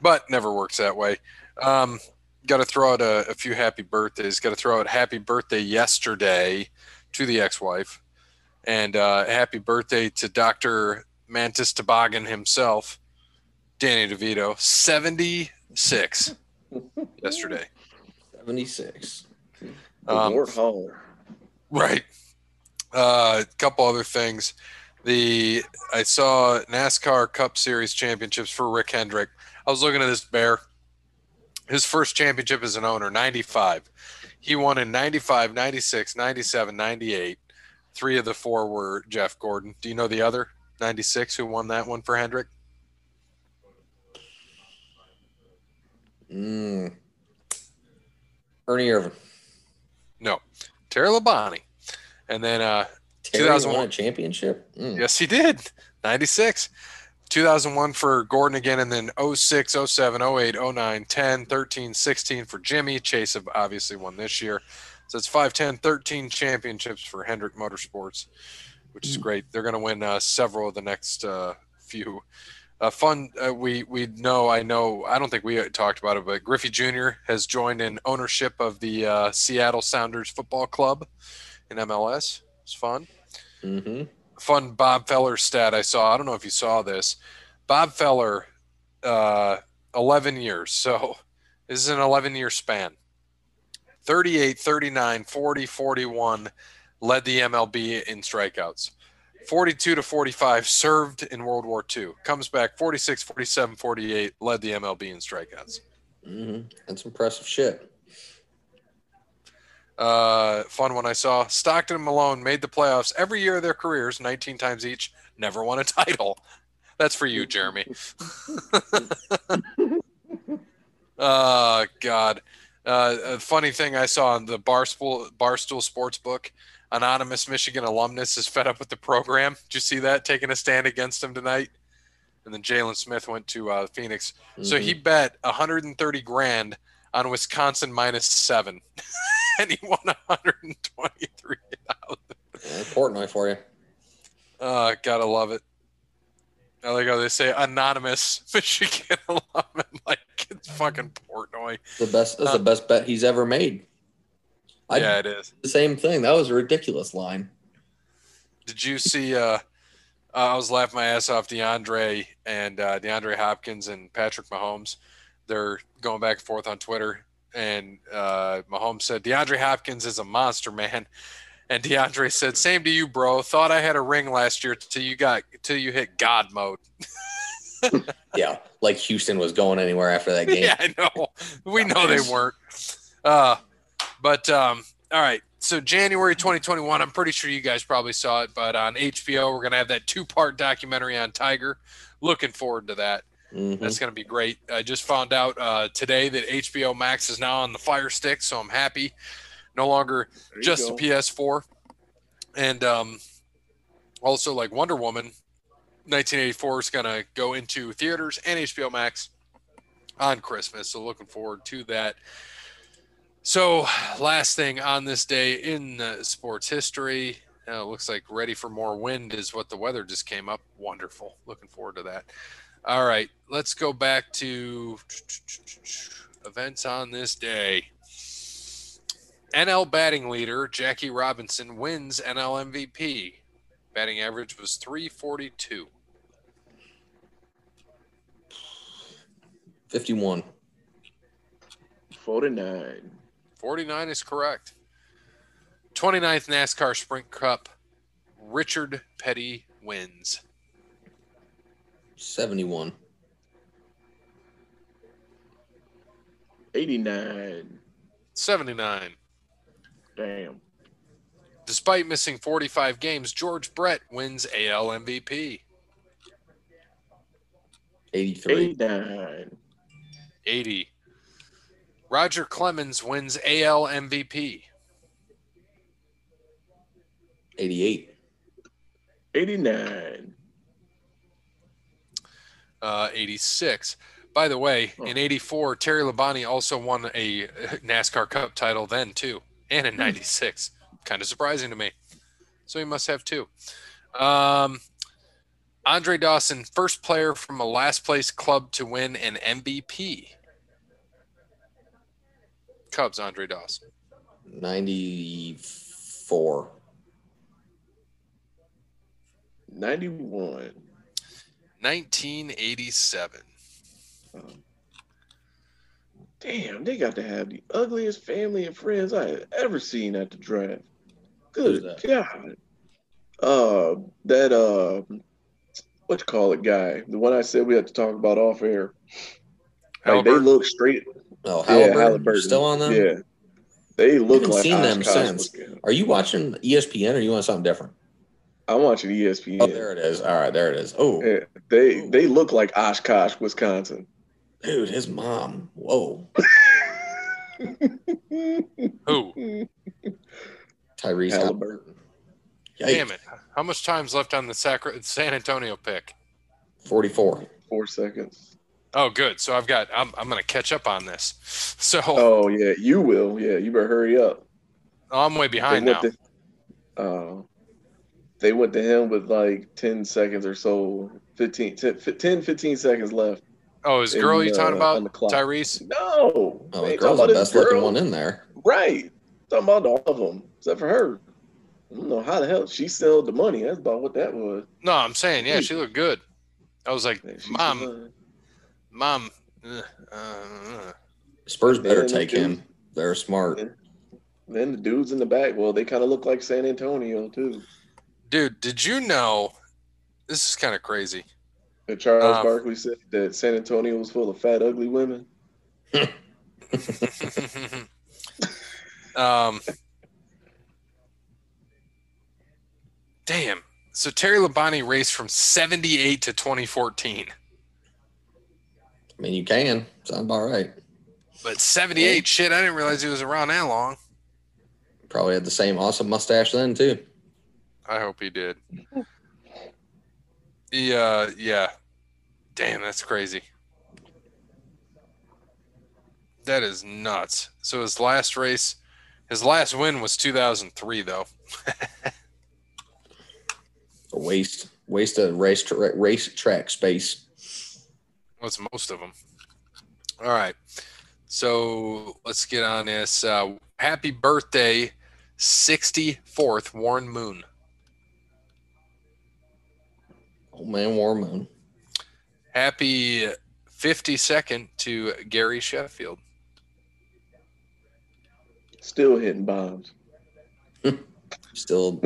but never works that way. Um, got to throw out a, a few happy birthdays. Got to throw out happy birthday yesterday to the ex-wife, and uh, happy birthday to Doctor Mantis Toboggan himself, Danny DeVito, seventy-six yesterday. 76. Um, Lord. Right. A uh, couple other things. The I saw NASCAR Cup Series championships for Rick Hendrick. I was looking at this bear. His first championship as an owner, 95. He won in 95, 96, 97, 98. Three of the four were Jeff Gordon. Do you know the other 96 who won that one for Hendrick? Mm. Ernie Irvan. No, Terry Labonte. And then uh, Terry 2001. won a championship. Mm. Yes, he did. 96. 2001 for Gordon again, and then 06, 07, 08, 09, 10, 13, 16 for Jimmy. Chase have obviously won this year. So it's 5, 10, 13 championships for Hendrick Motorsports, which is great. They're going to win uh, several of the next uh, few. Uh, fun. Uh, we we know. I know. I don't think we talked about it, but Griffey Jr. has joined in ownership of the uh, Seattle Sounders Football Club in MLS. It's fun hmm fun Bob Feller stat I saw. I don't know if you saw this. Bob Feller, uh, 11 years. So this is an 11 year span. 38, 39, 40, 41 led the MLB in strikeouts. 42 to 45 served in World War II. Comes back 46, 47, 48 led the MLB in strikeouts. hmm That's impressive shit. Uh, fun one I saw. Stockton and Malone made the playoffs every year of their careers, 19 times each, never won a title. That's for you, Jeremy. uh, God. Uh, a funny thing I saw on the Barstool, Barstool Sports book, anonymous Michigan alumnus is fed up with the program. Did you see that? Taking a stand against him tonight. And then Jalen Smith went to uh, Phoenix. So he bet 130 grand on Wisconsin minus seven, and he won 123 thousand. Yeah, Portnoy for you. Uh, gotta love it. I like how they say anonymous Michigan alum. Like it's fucking Portnoy. The best. That's Uh, the best bet he's ever made. I yeah, it is. the same thing. That was a ridiculous line. Did you see? Uh, I was laughing my ass off. DeAndre and uh, DeAndre Hopkins and Patrick Mahomes. They're going back and forth on Twitter, and uh, Mahomes said DeAndre Hopkins is a monster, man. And DeAndre said, "Same to you, bro. Thought I had a ring last year till you got till you hit God mode." Yeah, like Houston was going anywhere after that game. Yeah, I know. We know they weren't. Uh, but um, all right. So January 2021, I'm pretty sure you guys probably saw it, but on HBO, we're gonna have that two-part documentary on Tiger. Looking forward to that. Mhm. That's gonna be great. I just found out uh, today that HBO Max is now on the Fire Stick, so I'm happy. No longer There you just a go. PS4, and um, also like Wonder Woman, 1984 is gonna go into theaters and HBO Max on Christmas. So looking forward to that. So last thing on this day in uh, sports history, uh, looks like ready for more wind is what the weather just came up. Wonderful. Looking forward to that. All right, let's go back to events on this day. NL batting leader Jackie Robinson wins NL MVP. Batting average was 342. 51. 49. 49 is correct. 29th NASCAR Sprint Cup, Richard Petty wins. 71. 89. 79. Damn. Despite missing 45 games, George Brett wins AL MVP. 83. 89. 80. Roger Clemens wins AL MVP. 88. 89. Uh, 86. By the way, Oh. in 84, Terry Labonte also won a NASCAR Cup title then, too, and in 96. Kind of surprising to me. So he must have two. Um, Andre Dawson, first player from a last place club to win an MVP. Cubs, Andre Dawson. 94. 91. 1987. Damn, they got to have the ugliest family and friends I have ever seen at the draft. Good Who's God. Uh, that, uh, what you call it guy? The one I said we had to talk about off air. Like they look straight. Oh, Yeah, Halliburton, Halliburton. still on them? Yeah. They look I haven't like seen them Oshkosh since. looking. Are you watching ESPN or you want something different? I'm watching ESPN. Oh, there it is. All right, there it is. Oh, Yeah, they they look like Oshkosh, Wisconsin. dude, his mom. Whoa, Who? Tyrese Halliburton. Halliburton. Yikes. Damn it! How much time's left on the Sacra- San Antonio pick? Forty-four. Four seconds. Oh, good. So I've got. I'm. I'm gonna catch up on this. So Oh yeah, you will. Yeah, you better hurry up. I'm way behind now. went to, uh, they went to him with like 10 seconds or so, 15, 10, 10 15 seconds left. Oh, is in, girl you talking uh, about? on the clock. Tyrese? No. Oh, they the girl's the about his best looking one in there. Right. Talking about all of them, except for her. I don't know how the hell she sold the money. That's about what that was. No, I'm saying yeah, she looked good. I was like, Yeah, mom, was- mom. uh, uh, Spurs better Man, take dude. him. They're smart. Then the dudes in the back, well, they kind of look like San Antonio too. Dude, did you know? This is kind of crazy. That Charles Um, Barkley said that San Antonio was full of fat, ugly women. um, damn. So Terry Labonte raced from 78 to 2014, I mean, you can. Sounds about right. but 78, shit, I didn't realize he was around that long. Probably had the same awesome mustache then too. I hope he did. Yeah, yeah. Damn, that's crazy. That is nuts. So his last race, his last win was 2003, though. A waste, waste of race tra- race track space. What's most of them? All right. So let's get on this. Uh, happy birthday, 64th Warren Moon. Old man War Moon. Happy 52nd to Gary Sheffield. Still hitting bombs. Still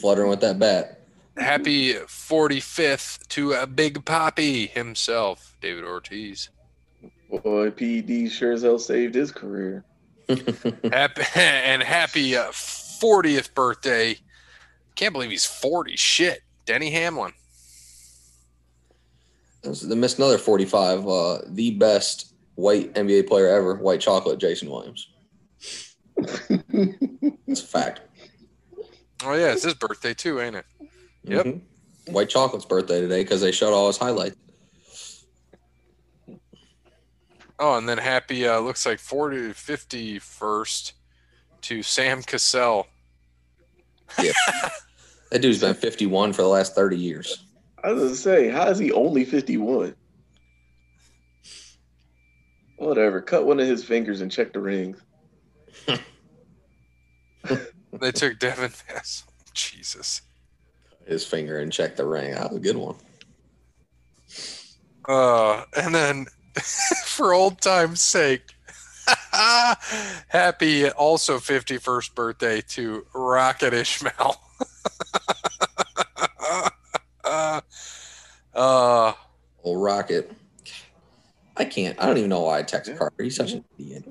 fluttering with that bat. Happy 45th to a Big Papi himself, David Ortiz. Boy, PED sure as hell saved his career. Happy and happy uh, 40th birthday. Can't believe he's 40. Shit. Denny Hamlin. They missed another 45. Uh, the best white NBA player ever, white chocolate, Jason Williams. It's a fact. Oh, yeah. It's his birthday, too, ain't it? Yep. Mhm. White chocolate's birthday today because they showed all his highlights. Oh, and then happy, uh, looks like 40, 51st to Sam Cassell. That dude's been 51 for the last 30 years. I was gonna say, how is he only 51? Whatever. Cut one of his fingers and check the rings. They took Devin Vassell. Jesus. His finger and check the ring. That was a good one. Uh, and then for old time's sake, happy also 51st birthday to Rocket Ismail. Uh, Old Rocket. I can't. I don't even know why I text Carter. He's such an idiot.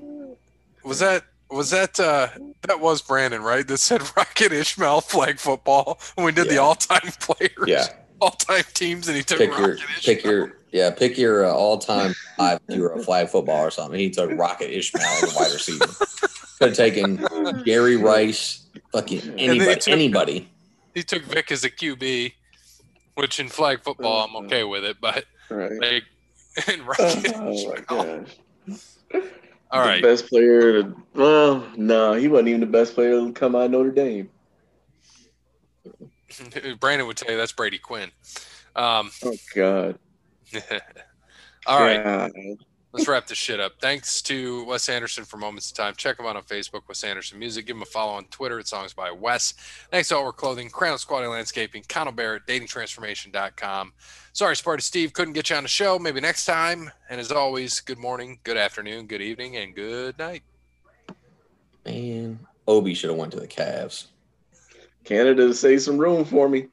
was that was that uh that was Brandon, right? That said Rocket Ismail flag football when we did the all-time players, Yeah. all-time teams, and he took Pick Rocket your Ismail. pick your yeah pick your uh, all time five if you were a flag football or something. He took Rocket Ismail as a wide receiver. Could have taken Jerry Rice, fucking then he anybody. took- anybody. he took Vic as a QB, which in flag football I'm okay with it, but Right. like in Rocket Oh my gosh. All the right. best player to well, no, he wasn't even the best player to come out of Notre Dame. Brandon would tell you that's Brady Quinn. Um, Oh God. all right, God. Let's wrap this shit up. Thanks to Wes Anderson for Moments of Time. Check him out on Facebook, Wes Anderson Music. Give him a follow on Twitter at Songs by Wes. Thanks to All Work Clothing, Crown Squatty Landscaping, Connell Barrett, DatingTransformation.com. Sorry, Sparty Steve couldn't get you on the show. Maybe next time. And as always, good morning, good afternoon, good evening, and good night. Man, Obi should have went to the Cavs. Canada to save some room for me.